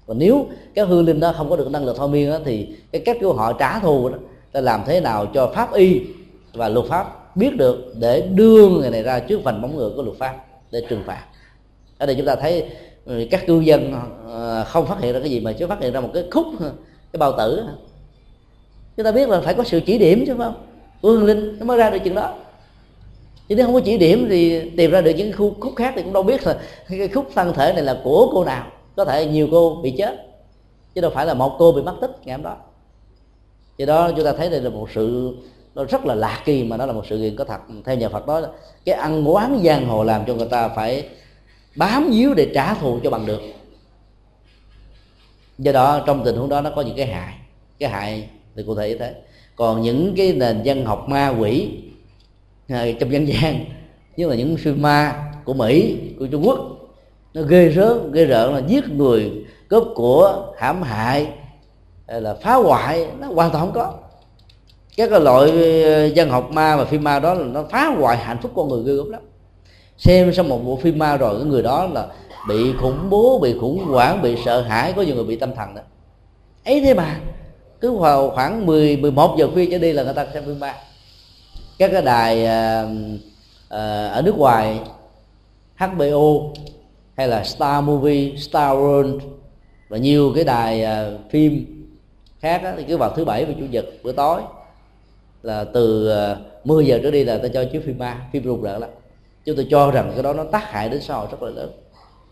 Còn nếu cái hương linh đó không có được năng lực thôi miên đó, thì cái cách của họ trả thù đó là làm thế nào cho pháp y và luật pháp biết được để đưa người này ra trước vành bóng người của luật pháp để trừng phạt. Ở đây chúng ta thấy ừ, các cư dân ờ, không phát hiện ra cái gì mà chứ phát hiện ra một cái khúc cái bao tử. Chúng ta biết là phải có sự chỉ điểm chứ không? Của hương linh nó mới ra được chuyện đó chứ nếu không có chỉ điểm thì tìm ra được những khu khúc khác thì cũng đâu biết là cái khúc thân thể này là của cô nào. Có thể nhiều cô bị chết. Chứ đâu phải là một cô bị mất tích ngày hôm đó. Do đó, chúng ta thấy đây là một sự, nó rất là lạ kỳ mà nó là một sự kiện có thật. Theo nhà Phật đó, cái ăn quán giang hồ làm cho người ta phải bám víu để trả thù cho bằng được. Do đó, trong tình huống đó nó có những cái hại. Cái hại thì cụ thể như thế. Còn những cái nền văn học ma quỷ Ờ, trong dân gian như là những phim ma của mỹ, của trung quốc. Nó ghê rớn, ghê rợn là giết người cướp của, hãm hại ờ, là phá hoại, nó hoàn toàn không có. Các cái loại ờ, dân học ma và phim ma đó là nó phá hoại hạnh phúc con người ghê gớm lắm. Xem xong một bộ phim ma rồi, cái người đó là bị khủng bố, bị khủng hoảng, bị sợ hãi, có nhiều người bị tâm thần đó. Ấy thế mà, cứ vào khoảng 10 11 giờ khuya trở đi là người ta xem phim ma các cái đài uh, ở nước ngoài HBO hay là Star Movie, Star World và nhiều cái đài uh, phim khác đó, thì cứ vào thứ bảy và chủ nhật bữa tối là từ uh, 10 giờ trở đi là ta cho chiếu phim ma phim rùng rợn lắm. Chúng tôi cho rằng cái đó nó tác hại đến xã hội rất là lớn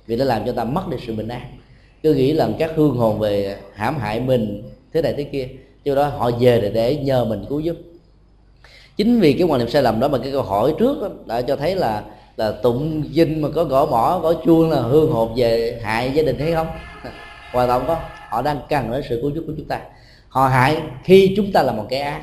vì nó làm cho ta mất đi sự bình an. Cứ nghĩ là các hương hồn về hãm hại mình thế này thế kia cho đó họ về để, để nhờ mình cứu giúp chính vì cái quan niệm sai lầm đó mà cái câu hỏi trước đó, đã cho thấy là là tụng dinh mà có gõ mỏ gõ chuông là hương hộp về hại gia đình hay không? Hoàn toàn có họ đang cần đến sự cứu giúp của chúng ta. Họ hại khi chúng ta là một cái ác.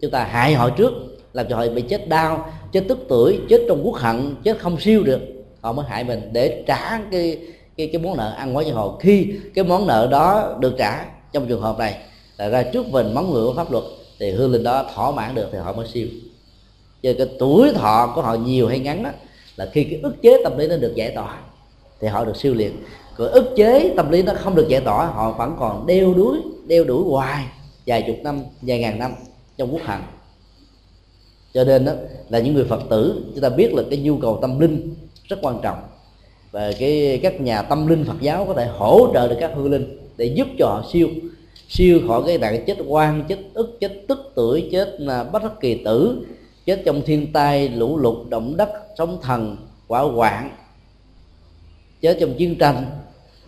Chúng ta hại họ trước làm cho họ bị chết đau chết tức tuổi chết trong quốc hận chết không siêu được. Họ mới hại mình để trả cái cái cái món nợ ăn quá cho họ khi cái món nợ đó được trả trong trường hợp này. Là ra trước mình món ngựa của pháp luật thì hương linh đó thỏa mãn được thì họ mới siêu. Cho cái tuổi thọ của họ nhiều hay ngắn đó là khi cái ức chế tâm lý nó được giải tỏa, thì họ được siêu liền. Còn ức chế tâm lý nó không được giải tỏa, họ vẫn còn đeo đuối, đeo đuổi hoài vài chục năm, vài ngàn năm trong quốc hành cho nên đó là những người phật tử, chúng ta biết là cái nhu cầu tâm linh rất quan trọng. Và cái, các nhà tâm linh phật giáo có thể hỗ trợ được các hương linh để giúp cho họ siêu siêu khỏi cái nạn chết quan chết ức chết tức tuổi chết là bất đắc kỳ tử chết trong thiên tai lũ lụt động đất sóng thần quả hoạn chết trong chiến tranh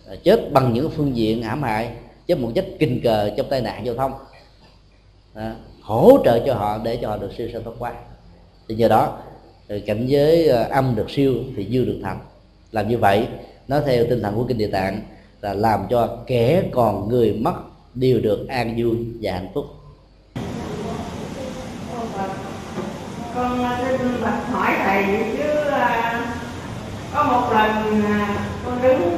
à, chết bằng những phương diện hãm hại chết một cách kinh cờ trong tai nạn giao thông à, hỗ trợ cho họ để cho họ được siêu sanh thoát qua thì nhờ đó cảnh giới à, âm được siêu thì dương được thành làm như vậy nó theo tinh thần của kinh địa tạng là làm cho kẻ còn người mất đều được an vui và hạnh phúc. Con à, xin bạch hỏi thầy chứ à, có một lần à, con đứng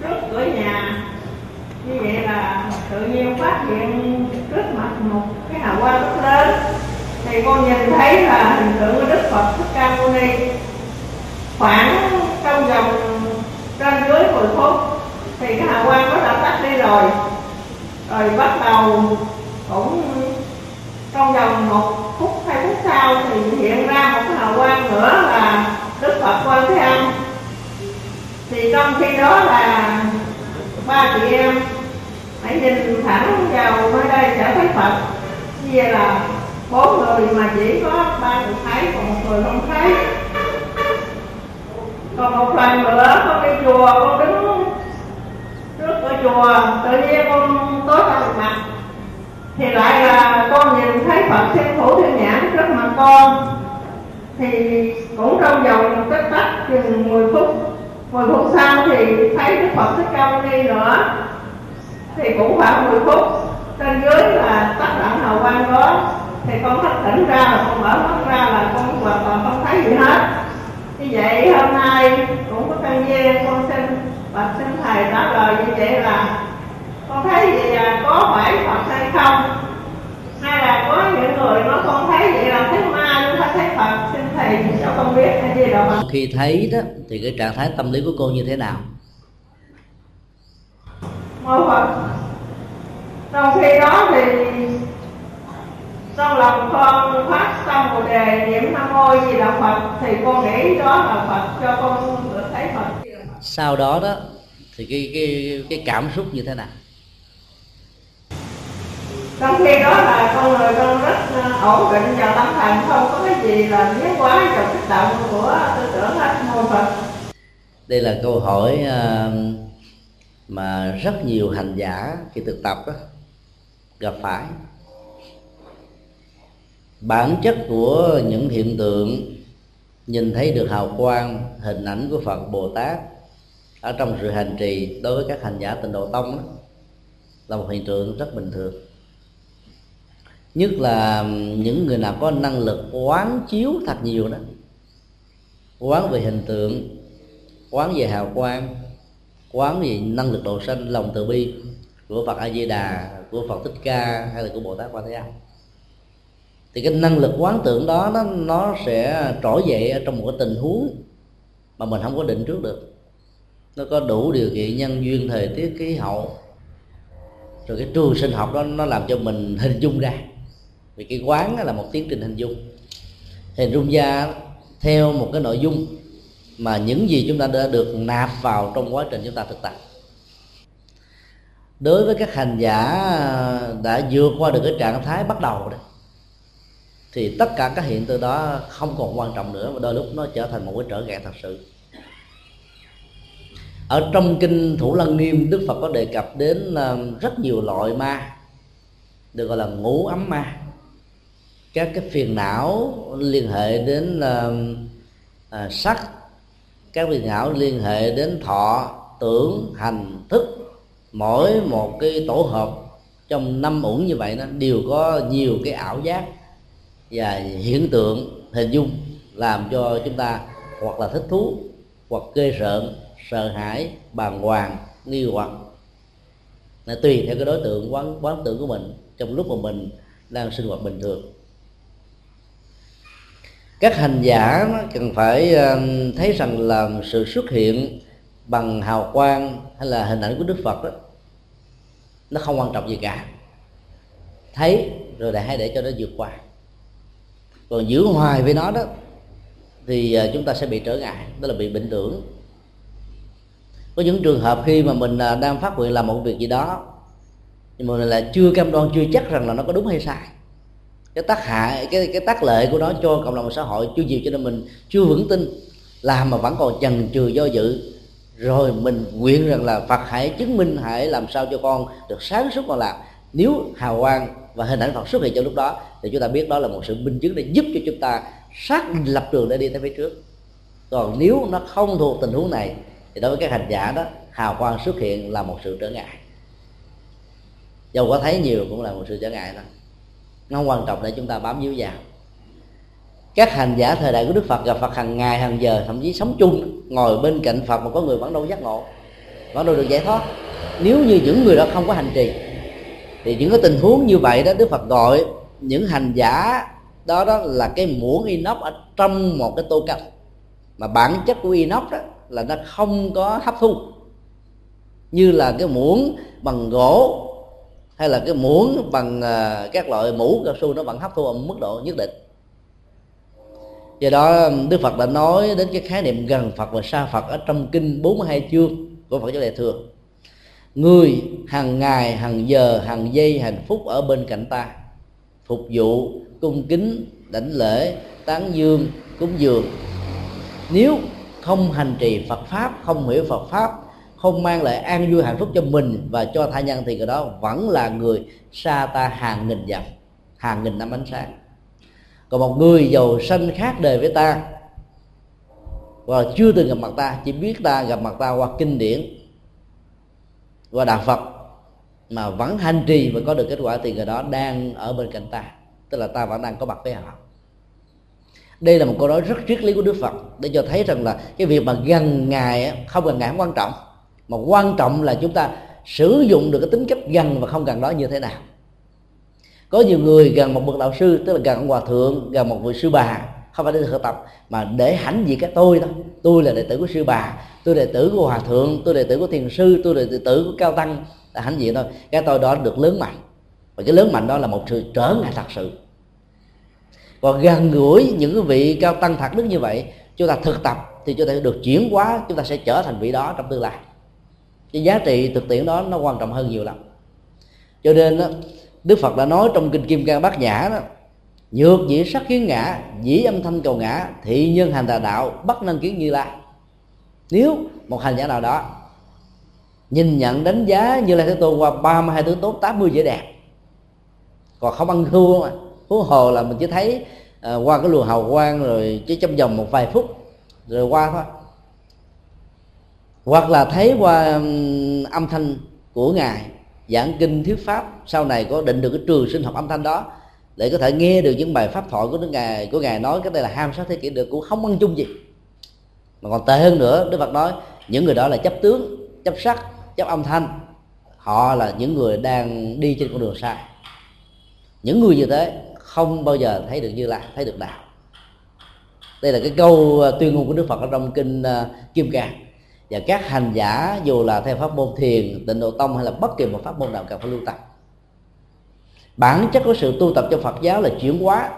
trước cửa nhà. Như vậy là tự nhiên phát hiện trước mặt một cái hào quang rất lớn. Thì con nhìn thấy là hình tượng của đức phật thích ca mâu ni. Khoảng trong vòng trên dưới 10 phút thì cái hào quang nó đã tắt đi rồi. Rồi bắt đầu cũng trong vòng một phút, hai phút sau thì hiện ra một cái hào quang nữa là đức phật quan thế âm. Thì trong khi đó là ba chị em hãy nhìn thẳng vào nơi đây sẽ thấy phật. Như vậy là bốn người mà chỉ có ba người thấy còn một người không thấy còn một lần nữa con đi chùa, con đứng trước ở chùa, tự nhiên con tối ra một mặt. Thì lại là con nhìn thấy phật sinh thủ thiên nhãn trước mặt con. Thì cũng trong vòng một tích tắc chừng 10 phút 10 phút sau thì thấy đức phật thích ca mâu ni nữa. Thì cũng khoảng 10 phút, trên dưới là tắt đẳng hào quang đó. Thì con thức tỉnh ra là con mở mắt ra là con hoàn toàn không thấy gì hết. Như vậy hôm nay cũng có căn duyên con xin bạch xin thầy trả lời như vậy là con thấy vậy là có phải phật hay không? Hay là có những người nó không thấy vậy là thấy ma nhưng phải thấy phật? Xin thầy cho con biết hay gì đâu khi thấy đó thì cái trạng thái tâm lý của cô như thế nào? Mô phật. Trong khi đó thì trong lòng con phát xong một đề niệm nam mô gì đạo phật thì con nghĩ đó là phật cho con được thấy phật sau đó đó thì cái cái cái cảm xúc như thế nào? Trong khi đó là con người con rất ờ, ổn định và tâm thần không có cái gì là biến quá và kích động của tư tưởng hết mô phật. Đây là câu hỏi ờ, mà rất nhiều hành giả khi thực tập đó, gặp phải. Bản chất của những hiện tượng nhìn thấy được hào quang hình ảnh của phật bồ tát ở trong sự hành trì đối với các hành giả tịnh độ tông đó, là một hiện tượng rất bình thường. Nhất là những người nào có năng lực quán chiếu thật nhiều đó quán về hình tượng quán về hào quang quán về năng lực độ sanh lòng từ bi của phật a di đà của phật thích ca hay là của bồ tát quan thế âm thì cái năng lực quán tưởng đó nó nó sẽ trỗi dậy ở trong một cái tình huống mà mình không có định trước được nó có đủ điều kiện nhân duyên thời tiết, khí hậu. Rồi cái trường sinh học đó, nó làm cho mình hình dung ra. Vì cái quán là một tiến trình hình dung. Hình dung ra theo một cái nội dung mà những gì chúng ta đã được nạp vào trong quá trình chúng ta thực tập. Đối với các hành giả đã vượt qua được cái trạng thái bắt đầu đó thì tất cả các hiện tượng đó không còn quan trọng nữa và đôi lúc nó trở thành một cái trở ngại thật sự ở trong kinh thủ lăng nghiêm đức phật có đề cập đến à, rất nhiều loại ma được gọi là ngũ ấm ma. Các cái phiền não liên hệ đến à, à, sắc các phiền não liên hệ đến thọ tưởng hành thức. Mỗi một cái tổ hợp trong năm uẩn như vậy nó đều có nhiều cái ảo giác và hiện tượng hình dung làm cho chúng ta hoặc là thích thú hoặc ghê rợn sợ hãi, bàng hoàng, nghi hoặc. Là tùy theo cái đối tượng, quán quán tưởng của mình, trong lúc mà mình đang sinh hoạt bình thường. Các hành giả cần phải thấy rằng là sự xuất hiện bằng hào quang hay là hình ảnh của đức phật đó nó không quan trọng gì cả. Thấy rồi lại hãy để cho nó vượt qua. Còn giữ hoài với nó đó, thì ờ, chúng ta sẽ bị trở ngại, đó là bị bệnh tưởng có những trường hợp khi mà mình à, đang phát nguyện làm một việc gì đó nhưng mà mình là chưa cam đoan, chưa chắc rằng là nó có đúng hay sai. Cái tác hại, cái cái tác lệ của nó cho cộng đồng xã hội, chưa nhiều cho nên mình chưa vững tin, làm mà vẫn còn chần chừ, do dự. Rồi mình nguyện rằng là Phật hãy chứng minh, hãy làm sao cho con được sáng suốt mà làm nếu hào quang và hình ảnh Phật xuất hiện trong lúc đó, thì chúng ta biết đó là một sự minh chứng để giúp cho chúng ta xác lập trường để đi tới phía trước. Còn nếu nó không thuộc tình huống này thì đối với các hành giả đó, hào quang xuất hiện là một sự trở ngại. Dầu có thấy nhiều cũng là một sự trở ngại thôi. nó quan trọng để chúng ta bám víu vào. Các hành giả thời đại của đức phật gặp phật hàng ngày, hàng giờ, thậm chí sống chung, ngồi bên cạnh phật mà có người vẫn đâu giác ngộ, vẫn đâu được giải thoát. Nếu như những người đó không có hành trì, thì những cái tình huống như vậy đó, đức phật gọi những hành giả đó đó là cái muỗng inox ở trong một cái tô canh mà bản chất của inox đó là nó không có hấp thu. Như là cái muỗng bằng gỗ, hay là cái muỗng bằng à, các loại mũ cao su nó vẫn hấp thu ở mức độ nhất định. Do đó, Đức Phật đã nói đến cái khái niệm gần Phật và xa Phật ở trong kinh 42 chương của Phật giáo Đại thừa. Người hàng ngày, hàng giờ, hàng giây hạnh phúc ở bên cạnh ta, phục vụ, cung kính, đảnh lễ, tán dương, cúng dường. Nếu không hành trì Phật pháp, không hiểu Phật pháp, không mang lại an vui hạnh phúc cho mình và cho tha nhân thì người đó vẫn là người xa ta hàng nghìn dặm, hàng nghìn năm ánh sáng. Còn một người giàu sanh khác đời với ta, và chưa từng gặp mặt ta, chỉ biết ta gặp mặt ta qua kinh điển, qua đạo phật, mà vẫn hành trì và có được kết quả thì người đó đang ở bên cạnh ta. Tức là ta vẫn đang có mặt với họ đây là một câu nói rất triết lý của đức phật để cho thấy rằng là cái việc mà gần ngài không gần ngài không quan trọng. Mà quan trọng là chúng ta sử dụng được cái tính cách gần và không gần đó như thế nào. Có nhiều người gần một bậc đạo sư, tức là gần ông hòa thượng, gần một vị sư bà, không phải để thực tập, mà để hãnh diện cái tôi đó. Tôi là đệ tử của sư bà, tôi đệ tử của hòa thượng, tôi đệ tử của thiền sư, tôi đệ tử của cao tăng. Là hãnh diện thôi. Cái tôi đó được lớn mạnh. Và cái lớn mạnh đó là một sự trở ngại thật sự còn gần gũi những cái vị cao tăng thật đức như vậy chúng ta thực tập thì chúng ta được chuyển hóa chúng ta sẽ trở thành vị đó trong tương lai. Cái giá trị thực tiễn đó nó quan trọng hơn nhiều lắm. Cho nên đó, đức phật đã nói trong kinh kim cang bát nhã đó nhược dĩ sắc kiến ngã dĩ âm thanh cầu ngã thị nhân hành tà đạo bất năng kiến như lai. Nếu một hành giả nào đó nhìn nhận đánh giá như lai thế tôn qua 32 tướng tốt 80 vẻ đẹp còn không ăn thua mà hú hồ là mình chỉ thấy uh, qua cái luồng hào quang rồi chỉ trong vòng một vài phút rồi qua thôi. Hoặc là thấy qua âm thanh của ngài giảng kinh thuyết pháp sau này có định được cái trường sinh học âm thanh đó để có thể nghe được những bài pháp thoại của đức ngài của ngài nói cái đây là ham sát thế kỷ được cũng không ăn chung gì. Mà còn tệ hơn nữa đức phật nói những người đó là chấp tướng chấp sắc chấp âm thanh. Họ là những người đang đi trên con đường sai. Những người như thế không bao giờ thấy được như lai thấy được đạo. Đây là cái câu à, tuyên ngôn của đức phật ở trong kinh à, kim cang. Và các hành giả dù là theo pháp môn thiền tịnh độ tông hay là bất kỳ một pháp môn nào cần phải lưu tập bản chất của sự tu tập cho phật giáo là chuyển hóa.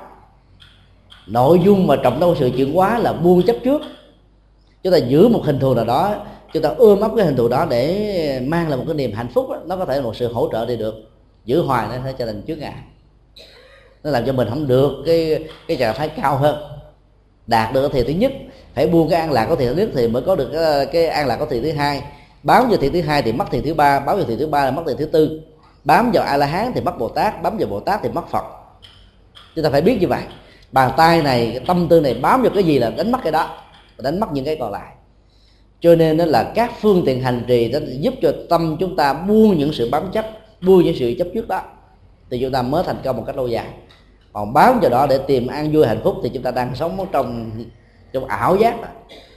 Nội dung mà trọng tâm sự chuyển hóa là buông chấp trước. Chúng ta giữ một hình thù nào đó chúng ta ươm ấp cái hình thù đó để mang lại một cái niềm hạnh phúc đó, nó có thể là một sự hỗ trợ để được. Giữ hoài nó sẽ trở thành trước ngài nó làm cho mình không được cái cái trạng thái cao hơn. Đạt được thì thứ nhất phải buông cái an lạc có thiện thứ nhất thì mới có được cái, cái an lạc có thiện thứ hai. Bám vào thiện thứ hai thì mất thiện thứ ba bám vào thiện thứ ba là mất thiện thứ tư. Bám vào a la hán thì mất bồ tát bám vào bồ tát thì mất phật. Chúng ta phải biết như vậy. Bàn tay này cái tâm tư này bám vào cái gì là đánh mất cái đó đánh mất những cái còn lại. Cho nên đó là các phương tiện hành trì đó giúp cho tâm chúng ta buông những sự bám chấp buông những sự chấp trước đó thì chúng ta mới thành công một cách lâu dài. Còn bám vào đó để tìm an vui hạnh phúc thì chúng ta đang sống trong trong ảo giác. Đó.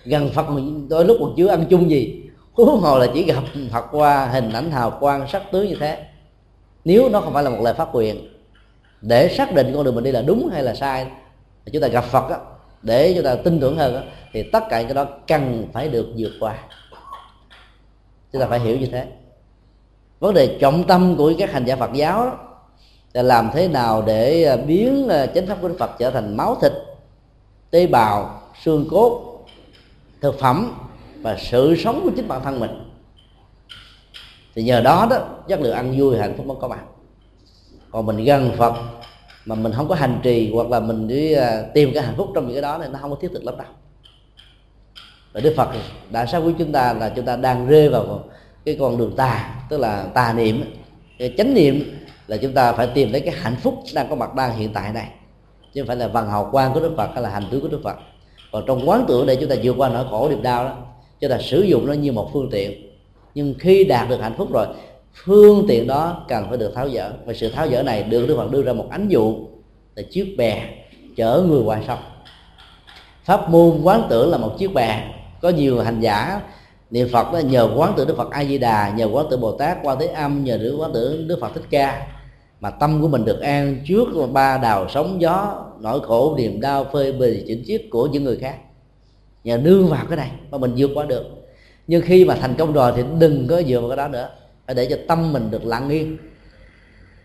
gần phật mình đôi lúc còn chưa ăn chung gì. Huống hồ là chỉ gặp phật qua hình ảnh hào quang sắc tướng như thế. Nếu nó không phải là một lời phát quyền để xác định con đường mình đi là đúng hay là sai chúng ta gặp phật đó, để chúng ta tin tưởng hơn đó, thì tất cả cái đó cần phải được vượt qua. Chúng ta phải hiểu như thế. Vấn đề trọng tâm của các hành giả phật giáo đó, là làm thế nào để à, biến à, chánh pháp của đức phật trở thành máu thịt, tế bào, xương cốt, thực phẩm và sự sống của chính bản thân mình? Thì nhờ đó đó chất lượng ăn vui hạnh phúc mới có mặt. Còn mình gần phật mà mình không có hành trì hoặc là mình đi à, tìm cái hạnh phúc trong những cái đó thì nó không có thiết thực lắm đâu. Và đức phật đã sáng quý chúng ta là chúng ta đang rơi vào cái con đường tà, tức là tà niệm, cái chánh niệm là chúng ta phải tìm thấy cái hạnh phúc đang có mặt đang hiện tại này. Chứ không phải là văn hào quang của đức phật hay là hành tướng của đức phật. Còn trong quán tưởng để chúng ta vượt qua nỗi khổ niềm đau đó, chúng ta sử dụng nó như một phương tiện. Nhưng khi đạt được hạnh phúc rồi, phương tiện đó cần phải được tháo dỡ. Và sự tháo dỡ này được đức phật đưa ra một ánh dụ là chiếc bè chở người qua sông. Pháp môn quán tưởng là một chiếc bè. Có nhiều hành giả niệm phật đó, nhờ quán tưởng đức phật a di đà, nhờ quán tưởng bồ tát, quan thế âm, nhờ đức quán tưởng đức phật thích ca mà tâm của mình được an trước ba đào sóng gió nỗi khổ niềm đau phơi bì chỉnh chiết của những người khác. Nhờ nương vào cái này mà mình vượt qua được. Nhưng khi mà thành công rồi thì đừng có dựa vào cái đó nữa. Phải để cho tâm mình được lặng yên.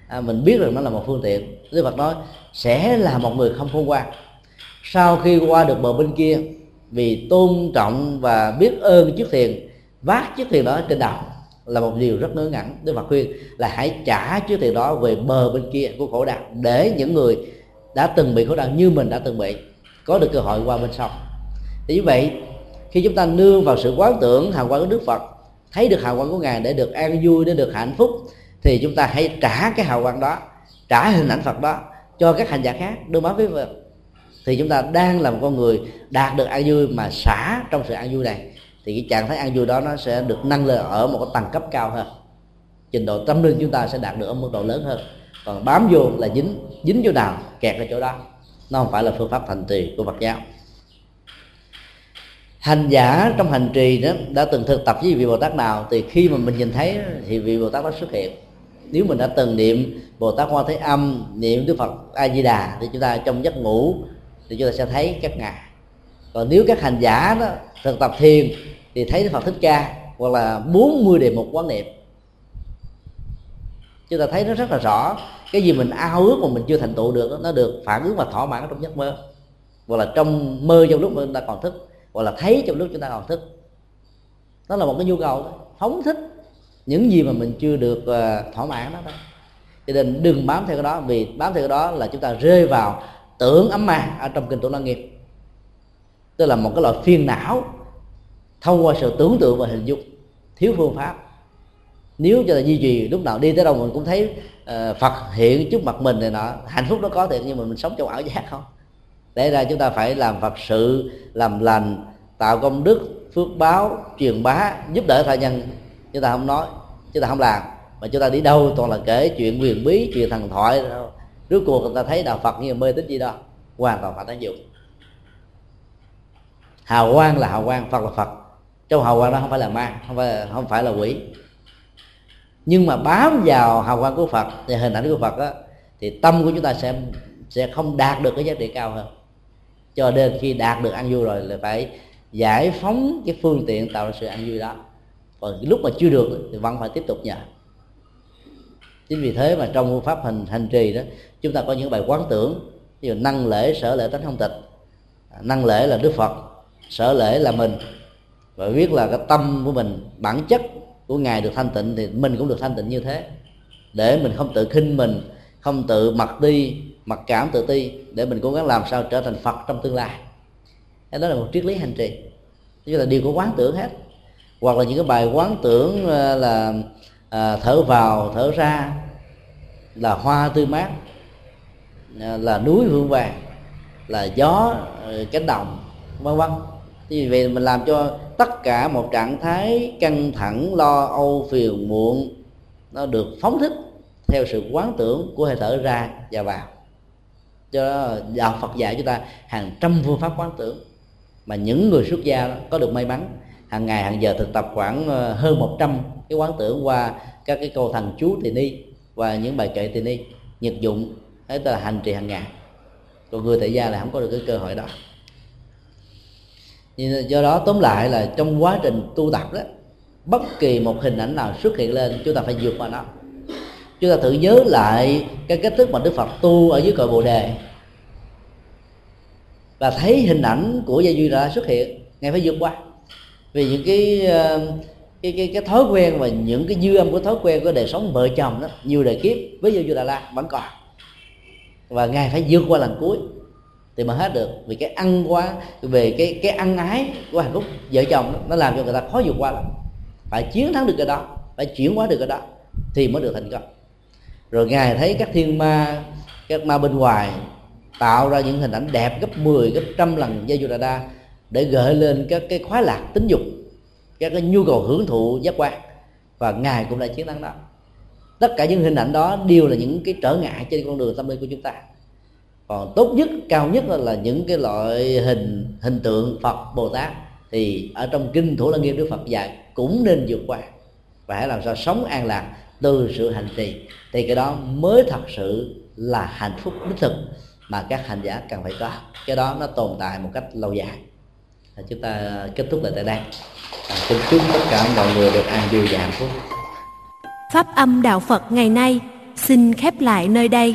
À, mình biết rằng nó là một phương tiện. Đức Phật nói sẽ là một người không khôn ngoan. Sau khi qua được bờ bên kia vì tôn trọng và biết ơn chiếc thuyền vác chiếc thuyền đó trên đầu là một điều rất ngớ ngẩn. Đức Phật khuyên là hãy trả trước tiền đó về bờ bên kia của khổ đau để những người đã từng bị khổ đau như mình đã từng bị có được cơ hội qua bên sông thì như vậy, khi chúng ta nương vào sự quán tưởng hào quang của Đức Phật, thấy được hào quang của ngài để được an vui, để được hạnh phúc, thì chúng ta hãy trả cái hào quang đó, trả hình ảnh phật đó cho các hành giả khác, đưa báo với phật. Thì chúng ta đang là một con người đạt được an vui mà xả trong sự an vui này thì cái trạng thái an vui đó nó sẽ được nâng lên ở một cái tầng cấp cao hơn. Trình độ tâm linh chúng ta sẽ đạt được ở mức độ lớn hơn. Còn bám vô là dính dính vô nào kẹt ở chỗ đó. Nó không phải là phương pháp thành trì của Phật giáo. Hành giả trong hành trì đó, đã từng thực tập với vị bồ tát nào, thì khi mà mình nhìn thấy thì vị bồ tát đó xuất hiện. Nếu mình đã từng niệm bồ tát quan thế âm, niệm đức phật a di đà thì chúng ta trong giấc ngủ thì chúng ta sẽ thấy các ngài. Còn nếu các hành giả đó thực tập thiền thì thấy đức phật thích ca hoặc là 40 đề mục quán niệm. Chúng ta thấy nó rất là rõ. Cái gì mình ao ước mà mình chưa thành tựu được nó được phản ứng và thỏa mãn trong giấc mơ. Hoặc là trong mơ trong lúc mà chúng ta còn thức, hoặc là thấy trong lúc chúng ta còn thức. Đó là một cái nhu cầu đó. phóng thích những gì mà mình chưa được ờ, thỏa mãn đó. Đó cho nên đừng bám theo cái đó, vì bám theo cái đó là chúng ta rơi vào tưởng ấm ma ở trong kinh tụng la nghiệp. Tức là một cái loại phiền não thông qua sự tưởng tượng và hình dung thiếu phương pháp. Nếu cho là duy trì lúc nào đi tới đâu mình cũng thấy uh, Phật hiện trước mặt mình này nọ hạnh phúc nó có thiệt nhưng mà mình sống trong ảo giác không? Để ra chúng ta phải làm phật sự làm lành tạo công đức phước báo truyền bá giúp đỡ tha nhân. Chúng ta không nói chúng ta không làm mà chúng ta đi đâu toàn là kể chuyện quyền bí chuyện thần thoại rốt cuộc người ta thấy đạo phật như mê tín gì đó hoàn toàn phải tác dụng hào quang là hào quang phật là phật trong hào quang đó không phải là ma không phải là, không phải là quỷ. Nhưng mà bám vào hào quang của phật thì hình ảnh của phật đó, thì tâm của chúng ta sẽ sẽ không đạt được cái giá trị cao hơn. Cho nên khi đạt được ăn vui rồi là phải giải phóng cái phương tiện tạo ra sự ăn vui đó. Còn lúc mà chưa được thì vẫn phải tiếp tục nhờ. Chính vì thế mà trong phương pháp hành hành trì đó chúng ta có những bài quán tưởng. Ví dụ năng lễ sở lễ tánh không tịch. Năng lễ là đức phật sở lễ là mình và biết là cái tâm của mình bản chất của ngài được thanh tịnh thì mình cũng được thanh tịnh như thế. Để mình không tự khinh mình không tự mặc đi mặc cảm tự ti để mình cố gắng làm sao trở thành phật trong tương lai. Cái đó là một triết lý hành trì. Tức là điều của quán tưởng hết. Hoặc là những cái bài quán tưởng ờ, là à, thở vào thở ra là hoa tươi mát ờ, là núi hương vàng là gió cánh đồng vân vân vì vậy mình làm cho tất cả một trạng thái căng thẳng, lo âu, phiền muộn, nó được phóng thích theo sự quán tưởng của hơi thở ra và vào. Cho đạo Phật dạy chúng ta hàng trăm phương pháp quán tưởng mà những người xuất gia có được may mắn. Hàng ngày, hàng giờ thực tập khoảng ờ, hơn 100 cái quán tưởng qua các cái câu thần chú tỳ ni và những bài kệ tỳ ni, nhật dụng đấy là hành trì hàng ngày. Còn người tại gia là không có được cái cơ hội đó nhưng do đó, tóm lại là trong quá trình tu tập đó, bất kỳ một hình ảnh nào xuất hiện lên, chúng ta phải vượt qua nó. Chúng ta thử nhớ lại cái cách thức mà đức phật tu ở dưới cội bồ đề. Và thấy hình ảnh của gia duy đã xuất hiện, ngài phải vượt qua. Vì những cái ờ, cái cái cái thói quen và những cái dư âm của thói quen của đời sống vợ chồng đó, nhiều đời kiếp với gia duy Đà La vẫn còn. Và ngài phải vượt qua lần cuối thì mà hết được. Vì cái ăn quá về cái cái ăn ái của hạnh phúc vợ chồng đó, nó làm cho người ta khó vượt qua lắm. Phải chiến thắng được cái đó phải chuyển hóa được cái đó thì mới được thành công. Rồi ngài thấy các thiên ma các ma bên ngoài tạo ra những hình ảnh đẹp gấp 10 gấp trăm lần Giê Đà để gợi lên các cái khoái lạc tính dục các cái nhu cầu hưởng thụ giác quan. Và ngài cũng đã chiến thắng đó. Tất cả những hình ảnh đó đều là những cái trở ngại trên con đường tâm linh của chúng ta còn tốt nhất cao nhất là, là những cái loại hình hình tượng phật bồ tát. Thì ở trong kinh thủ lăng nghiêm đức phật dạy cũng nên vượt qua và hãy làm sao sống an lạc từ sự hành trì. Thì cái đó mới thật sự là hạnh phúc đích thực mà các hành giả cần phải có. Cái đó nó tồn tại một cách lâu dài. Và chúng ta kết thúc lại tại đây. À, xin chúc tất cả mọi người được an vui và hạnh phúc. Pháp âm đạo phật ngày nay xin khép lại nơi đây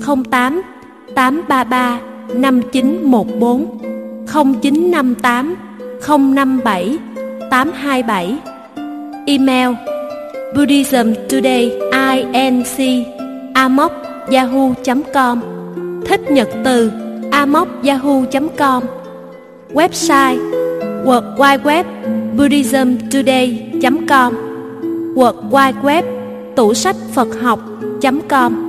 08 833 5914 0958 057 827 Email Buddhism Today inc amok yahoo.com Thích nhật từ amok yahoo.com Website World Wide Web buddhismtoday.com World Wide Web tủ sách Phật học.com